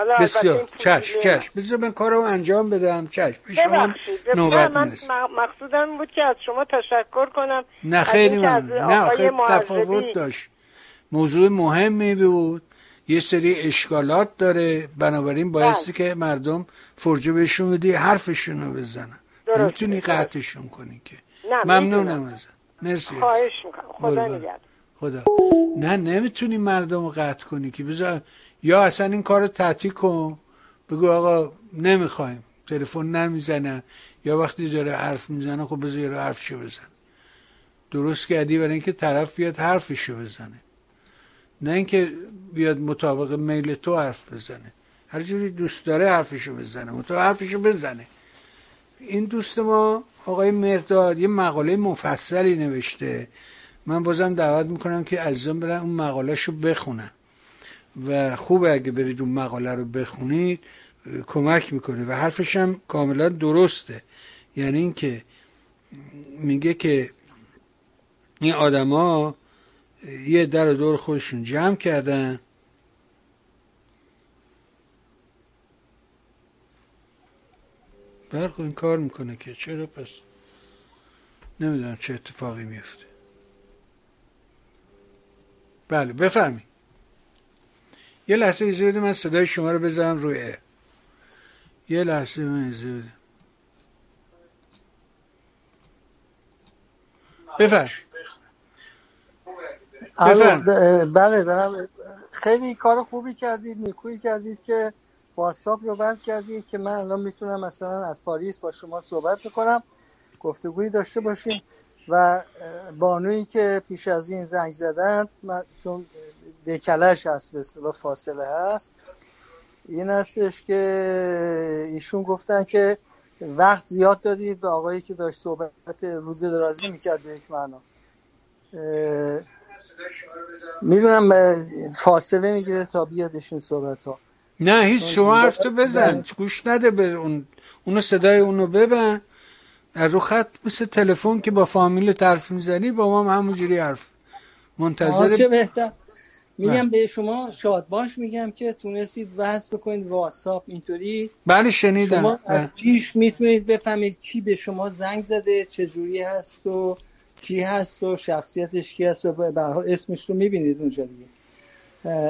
[SPEAKER 8] حالا
[SPEAKER 2] بسیار. چشم
[SPEAKER 8] پوزیله-
[SPEAKER 2] چشم. بذار من کارو انجام بدم. چشم. به شما نوبت
[SPEAKER 8] من مقصودم بود که از شما تشکر کنم.
[SPEAKER 2] نه خیلی ممنون. نه خیلی تفاوت داشت. موضوع مهمی بود. یه سری اشکالات داره. بنابراین بایستی که مردم فرجه بهشون بدی حرفشون رو بزنن نمی‌تونی. قطعشون کنی که. ممنونم. ازت. مرسی.
[SPEAKER 8] خواهش می‌کنم. خدا. نگهدار.
[SPEAKER 2] خدا. نه نمی‌تونی مردم رو قطع کنی که. بذار یا اصلا این کار رو تعطیل کن. بگو آقا نمی‌خوایم. تلفن نمی‌زنه یا وقتی داره حرف می‌زنه خب بذار یه حرفشو بزن. درست کردی برای اینکه طرف بیاد حرفشو بزنه. نه اینکه بیاد مطابق میل تو حرف بزنه. هر جوری دوست داره حرفشو بزنه. مطابق حرفشو بزنه. این دوست ما آقای مرداد یه مقاله مفصلی نوشته. من بازم دعوت می‌کنم که عزیزان برن اون مقالهش رو بخونن. و خوبه اگه برید اون مقاله رو بخونید کمک می‌کنه و حرفش هم کاملا درسته. یعنی اینکه میگه که این آدما یه در و دور خودشون جمع کردن. برخو این کار می‌کنه که چرا پس نمی‌دونم چه اتفاقی میفته بله بفرمایید. یه لحظه اجازه بده من صدای شما رو بذارم روی یه لحظه من اجازه بده بفرم.
[SPEAKER 6] بله دارم. خیلی کار خوبی کردید نیکویی کردید که واتساپ رو بند کردید که من الان می‌تونم مثلا از پاریس با شما صحبت بکنم گفتگویی داشته باشیم و بانویی که پیش از این زنگ زدن من چون دکلش هست به اصطلاح فاصله هست. این هستش که ایشون گفتن که وقت زیاد دادید به آقایی که داشت صحبت روزه درازی می‌کرد به یک معنا. می‌دونم فاصله می‌گیره تا بیادش این صحبت ها
[SPEAKER 2] نه هیچ شما حرف تو بزن. گوش نده به اون اونو صدای اونو ببن. از رو خط مثل تلفن که با فامیل طرف می‌زنی با ما هم همونجوری حرف. منتظر
[SPEAKER 6] بهتر. میگم. به شما شادباش میگم که تونستید وصل بکنید واتساپ اینطوری
[SPEAKER 2] بله شنیدم
[SPEAKER 6] شما از
[SPEAKER 2] بله.
[SPEAKER 6] پیش می‌تونید بفهمید کی به شما زنگ زده چجوری هست و کی هست و شخصیتش کی هست و به اسمش رو می‌بینید اونجا دیگه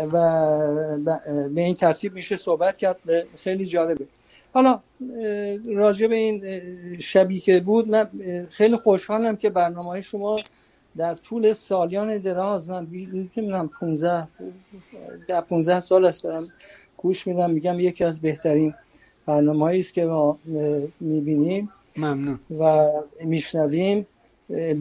[SPEAKER 6] و به این ترتیب میشه صحبت کرد خیلی جالبه حالا راجع به این شبی که بود من خیلی خوشحالم که برنامه های شما در طول سالیان دراز من نمی‌دونم 15 در 15 سال است دارم گوش میدم میگم یکی از بهترین برنامه است که ما می‌بینیم
[SPEAKER 2] ممنون.
[SPEAKER 6] و میشنویم.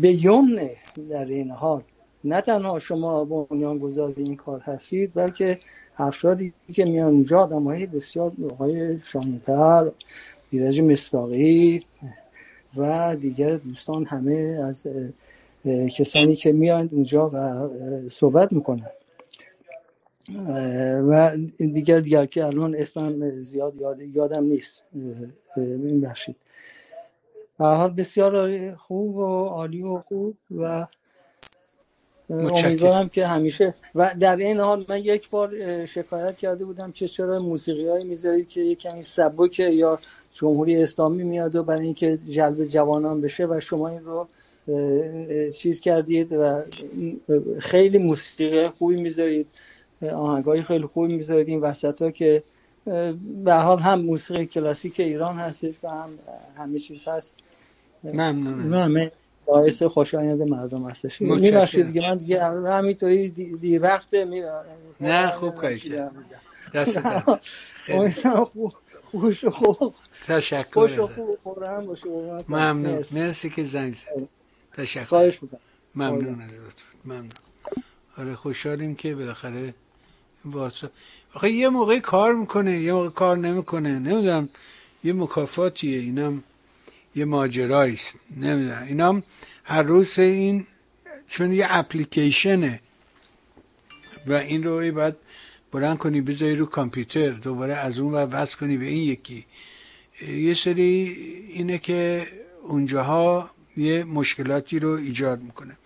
[SPEAKER 6] به یمن در این حال. نه تنها شما بنیانگذار این کار هستید بلکه افرادی که میان اونجا آدم های بسیار آقای شاهینپر ایرج مصداقی و دیگر دوستان همه از کسانی که میان اونجا و صحبت می‌کنن. و دیگر دیگر که الان اسمم زیاد یاد یادم نیست. این به حال بسیار خوب و عالی و خوب و. امیدوارم که همیشه و در این حال من یک بار شکایت کرده بودم که چرا موسیقی هایی می‌ذارید که یک کمی سبکه یا جمهوری اسلامی میاد و برای اینکه جلب جوانان بشه و شما این رو چیز کردید و خیلی موسیقی خوبی می‌ذارید آهنگ های خیلی خوبی می‌ذارید. این وسط ها که به حال هم موسیقی کلاسیک ایران هستش و هم همه چیز هست. همه باعث خوشایند مردم هستش. میبخشید دیگه من دیگه همینطوری دی- دیر وقته
[SPEAKER 2] نه، خوب کاری کرد. دست
[SPEAKER 6] خوب خوش و خوب.
[SPEAKER 2] تشکر
[SPEAKER 6] خوش و. خوب.
[SPEAKER 2] ممنون.
[SPEAKER 6] مرسی.
[SPEAKER 2] مرسی که زنگ زد. تشکر.
[SPEAKER 6] خواهش می‌کنم.
[SPEAKER 2] ممنون از لطفت. ممنون. آره خوشحالیم که بالاخره واتساپ آخه یه موقع کار می‌کنه یه موقع کار نمی‌کنه. نمی‌دونم یه مکافاتیه. اینم یه ماجرایی است. نمی‌دونم. اینام هر روز این چون یه اپلیکیشنه. و این رو باید بلند کنی بذاری رو کامپیوتر دوباره از اون و وصل کنی به این یکی. یه سری اینه که اونجاها یه مشکلاتی رو ایجاد می‌کنه.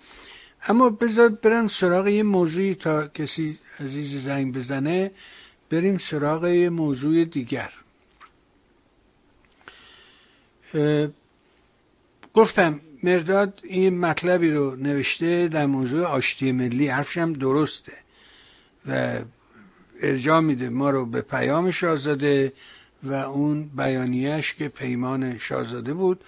[SPEAKER 2] اما بذار برم سراغ یه موضوعی تا کسی عزیز زنگ بزنه. بریم سراغ یه موضوع دیگر. گفتم مرداد این مطلبی رو نوشته در موضوع آشتی ملی. حرفشم درسته و ارجاع میده ما رو به پیام شاهزاده و اون بیانیهش که پیمان شاهزاده بود.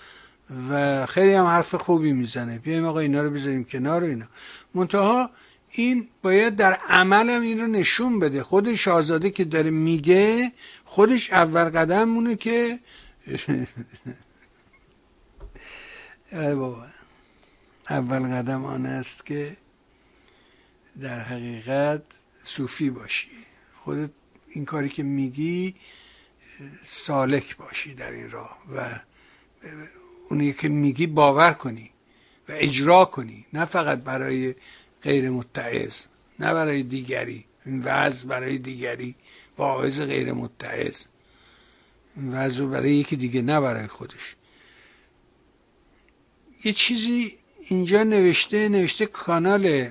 [SPEAKER 2] و خیلی هم حرف خوبی می‌زنه. بیایم آقا اینا رو بذاریم کنار و اینا. منتها این باید در عمل هم این رو نشون بده. خود شاهزاده که داره میگه خودش اول قدم مونه که بابا. اول قدم آن است که در حقیقت صوفی باشی. خودت این کاری که میگی سالک باشی در این راه و اونی که میگی باور کنی و اجرا کنی نه فقط برای غیر متعز نه برای دیگری. این وضع برای دیگری واعظ غیر متعز این وضع برای یکی دیگه نه برای خودش. یه چیزی اینجا نوشته نوشته کانال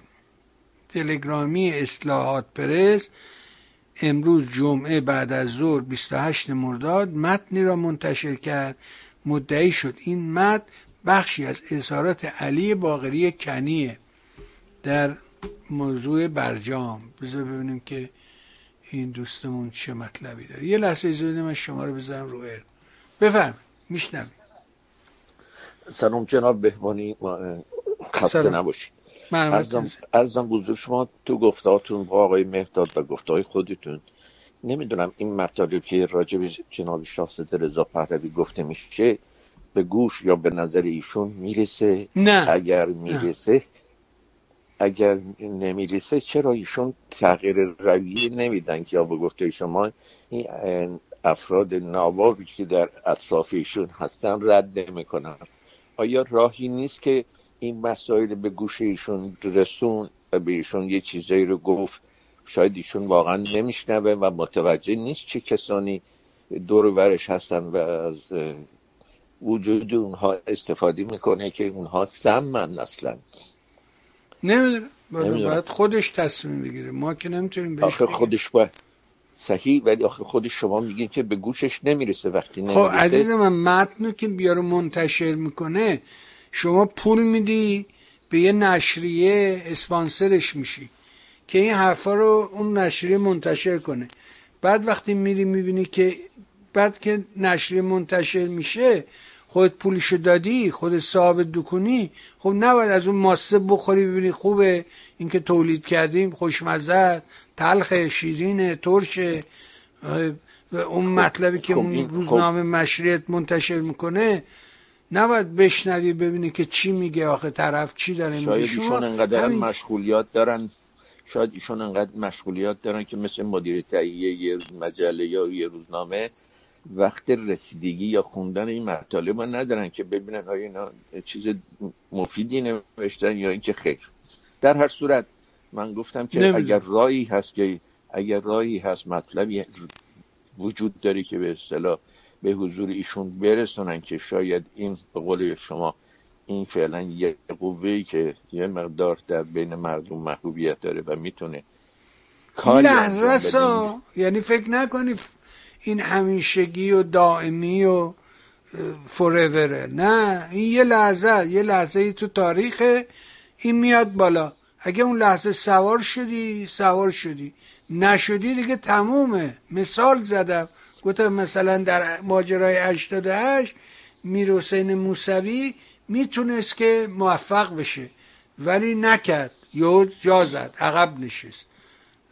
[SPEAKER 2] تلگرامی اصلاحات پرس امروز جمعه بعد از ظهر 28 مرداد متنی را منتشر کرد. مدعی شد. این متن بخشی از اظهارات علی باقری کنیه در موضوع برجام. بذار ببینیم که این دوستمون چه مطلبی داره. یه لحظه ایزه من شما رو بزنم رو ایر بفهم میشنم
[SPEAKER 9] سلام جناب بهبانی خسته نباشید. ارزم بزرگ شما تو گفتهاتون با آقای مهداد و گفته خودتون. نمی‌دونم این مطالب که راجع به جناب شاهزاده رضا پهلوی گفته میشه به گوش یا به نظر ایشون می‌رسه؟
[SPEAKER 2] نه.
[SPEAKER 9] اگر می‌رسه؟ اگر نمی‌رسه چرا ایشون تغییر رویه نمیدن که یا به گفته شما این افراد نوابی که در اطراف ایشون هستن رد نمی‌کنن؟ آیا راهی نیست که این مسائل به گوش ایشون رسون و به ایشون یه چیزایی رو گفت شاید ایشون واقعا نمیشنوه و متوجه نیست چه کسانی دور ورش هستن و از وجود اونها استفاده می‌کنه که اونها سمن اصلا.
[SPEAKER 2] نمی‌دونم. باید خودش تصمیم بگیره. ما که نمی‌تونیم بهش
[SPEAKER 9] آخه خودش باید صحیح ولی آخه خودش شما میگین که به گوشش نمی‌رسه وقتی
[SPEAKER 2] خب
[SPEAKER 9] نمی‌رسه.
[SPEAKER 2] عزیز من متنو که بیاره منتشر می‌کنه شما پول میدی به یه نشریه اسپانسرش میشی. که این حرفا رو اون نشریه منتشر کنه. بعد وقتی میری می‌بینی که بعد که نشریه منتشر میشه خود پولشو دادی خود صاحب دکونی خب نباید از اون ماسه بخوری ببینی خوبه اینکه تولید کردیم خوشمزه تلخ شیرین ترشه. و اون مطلبی که
[SPEAKER 9] خب
[SPEAKER 2] اون روزنامه مشریت منتشر می‌کنه نباید بشنوی ببینی که چی میگه آخه طرف چی داره میگه.
[SPEAKER 9] شاید ایشون انقدر مشغولیات دارن. شاید ایشون انقدر مشغولیات دارن که مثل مدیر تهیه یه مجله یا یه روزنامه وقت رسیدگی یا خوندن این مطالب رو ندارن که ببینن آیا اینا چیز مفیدی نوشتن یا اینکه خیر در هر صورت من گفتم که
[SPEAKER 2] نمی‌دونم.
[SPEAKER 9] اگر راهی هست که اگر راهی هست مطلبی وجود داره که به اصطلاح به حضور ایشون برسونن که شاید این به قول شما این فعلا یه قوه‌ای که یه مقدار در بین مردم محبوبیت داره و می‌تونه کاری
[SPEAKER 2] لحظه. ها. یعنی فکر نکنی این همیشگی و دائمی و فوروره نه این یه لحظه یه لحظه ای تو تاریخ این میاد بالا. اگه اون لحظه سوار شدی سوار شدی. نشدی دیگه تمومه. مثال زدم. گفتم مثلا در ماجرای 88 میر حسین موسوی می‌تونست که موفق بشه. ولی نکرد. یهو جا زد. عقب نشست.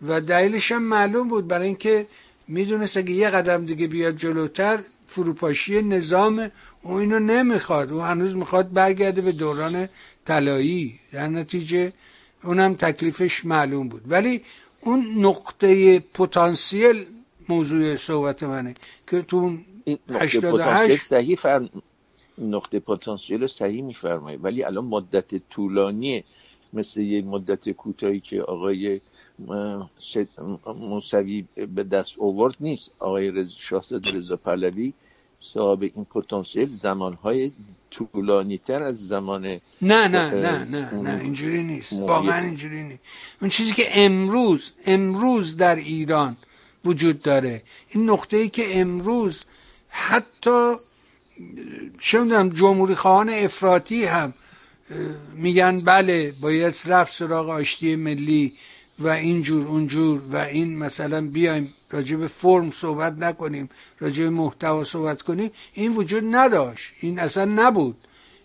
[SPEAKER 2] و دلیلش هم معلوم بود. برای اینکه می‌دونست اگه یه قدم دیگه بیاد جلوتر فروپاشی نظام او اینو نمی‌خواد. او هنوز می‌خواد برگرده به دوران طلایی. در نتیجه اونم تکلیفش معلوم بود. ولی اون نقطه پتانسیل موضوع صحبت منه که تو اون
[SPEAKER 9] این نقطه
[SPEAKER 2] 88
[SPEAKER 9] پتانسیل صحیح فرم... نقطه پتانسیل صحیح میفرمایید ولی الان مدت طولانی مثل یه مدت کوتاهی که آقای موسوی به دست آورد نیست آقای. شاهزاده رضا پهلوی صاحب این پتانسیل زمانهای طولانی تر از زمان
[SPEAKER 2] نه نه نه نه نه اینجوری نیست
[SPEAKER 9] محیط.
[SPEAKER 2] واقعا اینجوری نیست اون چیزی که امروز امروز در ایران وجود داره این نقطه ای که امروز حتی چه می‌دونم جمهوری خواهان افراطی هم میگن بله باید رفت سراغ آشتی ملی و اینجور اونجور و این مثلا بیایم راجع به فرم صحبت نکنیم راجع به محتوا صحبت کنیم. این وجود نداشت. این اصلا نبود.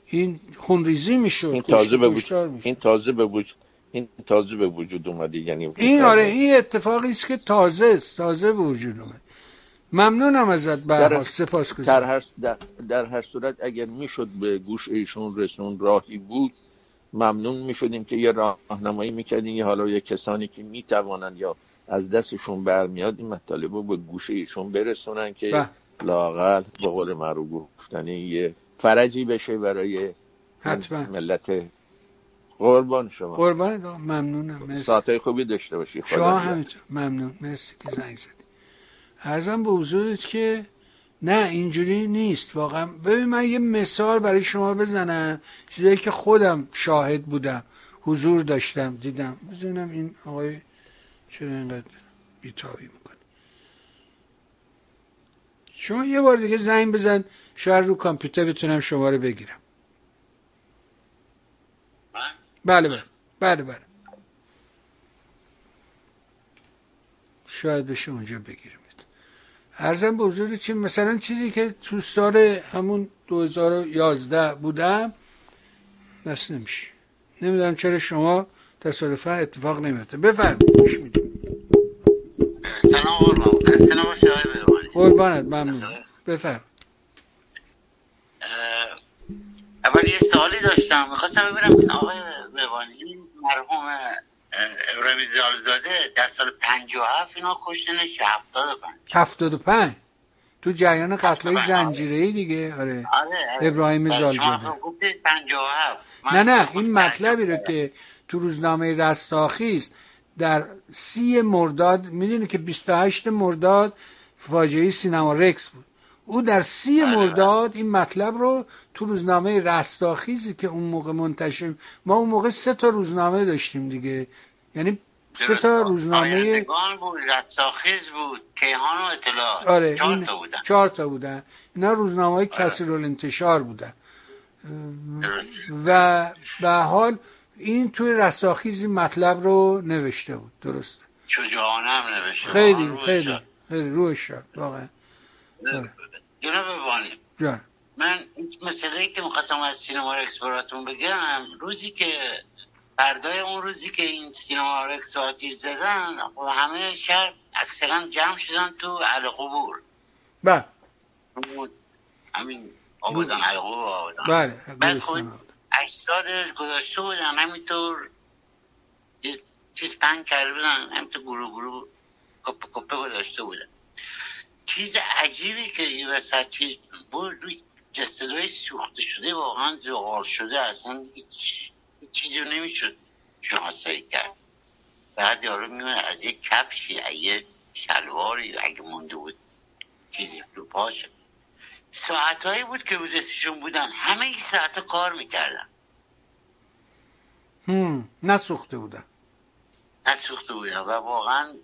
[SPEAKER 2] این خونریزی می‌شد
[SPEAKER 9] این تازه به وجود. این تازه به وجود این تازه به وجود اومده یعنی
[SPEAKER 2] این آره این اتفاقی است که تازه است. تازه به وجود اومد. ممنونم ازت به سپاس
[SPEAKER 9] در, هر, در, در هر صورت اگر می‌شد به گوش ایشون رسون راهی بود ممنون می‌شدیم که یه راهنمایی می‌کردیم یه حالا یه کسانی که می‌توانند یا از دستشون برمیاد این مطالب رو به گوش ایشون برسونن که
[SPEAKER 2] بله.
[SPEAKER 9] لاقل به قول معروف گفتنی یه فرجی بشه برای
[SPEAKER 2] حتما.
[SPEAKER 9] ملت. قربان شما.
[SPEAKER 2] قربان. ممنونم. مرسی.
[SPEAKER 9] ساعتهای خوبی داشته باشی. خدا
[SPEAKER 2] شما. همینطور. ممنون. مرسی که زنگ زدی. ارزم به حضورت که نه اینجوری نیست. واقعا. ببین من یه مثال برای شما بزنم. چیزایی که خودم شاهد بودم حضور داشتم دیدم. بزنم این آقای چرا اینقدر بیتابی می‌کنه. شما یه بار دیگه زنگ بزن شاید رو کامپیوتر بتونم شما رو بگیرم. بله بله. بله بله. شاید بشه اونجا بگیریم ارزم به حضورت که مثلا چیزی که تو سال همون 2011 بودم بس نمیشه. نمی‌دونم چرا شما تصادفا اتفاق نمیفته بفرمایید گوش میدیم.
[SPEAKER 3] سلام قربان. خسته نباشی
[SPEAKER 2] قربانت ممنون. بفرم.
[SPEAKER 3] اول یه سوالی داشتم. می‌خواستم ببینم آقای بهبانی این مرحوم ابراهیم زالزاده در سال 57 اینا کشتنش 75
[SPEAKER 2] 75 تو جریان قتل
[SPEAKER 3] 75
[SPEAKER 2] زنجیره دیگه؟ آره.
[SPEAKER 3] آره آره.
[SPEAKER 2] ابراهیم زالزاده.
[SPEAKER 3] شما گفتید 57 من
[SPEAKER 2] نه نه این
[SPEAKER 3] خب
[SPEAKER 2] مطلبی رو
[SPEAKER 3] 75.
[SPEAKER 2] که تو روزنامه رستاخیز در سی مرداد می‌دونی که 28 مرداد فاجعه سینما رکس بود. او در سی
[SPEAKER 3] بله،
[SPEAKER 2] مرداد این مطلب رو تو روزنامه رستاخیزی که اون موقع منتشر ما اون موقع سه تا روزنامه داشتیم دیگه. یعنی سه تا. روزنامه
[SPEAKER 3] آیندگان بود رستاخیز بود کیهان و اطلاع
[SPEAKER 2] آره
[SPEAKER 3] چهار
[SPEAKER 2] این
[SPEAKER 3] تا بودن.
[SPEAKER 2] چهار تا بودن. اینا روزنامه های کسر انتشار بودن.
[SPEAKER 3] درست.
[SPEAKER 2] و به حال این توی رستاخیز این مطلب رو نوشته بود. درست
[SPEAKER 3] شجاعانه هم نوشته.
[SPEAKER 2] خیلی خیلی
[SPEAKER 3] شد.
[SPEAKER 2] خیلی روش شد واقعا. آره.
[SPEAKER 3] جناب بانی
[SPEAKER 2] جان.
[SPEAKER 3] من مسئله که می‌خواستم از سینما رکس براتون بگم روزی که فردای اون روزی که این سینما رکس رو آتیش زدن خب همه شهر اکثرا جمع شدن تو علی قبور
[SPEAKER 2] بله
[SPEAKER 3] همین آبادان علی قبور و آبادان.
[SPEAKER 2] بله
[SPEAKER 3] بعد. اجساد گذاشته بودن همینطور یه چیز پنگ کرده بودن همینطور گروه گروه کپه کپه گذاشته بودن. چیز عجیبی که این وسط چیز بود روی جسدهای سوخته شده واقعا زغال شده اصلا هیچ چیزی رو نمی‌شد شناسایی کرد. بعد یارو میونه از یه کفشی از یه شلواری اگه مونده بود چیزی رو پاش ساعتهایی بود که رو دستشون بودن. همه این ساعت کار می‌کردن.
[SPEAKER 2] هم، نسوخته بودن.
[SPEAKER 3] نسوخته بودن و واقعا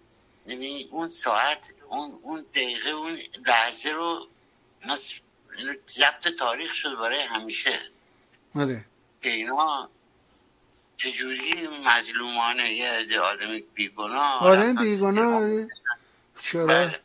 [SPEAKER 3] یعنی اون ساعت اون اون دقیقه اون لحظه رو ضبط تاریخ شد برای همیشه.
[SPEAKER 2] آره
[SPEAKER 3] که اینا چجوری مظلومانه؟ یه عده آدم بیگناه
[SPEAKER 2] آره. بیگناه. چرا؟
[SPEAKER 3] بله.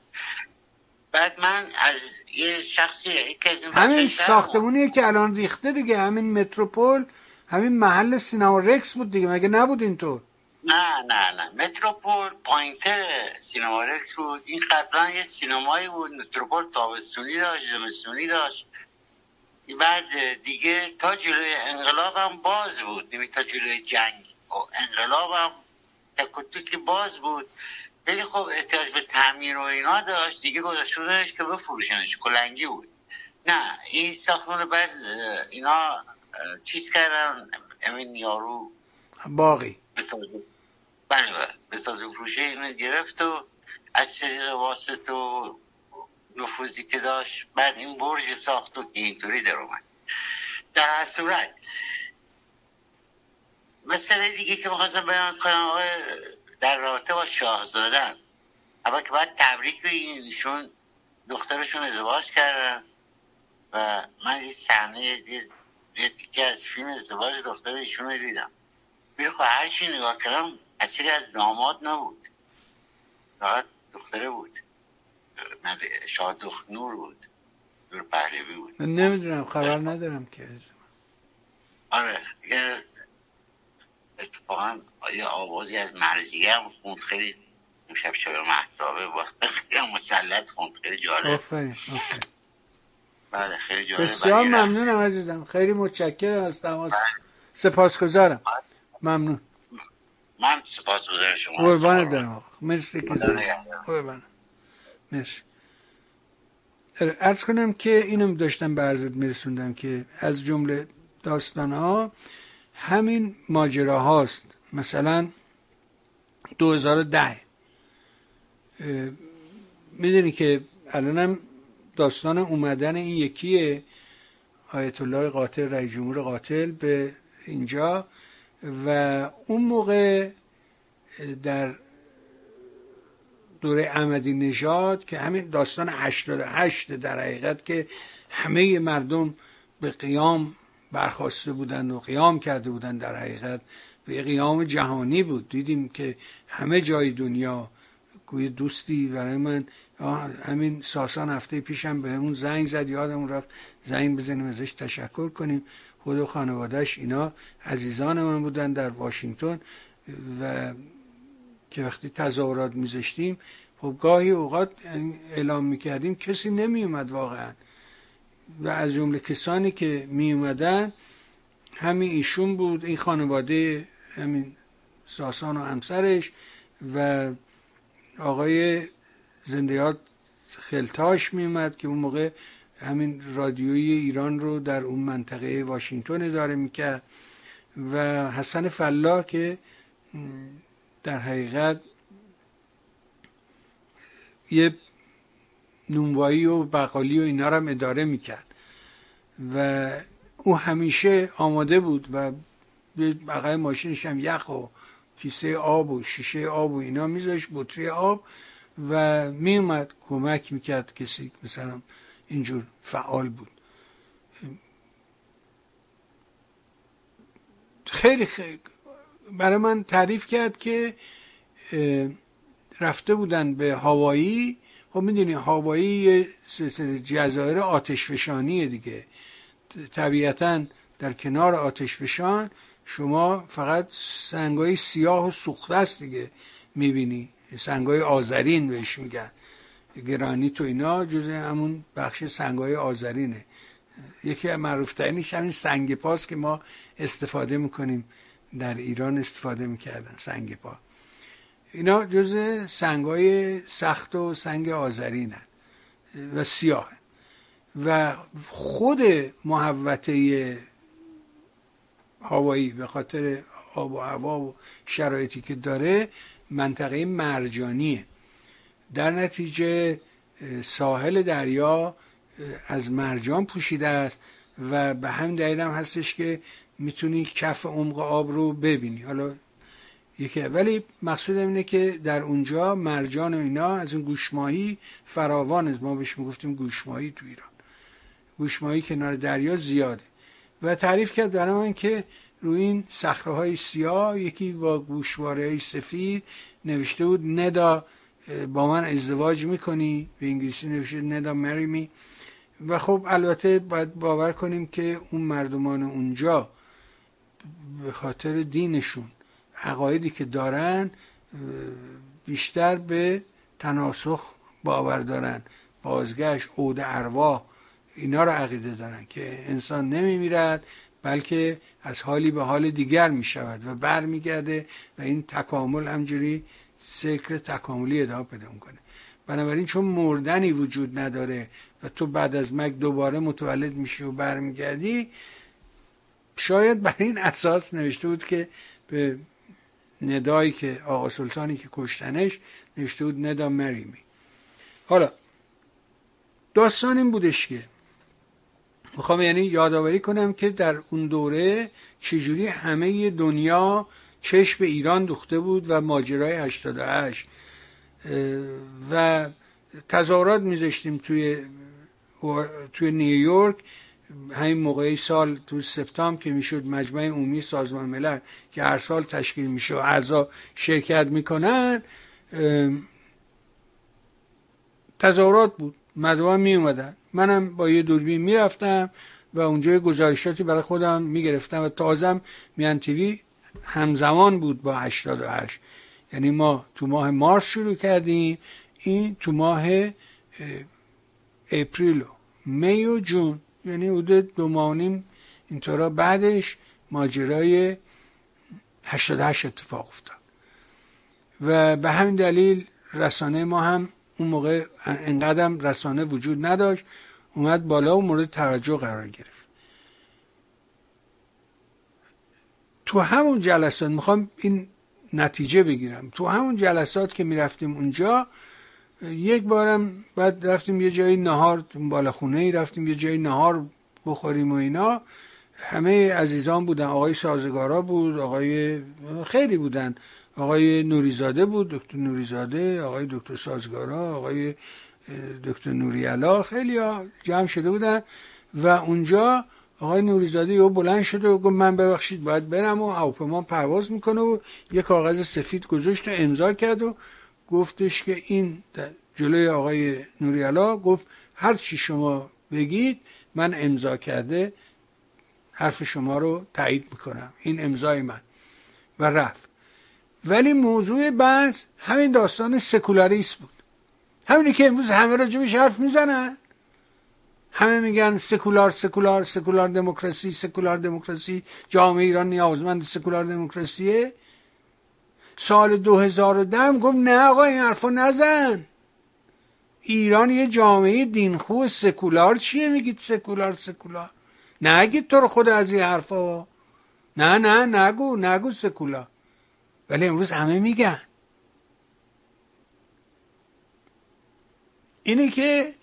[SPEAKER 3] بعد من از یه شخصی
[SPEAKER 2] همین ساختمونیه که الان ریخته دیگه همین متروپول همین محل سینما رکس بود دیگه مگه نبود اینطور؟
[SPEAKER 3] نه نه نه. متروپول پایینتر سینما رکس بود. این قبلا یه سینمایی بود متروپول تابستونی داشت زمستونی داشت. بعد دیگه تا جلوی انقلاب هم باز بود. یعنی تا جلوی جنگ و انقلاب هم تک و توک باز بود. خیلی خب احتیاج به تعمیر و اینا داشت. دیگه گذاشتونش که بفروشنش. کلنگی بود. نه این ساختمان بعد اینا چیز کردن. امین یارو
[SPEAKER 2] باقی.
[SPEAKER 3] بله به ساز فروشه اینو گرفت و از طریق واسط و نفوذی که داشت. بعد این برج ساخت و اینطوری در اومد. در صورت. مسئله دیگه که می‌خواستم بیان کنم در رابطه با شاهزادن اما که باید تبریک بگیم دخترشون ازدواج کردن. و من این صحنه یه تیکه از فیلم ازدواج دختر ایشون رو دیدم. میره خب هر چی نگاه کردم اصیلی از داماد نبود. فقط دختره بود. شاد نور بود. نور پهلوی بود.
[SPEAKER 2] من نمی‌دونم خبر ندارم که.
[SPEAKER 3] آره اتفاقا یه آوازی از مرزیه هم خوند. خیلی شب شب محتابه با خیلی مسلط خوند. خیلی جالب.
[SPEAKER 2] آفرین آفرین.
[SPEAKER 3] بله خیلی جالب.
[SPEAKER 2] بسیار ممنونم عزیزم. خیلی متشکرم از تماس. بله. سپاسگزارم. ممنون.
[SPEAKER 3] من سپاسگزار شما.
[SPEAKER 2] قربان دارم مرسی که قربان مرسی. ارز کنم که اینم داشتم به عرضت میرسوندم که از جمله داستان ها همین ماجرا هاست مثلا 2010 می‌دونی که الانم داستان اومدن این یکیه آیت الله قاتل رئیس جمهور قاتل به اینجا و اون موقع در دوره احمدی نژاد که همین داستان 88 در حقیقت که همه مردم به قیام برخواسته بودن و قیام کرده بودن در حقیقت و قیام جهانی بود. دیدیم که همه جای دنیا گوی دوستی برای من همین ساسان هفته پیشم به همون زنگ زد یادمون رفت زنگ بزنیم ازش تشکر کنیم. خود و خانوادهش اینا عزیزان من بودن در واشنگتن و که وقتی تظاهرات میذاشتیم خب گاهی اوقات اعلام می‌کردیم کسی نمیومد واقعا. و از جمله کسانی که میومدن همین ایشون بود این خانواده همین ساسان و همسرش و آقای زندیات خلتاش میومد که اون موقع همین رادیوی ایران رو در اون منطقه واشنگتن اداره می‌کرد. و حسن فلا که در حقیقت یه نونوایی و بقالی و اینا رو اداره می‌کرد. و او همیشه آماده بود و بقیه ماشینش هم یخ و کیسه آب و شیشه آب و اینا میذاشت بطری آب و میومد کمک می‌کرد کسی مثلا اینجور فعال بود. خیلی, خیلی برای من تعریف کرد که رفته بودن به هوایی خب می‌دونی هوایی یه سلسله جزایر آتشفشانیه دیگه. طبیعتا در کنار آتشفشان شما فقط سنگای سیاه و سوخته است دیگه می‌بینی. سنگای آذرین بهش میگن. گرانیت و اینا جز همون بخش سنگای آذرینه. یکی معروفترینش همین سنگ پاست که ما استفاده می‌کنیم. در ایران استفاده می‌کردن سنگ پا. اینا جز سنگای سخت و سنگ آذرین و سیاه و خود محوطه هوایی به خاطر آب و هوا و شرایطی که داره منطقه مرجانیه. در نتیجه ساحل دریا از مرجان پوشیده است و به هم دلیل هم هستش که می‌تونی کف عمق آب رو ببینی. حالا یکی ولی مقصود اینه که در اونجا مرجان و اینا از این گوشماهی فراوان ما بهش می‌گفتیم گوشماهی تو ایران. گوشماهی کنار دریا زیاده. و تعریف کرد برای من که روی این صخره های سیاه یکی با گوشواره های سفید نوشته بود ندا با من ازدواج می‌کنی. به انگلیسی نوشته ندا مری می و خب البته باید باور کنیم که اون مردمان اونجا به خاطر دینشون. عقایدی که دارن بیشتر به تناسخ باور دارن. بازگشت عود ارواح اینا رو عقیده دارن که انسان نمیمیرد بلکه از حالی به حال دیگر می شود و برمیگرده و این تکامل همجوری سکر تکاملی ادامه پیدا می‌کنه. بنابراین چون مردنی وجود نداره و تو بعد از مک دوباره متولد میشی و برمیگردی شاید بر این اساس نوشته بود که به ندایی که آقا سلطانی که کشتنش نوشته بود ندا مریمی. حالا داستان این بودش که می‌خوام یعنی یادآوری کنم که در اون دوره چجوری همه دنیا چشم به ایران دوخته بود و ماجرای 88 و تظاهرات میذاشتیم توی توی نیویورک همین موقعی سال تو سپتامبر که می‌شد مجمع عمومی سازمان ملل که هر سال تشکیل میشه و اعضا شرکت می‌کنن تظاهرات بود. مردم می اومدن منم با یه دوربین می‌رفتم و اونجا گزارشاتی برای خودم می‌گرفتم و تازم میان تیوی همزمان بود با 88 یعنی ما تو ماه مارس شروع کردیم این تو ماه اپریل و می و جون. یعنی حدود دو ماه اینطورا بعدش ماجرای 88 اتفاق افتاد. و به همین دلیل رسانه ما هم اون موقع انقدر رسانه وجود نداشت اومد بالا و مورد توجه قرار گرفت. تو همون جلسات می‌خوام این نتیجه بگیرم. تو همون جلسات که می‌رفتیم اونجا یک بارم بعد رفتیم یه جایی نهار بالا خونه ای رفتیم یه جایی نهار بخوریم و اینا. همه عزیزان بودن آقای سازگارا بود آقای خیلی بودن. آقای نوریزاده بود دکتر نوریزاده آقای دکتر سازگارا آقای دکتر نوریالا خیلی ها جمع شده بودن. و اونجا آقای نوریزاده یه بلند شده و گفت من ببخشید باید برم و هواپیما پرواز می‌کنه و یه کاغذ سفید گذاشت و امضا کرد و گفتش که این جلوی آقای نوریالا گفت هر چی شما بگید من امضا کرده حرف شما رو تایید می‌کنم. این امضای من. و رفت. ولی موضوع بحث همین داستان سکولاریسم بود. همینی که امروز همه راجبش حرف می‌زنن. همه میگن سکولار سکولار سکولار دموکراسی سکولار دموکراسی جامعه ایران نیازمند سکولار دموکراسیه. سال 2010 گفت نه آقا این حرفا نزن. ایران یه جامعه دینخو سکولار چیه؟ میگید سکولار سکولار. نگید تو رو خود از این حرفا. نه نه نگو نگو سکولار. ولی امروز همه میگن. اینه که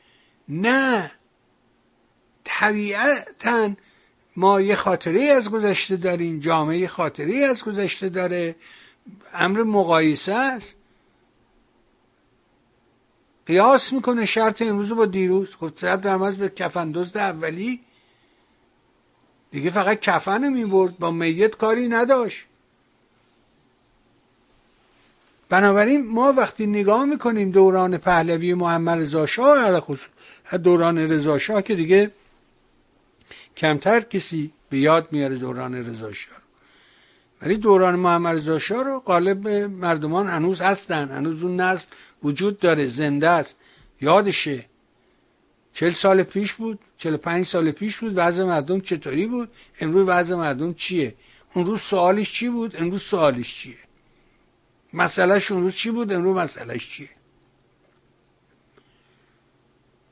[SPEAKER 2] نه طبیعتا ما یه خاطره از گذشته داریم جامعه خاطره از گذشته داره. امر مقایسه است. قیاس می‌کنه شرط امروز با دیروز. خب صد رمز به کفن دزد اولی. دیگه فقط کفن می‌برد. با میت کاری نداشت. بنابراین ما وقتی نگاه می‌کنیم دوران پهلوی محمد رضا شاه دوران رضا شاه که دیگه کمتر کسی به یاد میاره دوران رضا شاه. ولی دوران محمد رضا شاه رو غالب مردمان هنوز هستن هنوز اون نسل وجود داره زنده است. یادشه. چل سال پیش بود چل پنج سال پیش بود وضع مردم چطوری بود؟ امروز وضع مردم چیه؟ اون روز سوالش چی بود؟ امروز سوالش چیه؟ مسئلهش اون روز چی بود؟ امروز مسئلهش چیه؟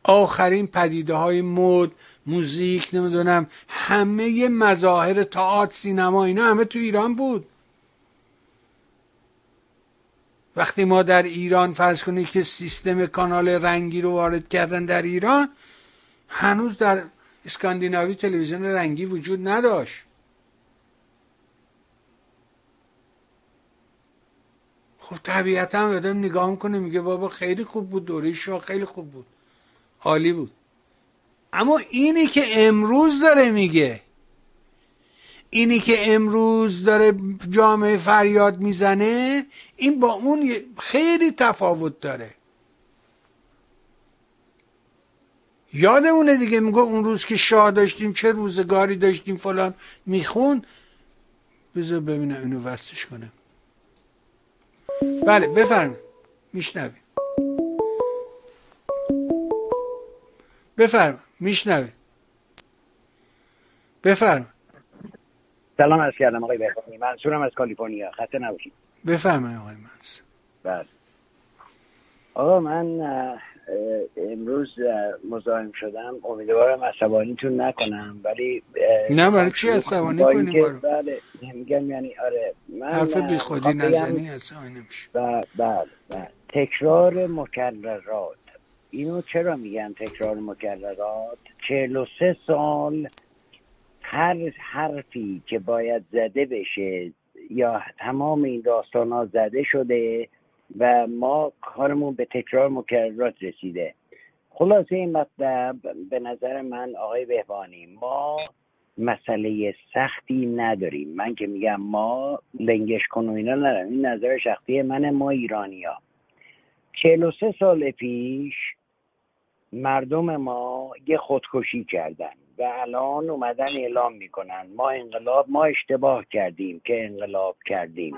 [SPEAKER 2] آخرین پدیده های مد موزیک نمی‌دونم همه مظاهر تئاتر سینما اینا همه تو ایران بود. وقتی ما در ایران فرض کنید که سیستم کانال رنگی رو وارد کردن در ایران هنوز در اسکاندیناوی تلویزیون رنگی وجود نداشت. خب طبیعتا آدم نگاه می‌کنه میگه بابا خیلی خوب بود دوره شاه خیلی خوب بود. عالی بود. اما اینی که امروز داره میگه. اینی که امروز داره جامعه فریاد می‌زنه این با اون خیلی تفاوت داره. یادمونه دیگه میگه اون روز که شاه داشتیم چه روزگاری داشتیم فلان. میخون. بذار ببینم اینو وستش کنم. بله بفرمایید. میشنویم. بفرم میشنوه بفرم
[SPEAKER 10] سلام از کردم آقای بهبانی. منصورم از کالیفرنیا. خسته نباشید.
[SPEAKER 2] بفرمایید آقای منصور.
[SPEAKER 10] بله. آقا من امروز مزاحم شدم. امیدوارم عصبانیتون نکنم ولی
[SPEAKER 2] نه برای چی عصبانی کنیم؟
[SPEAKER 10] بله میگم یعنی آره
[SPEAKER 2] من حرف بی خودی نزنی عصبانی نمیشه
[SPEAKER 10] بله بله. تکرار مکررات. اینو چرا میگن تکرار مکررات؟ چهل و سه سال هر حرفی که باید زده بشه یا تمام این داستان ها زده شده و ما کارمون به تکرار مکررات رسیده. خلاصه این مطلب به نظر من آقای بهبانی ما مسئله سختی نداریم. من که میگم ما لنگش کن و اینا ندارم این نظر شخصی من ما ایرانی ها چهل و سال پیش مردم ما یه خودکشی کردن و الان اومدن اعلام می‌کنن. ما انقلاب ما اشتباه کردیم که انقلاب کردیم.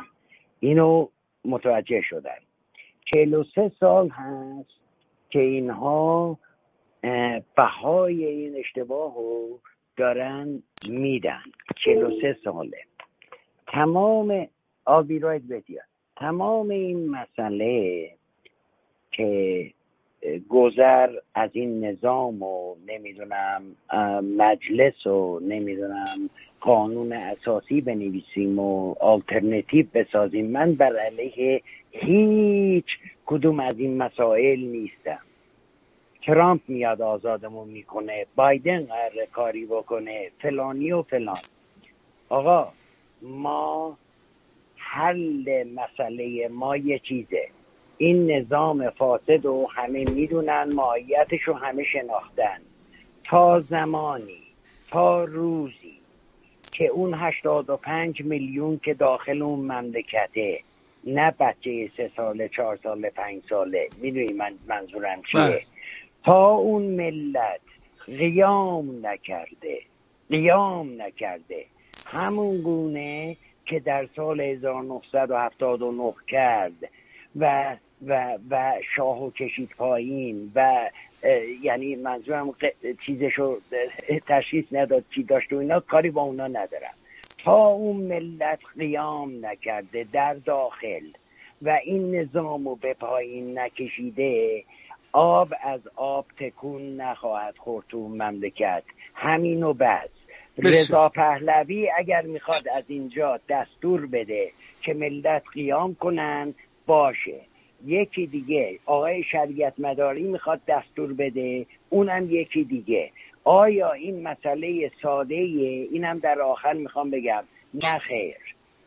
[SPEAKER 10] اینو متوجه شدن. چهل و سه سال هست که اینها بهای این اشتباه رو دارن میدن. چهل و سه ساله. تمام آبی تمام این مسئله که گذر از این نظام و نمی‌دونم مجلس و نمی‌دونم قانون اساسی بنویسیم و آلترنتیو بسازیم. من بر علیه هیچ کدوم از این مسائل نیستم. ترامپ میاد آزادمون می‌کنه بایدن قرار کاری بکنه فلانی و فلان. آقا ما حل مسئله ما یه چیزه. این نظام فاسد و همه می‌دونن ماهیتش رو همه شناختن. تا زمانی تا روزی که اون هشتاد و پنج میلیون که داخل اون مملکته نه بچه سه ساله چهار ساله پنج ساله می‌دونی من منظورم چیه؟ بله. تا اون ملت قیام نکرده قیام نکرده. همون گونه که در سال 1979 کرد و و و شاهو کشید پایین و یعنی منظورم چیزشو تشخیص نداد چی داشت و اینا کاری با اونا ندارم. تا اون ملت قیام نکرده در داخل و این نظام رو به پایین نکشیده آب از آب تکون نخواهد خورد تو مملکت. همین و بس رضا پهلوی اگر می‌خواد از اینجا دستور بده که ملت قیام کنن باشه. یکی دیگه. آقای شریعت مداری می‌خواد دستور بده اونم یکی دیگه. آیا این مسئله ساده اینم در آخر می‌خوام بگم. نه خیر.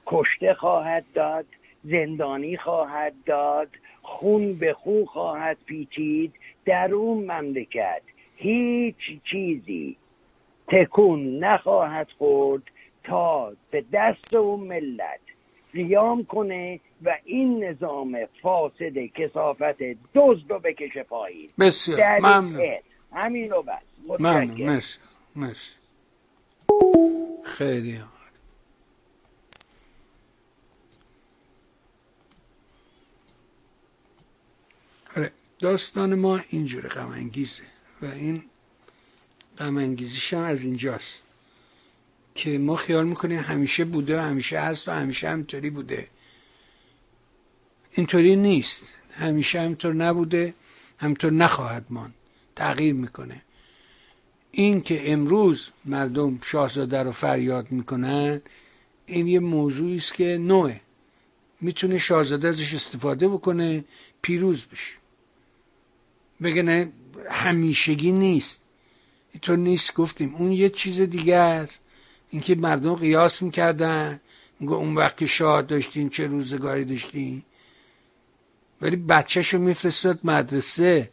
[SPEAKER 10] کشته خواهد داد زندانی خواهد داد خون به خون خواهد پیچید در اون مملکت. هیچ چیزی. تکون نخواهد خورد تا به دست اون ملت. قیام کنه و این نظام فاسد کسافت دزد رو بکشه پایین.
[SPEAKER 2] بسیار ممنون.
[SPEAKER 10] همین رو بس.
[SPEAKER 2] ممنون مرسی مرسی. خیلی آره داستان ما اینجور غم انگیزه و این غم انگیزیش هم از اینجاست. که ما خیال می‌کنیم همیشه بوده و همیشه هست و همیشه همینطوری بوده. اینطوری نیست. همیشه همینطور نبوده همینطور نخواهد ماند. تغییر می‌کنه. این که امروز مردم شاهزاده رو فریاد می‌کنن این یه موضوعی است که نوعه. می‌تونه شاهزاده ازش استفاده بکنه پیروز بشه. بگه همیشگی نیست. اینطور نیست گفتیم. اون یه چیز دیگه است. اینکه مردم قیاس می‌کردن. میگه اون وقت که شاه داشتین چه روزگاری داشتین. ولی بچهشو میفرستاد مدرسه.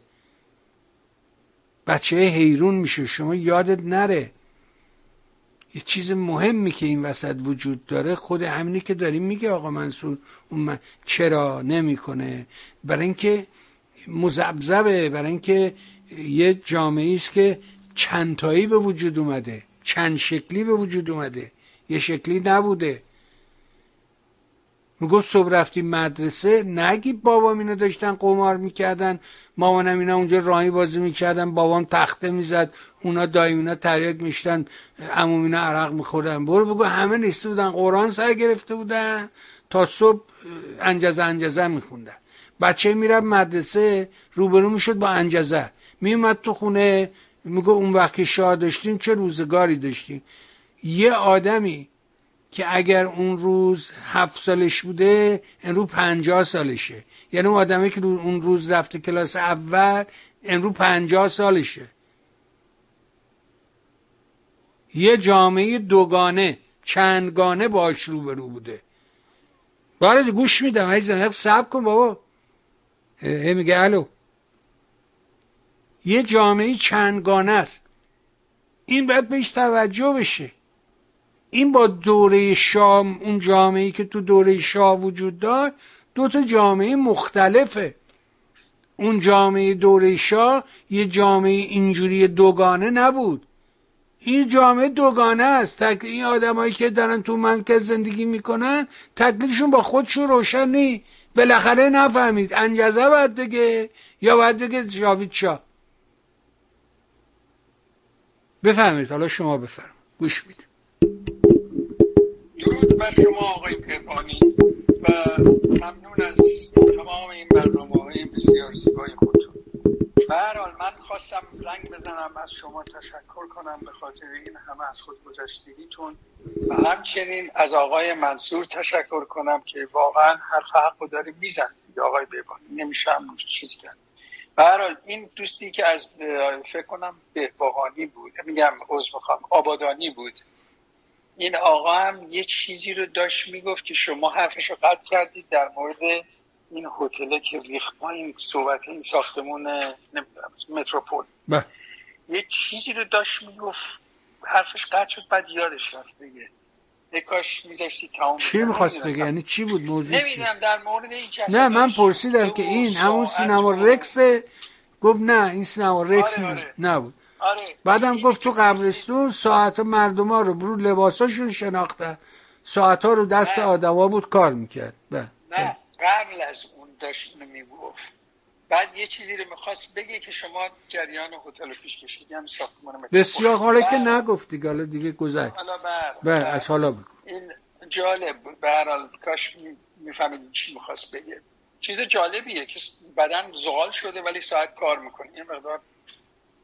[SPEAKER 2] بچه حیرون میشه. شما یادت نره. یه چیز مهمی که این وسط وجود داره خود همینی که داریم میگه آقا منصور اون من چرا نمی‌کنه؟ برای اینکه مزبزبه برای اینکه یه جامعه است که چندتایی به وجود اومده. چند شکلی به وجود اومده. یه شکلی نبوده. می‌گفت صبح رفتیم مدرسه نگی بابام اینا داشتن قمار می‌کردن. مامانم اینا اونجا راهی بازی می‌کردن بابام تخته می‌زد. اونا دایم اینا تریاک میشتن. عموم اینا عرق میخوردن. برو بگو همه نیسته بودن قرآن سر گرفته بودن. تا صبح انجزه انجزه میخوندن. بچه می‌رفت مدرسه روبرو می‌شد با انجزه. میومد تو خونه میگه اون وقت که شاه داشتیم چه روزگاری داشتیم؟ یه آدمی که اگر اون روز هفت سالش بوده امرو پنجاه سالشه. یعنی اون آدمی که اون روز رفته کلاس اول امرو پنجاه سالشه. یه جامعه دوگانه چندگانه باش روبرو بوده. باره گوش میدم عزیزم سب کن بابا. هی میگه الو. یه جامعه چندگانه است. این باید بهش توجه بشه. این با دوره شام اون جامعه که تو دوره شاه وجود داشت دو تا جامعه مختلفه. اون جامعه دوره شاه یه جامعه اینجوری دوگانه نبود. این جامعه دوگانه است. تک این آدمایی که دارن تو مرکز زندگی می‌کنن تکلیفشون با خودشون روشن نی. بالاخره نفهمید. انجزه باید دیگه یا باید دیگه جاوید شاه. بفهمید حالا شما بفرم گوش می‌دید
[SPEAKER 11] درود بر شما آقای پیربانی و ممنون از تمام این برنامه های بسیار زیبای خودتون. به هر حال من خواستم زنگ بزنم از شما تشکر کنم به خاطر این همه از خود گذشتگیتون. و همچنین از آقای منصور تشکر کنم که واقعا هر حق داره میزن آقای بیبانی نمیشه هم چیزی کرد به هر حال این دوستی که از فکر کنم بهبهانی بود میگم عضو می‌خوام آبادانی بود. این آقا هم یه چیزی رو داشت می‌گفت که شما حرفش رو قطع کردید در مورد این هتل که ریخ ما این صحبت این ساختمون متروپول.
[SPEAKER 2] بله.
[SPEAKER 11] یه چیزی رو داشت می‌گفت حرفش قطع شد بعد یادش رفت بگه کاش میذاشتی تمام
[SPEAKER 2] چی می‌خواست بگه یعنی چی بود موضوع
[SPEAKER 11] نمی‌دونم در مورد این
[SPEAKER 2] نه من پرسیدم که این همون سینما رکس گفت نه این سینما رکس
[SPEAKER 11] آره آره.
[SPEAKER 2] نبود.
[SPEAKER 11] آره.
[SPEAKER 2] بعدم گفت تو قبرستون ساعت مردم ها رو برو لباساشون شناخته. ساعت ها رو دست آدما بود کار می‌کرد.
[SPEAKER 11] نه قبل از اون داشت می‌گفت. بعد یه چیزی رو می‌خواست بگه که شما جریان هتل پیش کشیدی هم ساختمان
[SPEAKER 2] بسیار حالا که نگفتی حالا دیگه گذشت.
[SPEAKER 11] بر
[SPEAKER 2] از حالا بگو.
[SPEAKER 11] این جالب بود به هر حال کاش می‌فهمید چی می‌خواست بگه. چیز جالبیه که بدن زغال شده ولی ساعت کار می‌کنه. این مقدار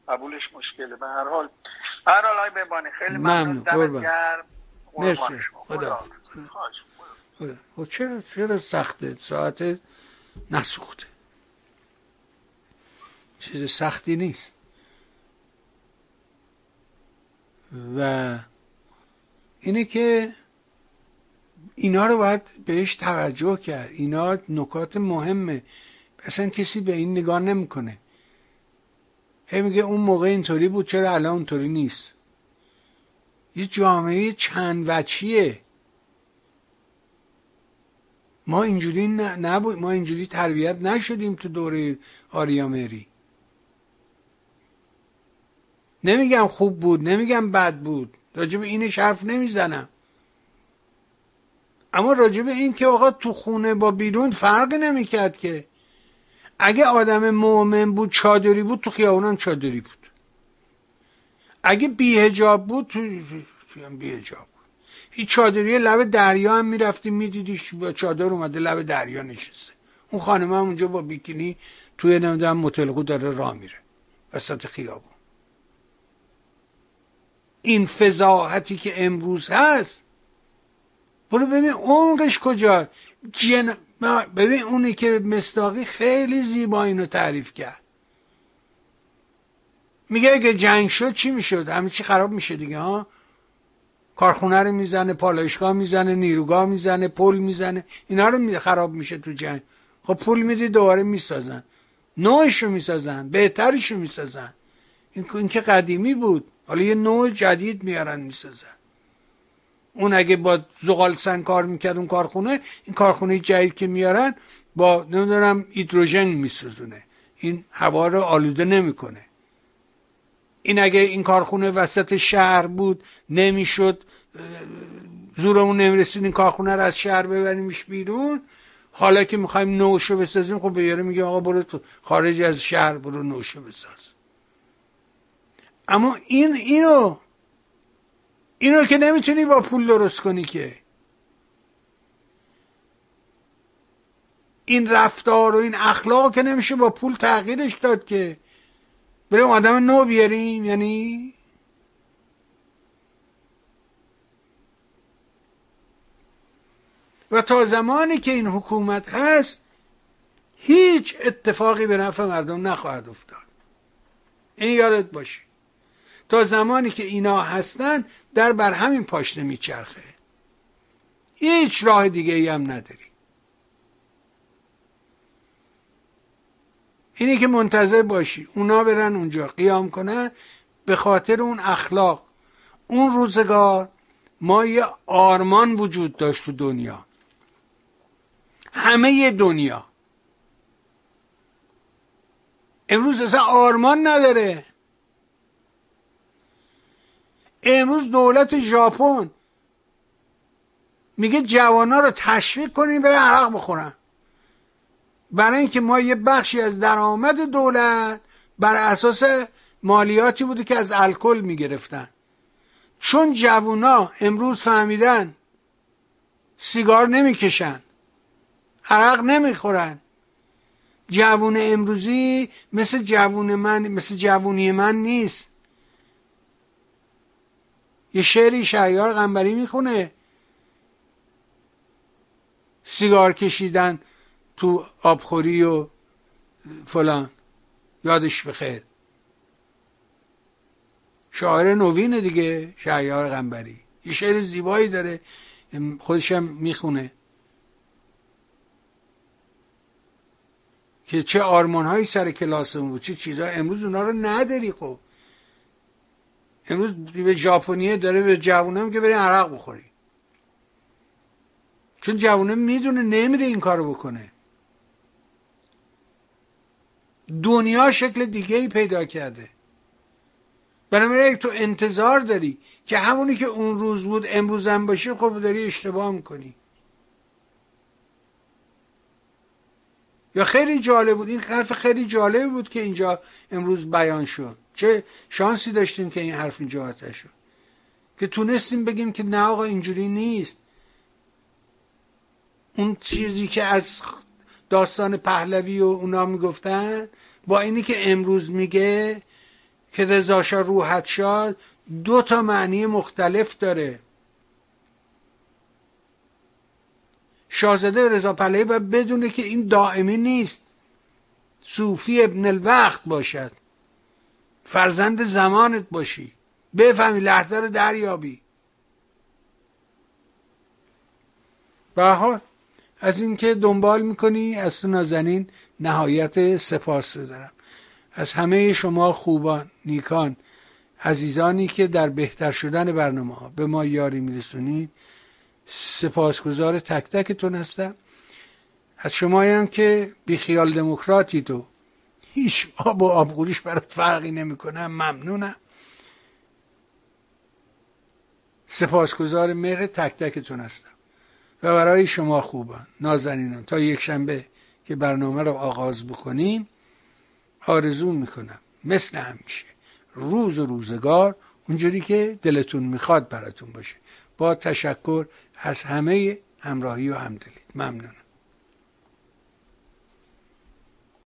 [SPEAKER 11] قبولش مشکله. به هر حال هر حال های ببانه خیلی ممنون. دمت گرم.
[SPEAKER 2] مرسی. خدا. خب چرا چرا سخته؟ ساعت نسوخته. چیز سختی نیست. و اینه که اینا رو باید بهش توجه کرد. اینا نکات مهمه. اصلا کسی به این نگاه نمی‌کنه. هی میگه اون موقع اینطوری بود چرا الان اونطوری نیست؟ یه جامعه چند وچیه ما اینجوری نبود. ما اینجوری تربیت نشدیم تو دوره آریامری نمیگم خوب بود نمیگم بد بود. راجب اینش حرف نمی‌زنم. اما راجب این که آقا تو خونه با بیرون فرق نمی‌کرد که. اگه آدم مؤمن بود چادری بود تو خیابونم چادری بود. اگه بیهجاب بود تو بیهجاب بود. این چادری لب دریا هم می‌رفتی میدیدیش با چادر اومده لب دریا نشسته. اون خانم هم اونجا با بیکینی توی نمی‌دونم متلقو داره راه میره. وسط خیابون. این فضاحتی که امروز هست. برو ببین عمقش کجا. جن... ببین اونی که مستاقی خیلی زیبا اینو تعریف کرد. میگه اگه جنگ شد چی می‌شد؟ همه چی خراب میشه دیگه ها؟ کارخونه رو می‌زنه پالایشگاه می‌زنه نیروگاه می‌زنه پل می‌زنه. اینا رو خراب میشه تو جنگ. خب پول میدی دوباره می‌سازن. نوعشو می‌سازن بهترشو می‌سازن. این, این که قدیمی بود. حالا یه نوع جدید میارن می‌سازن. اون اگه با زغال سنگ کار می‌کرد اون کارخونه این کارخونه جدید که میارن با نمی‌دونم هیدروژن میسوزونه. این هوا رو آلوده نمی‌کنه. این اگه این کارخونه وسط شهر بود نمی‌شد زورمون نمی‌رسید این کارخونه رو از شهر ببریمش بیرون. حالا که می‌خوایم نوشو بسازیم خب بیاره میگه آقا برو تو خارج از شهر برو نوشو بساز. اما این اینو اینو که نمی‌تونی با پول درست کنی که. این رفتار و این اخلاق که نمیشه با پول تغییرش داد که. بریم آدم نو بیاریم یعنی؟ و تا زمانی که این حکومت هست هیچ اتفاقی به نفع مردم نخواهد افتاد. این یادت باشه. تا زمانی که اینا هستن در بر همین پاشنه میچرخه. هیچ راه دیگه ای هم نداری. اینی که منتظر باشی. اونا برن اونجا قیام کنن به خاطر اون اخلاق. اون روزگار ما یه آرمان وجود داشت تو دنیا. همه دنیا. امروز اصلا آرمان نداره. امروز دولت ژاپن میگه جوانا رو تشویق کنیم برن عرق بخورن. برای اینکه ما یه بخشی از درآمد دولت بر اساس مالیاتی بوده که از الکل می‌گرفتن. چون جوونا امروز فهمیدن سیگار نمی‌کشن عرق نمی‌خورن. جوون امروزی مثل جوون من مثل جوونی من نیست. یه شعری شهیار غنبری می‌خونه. سیگار کشیدن تو آبخوری و فلان. یادش بخیر. شاعر نوینه دیگه شهیار غنبری. یه شعر زیبایی داره خودشم می‌خونه. که چه آرمان هایی سر کلاس بود چه چیزها امروز اونا رو نداری خب. امروز به ژاپنیه داره به جوونه که برین عرق بخوری چون جوونه می‌دونه نمیره این کارو بکنه. دنیا شکل دیگه ای پیدا کرده. بنابراین تو انتظار داری که همونی که اون روز بود امروز هم باشه خب داری اشتباه می‌کنی. یا خیلی جالب بود. این حرف خیلی جالب بود که اینجا امروز بیان شد. چه شانسی داشتیم که این حرف اینجا آتش شد. که تونستیم بگیم که نه آقا اینجوری نیست. اون چیزی که از داستان پهلوی و اونا می‌گفتن با اینی که امروز میگه که رضاشا روحت شاد دو تا معنی مختلف داره. شاهزاده رضا پهلوی باید بدونه که این دائمی نیست. صوفی ابن الوقت باشد. فرزند زمانت باشی. بفهمی لحظه رو دریابی. به از اینکه دنبال می‌کنی از تو نازنین نهایت سپاس رو دارم از همه شما خوبان نیکان عزیزانی که در بهتر شدن برنامه ها به ما یاری میرسونید سپاسگزار تک تکتون هستم. از شما هم که بیخیال دموکراتی تو هیچ آب و آبگوریش برات فرقی نمی‌کنه ممنونم. سپاسگزار مهر تک تکتون هستم. و برای شما خوبان. نازنینان تا یک شنبه که برنامه رو آغاز بکنیم آرزو می‌کنم. مثل همیشه روز و روزگار اونجوری که دلتون می‌خواد براتون باشه. با تشکر از همه همراهی و همدلید ممنونم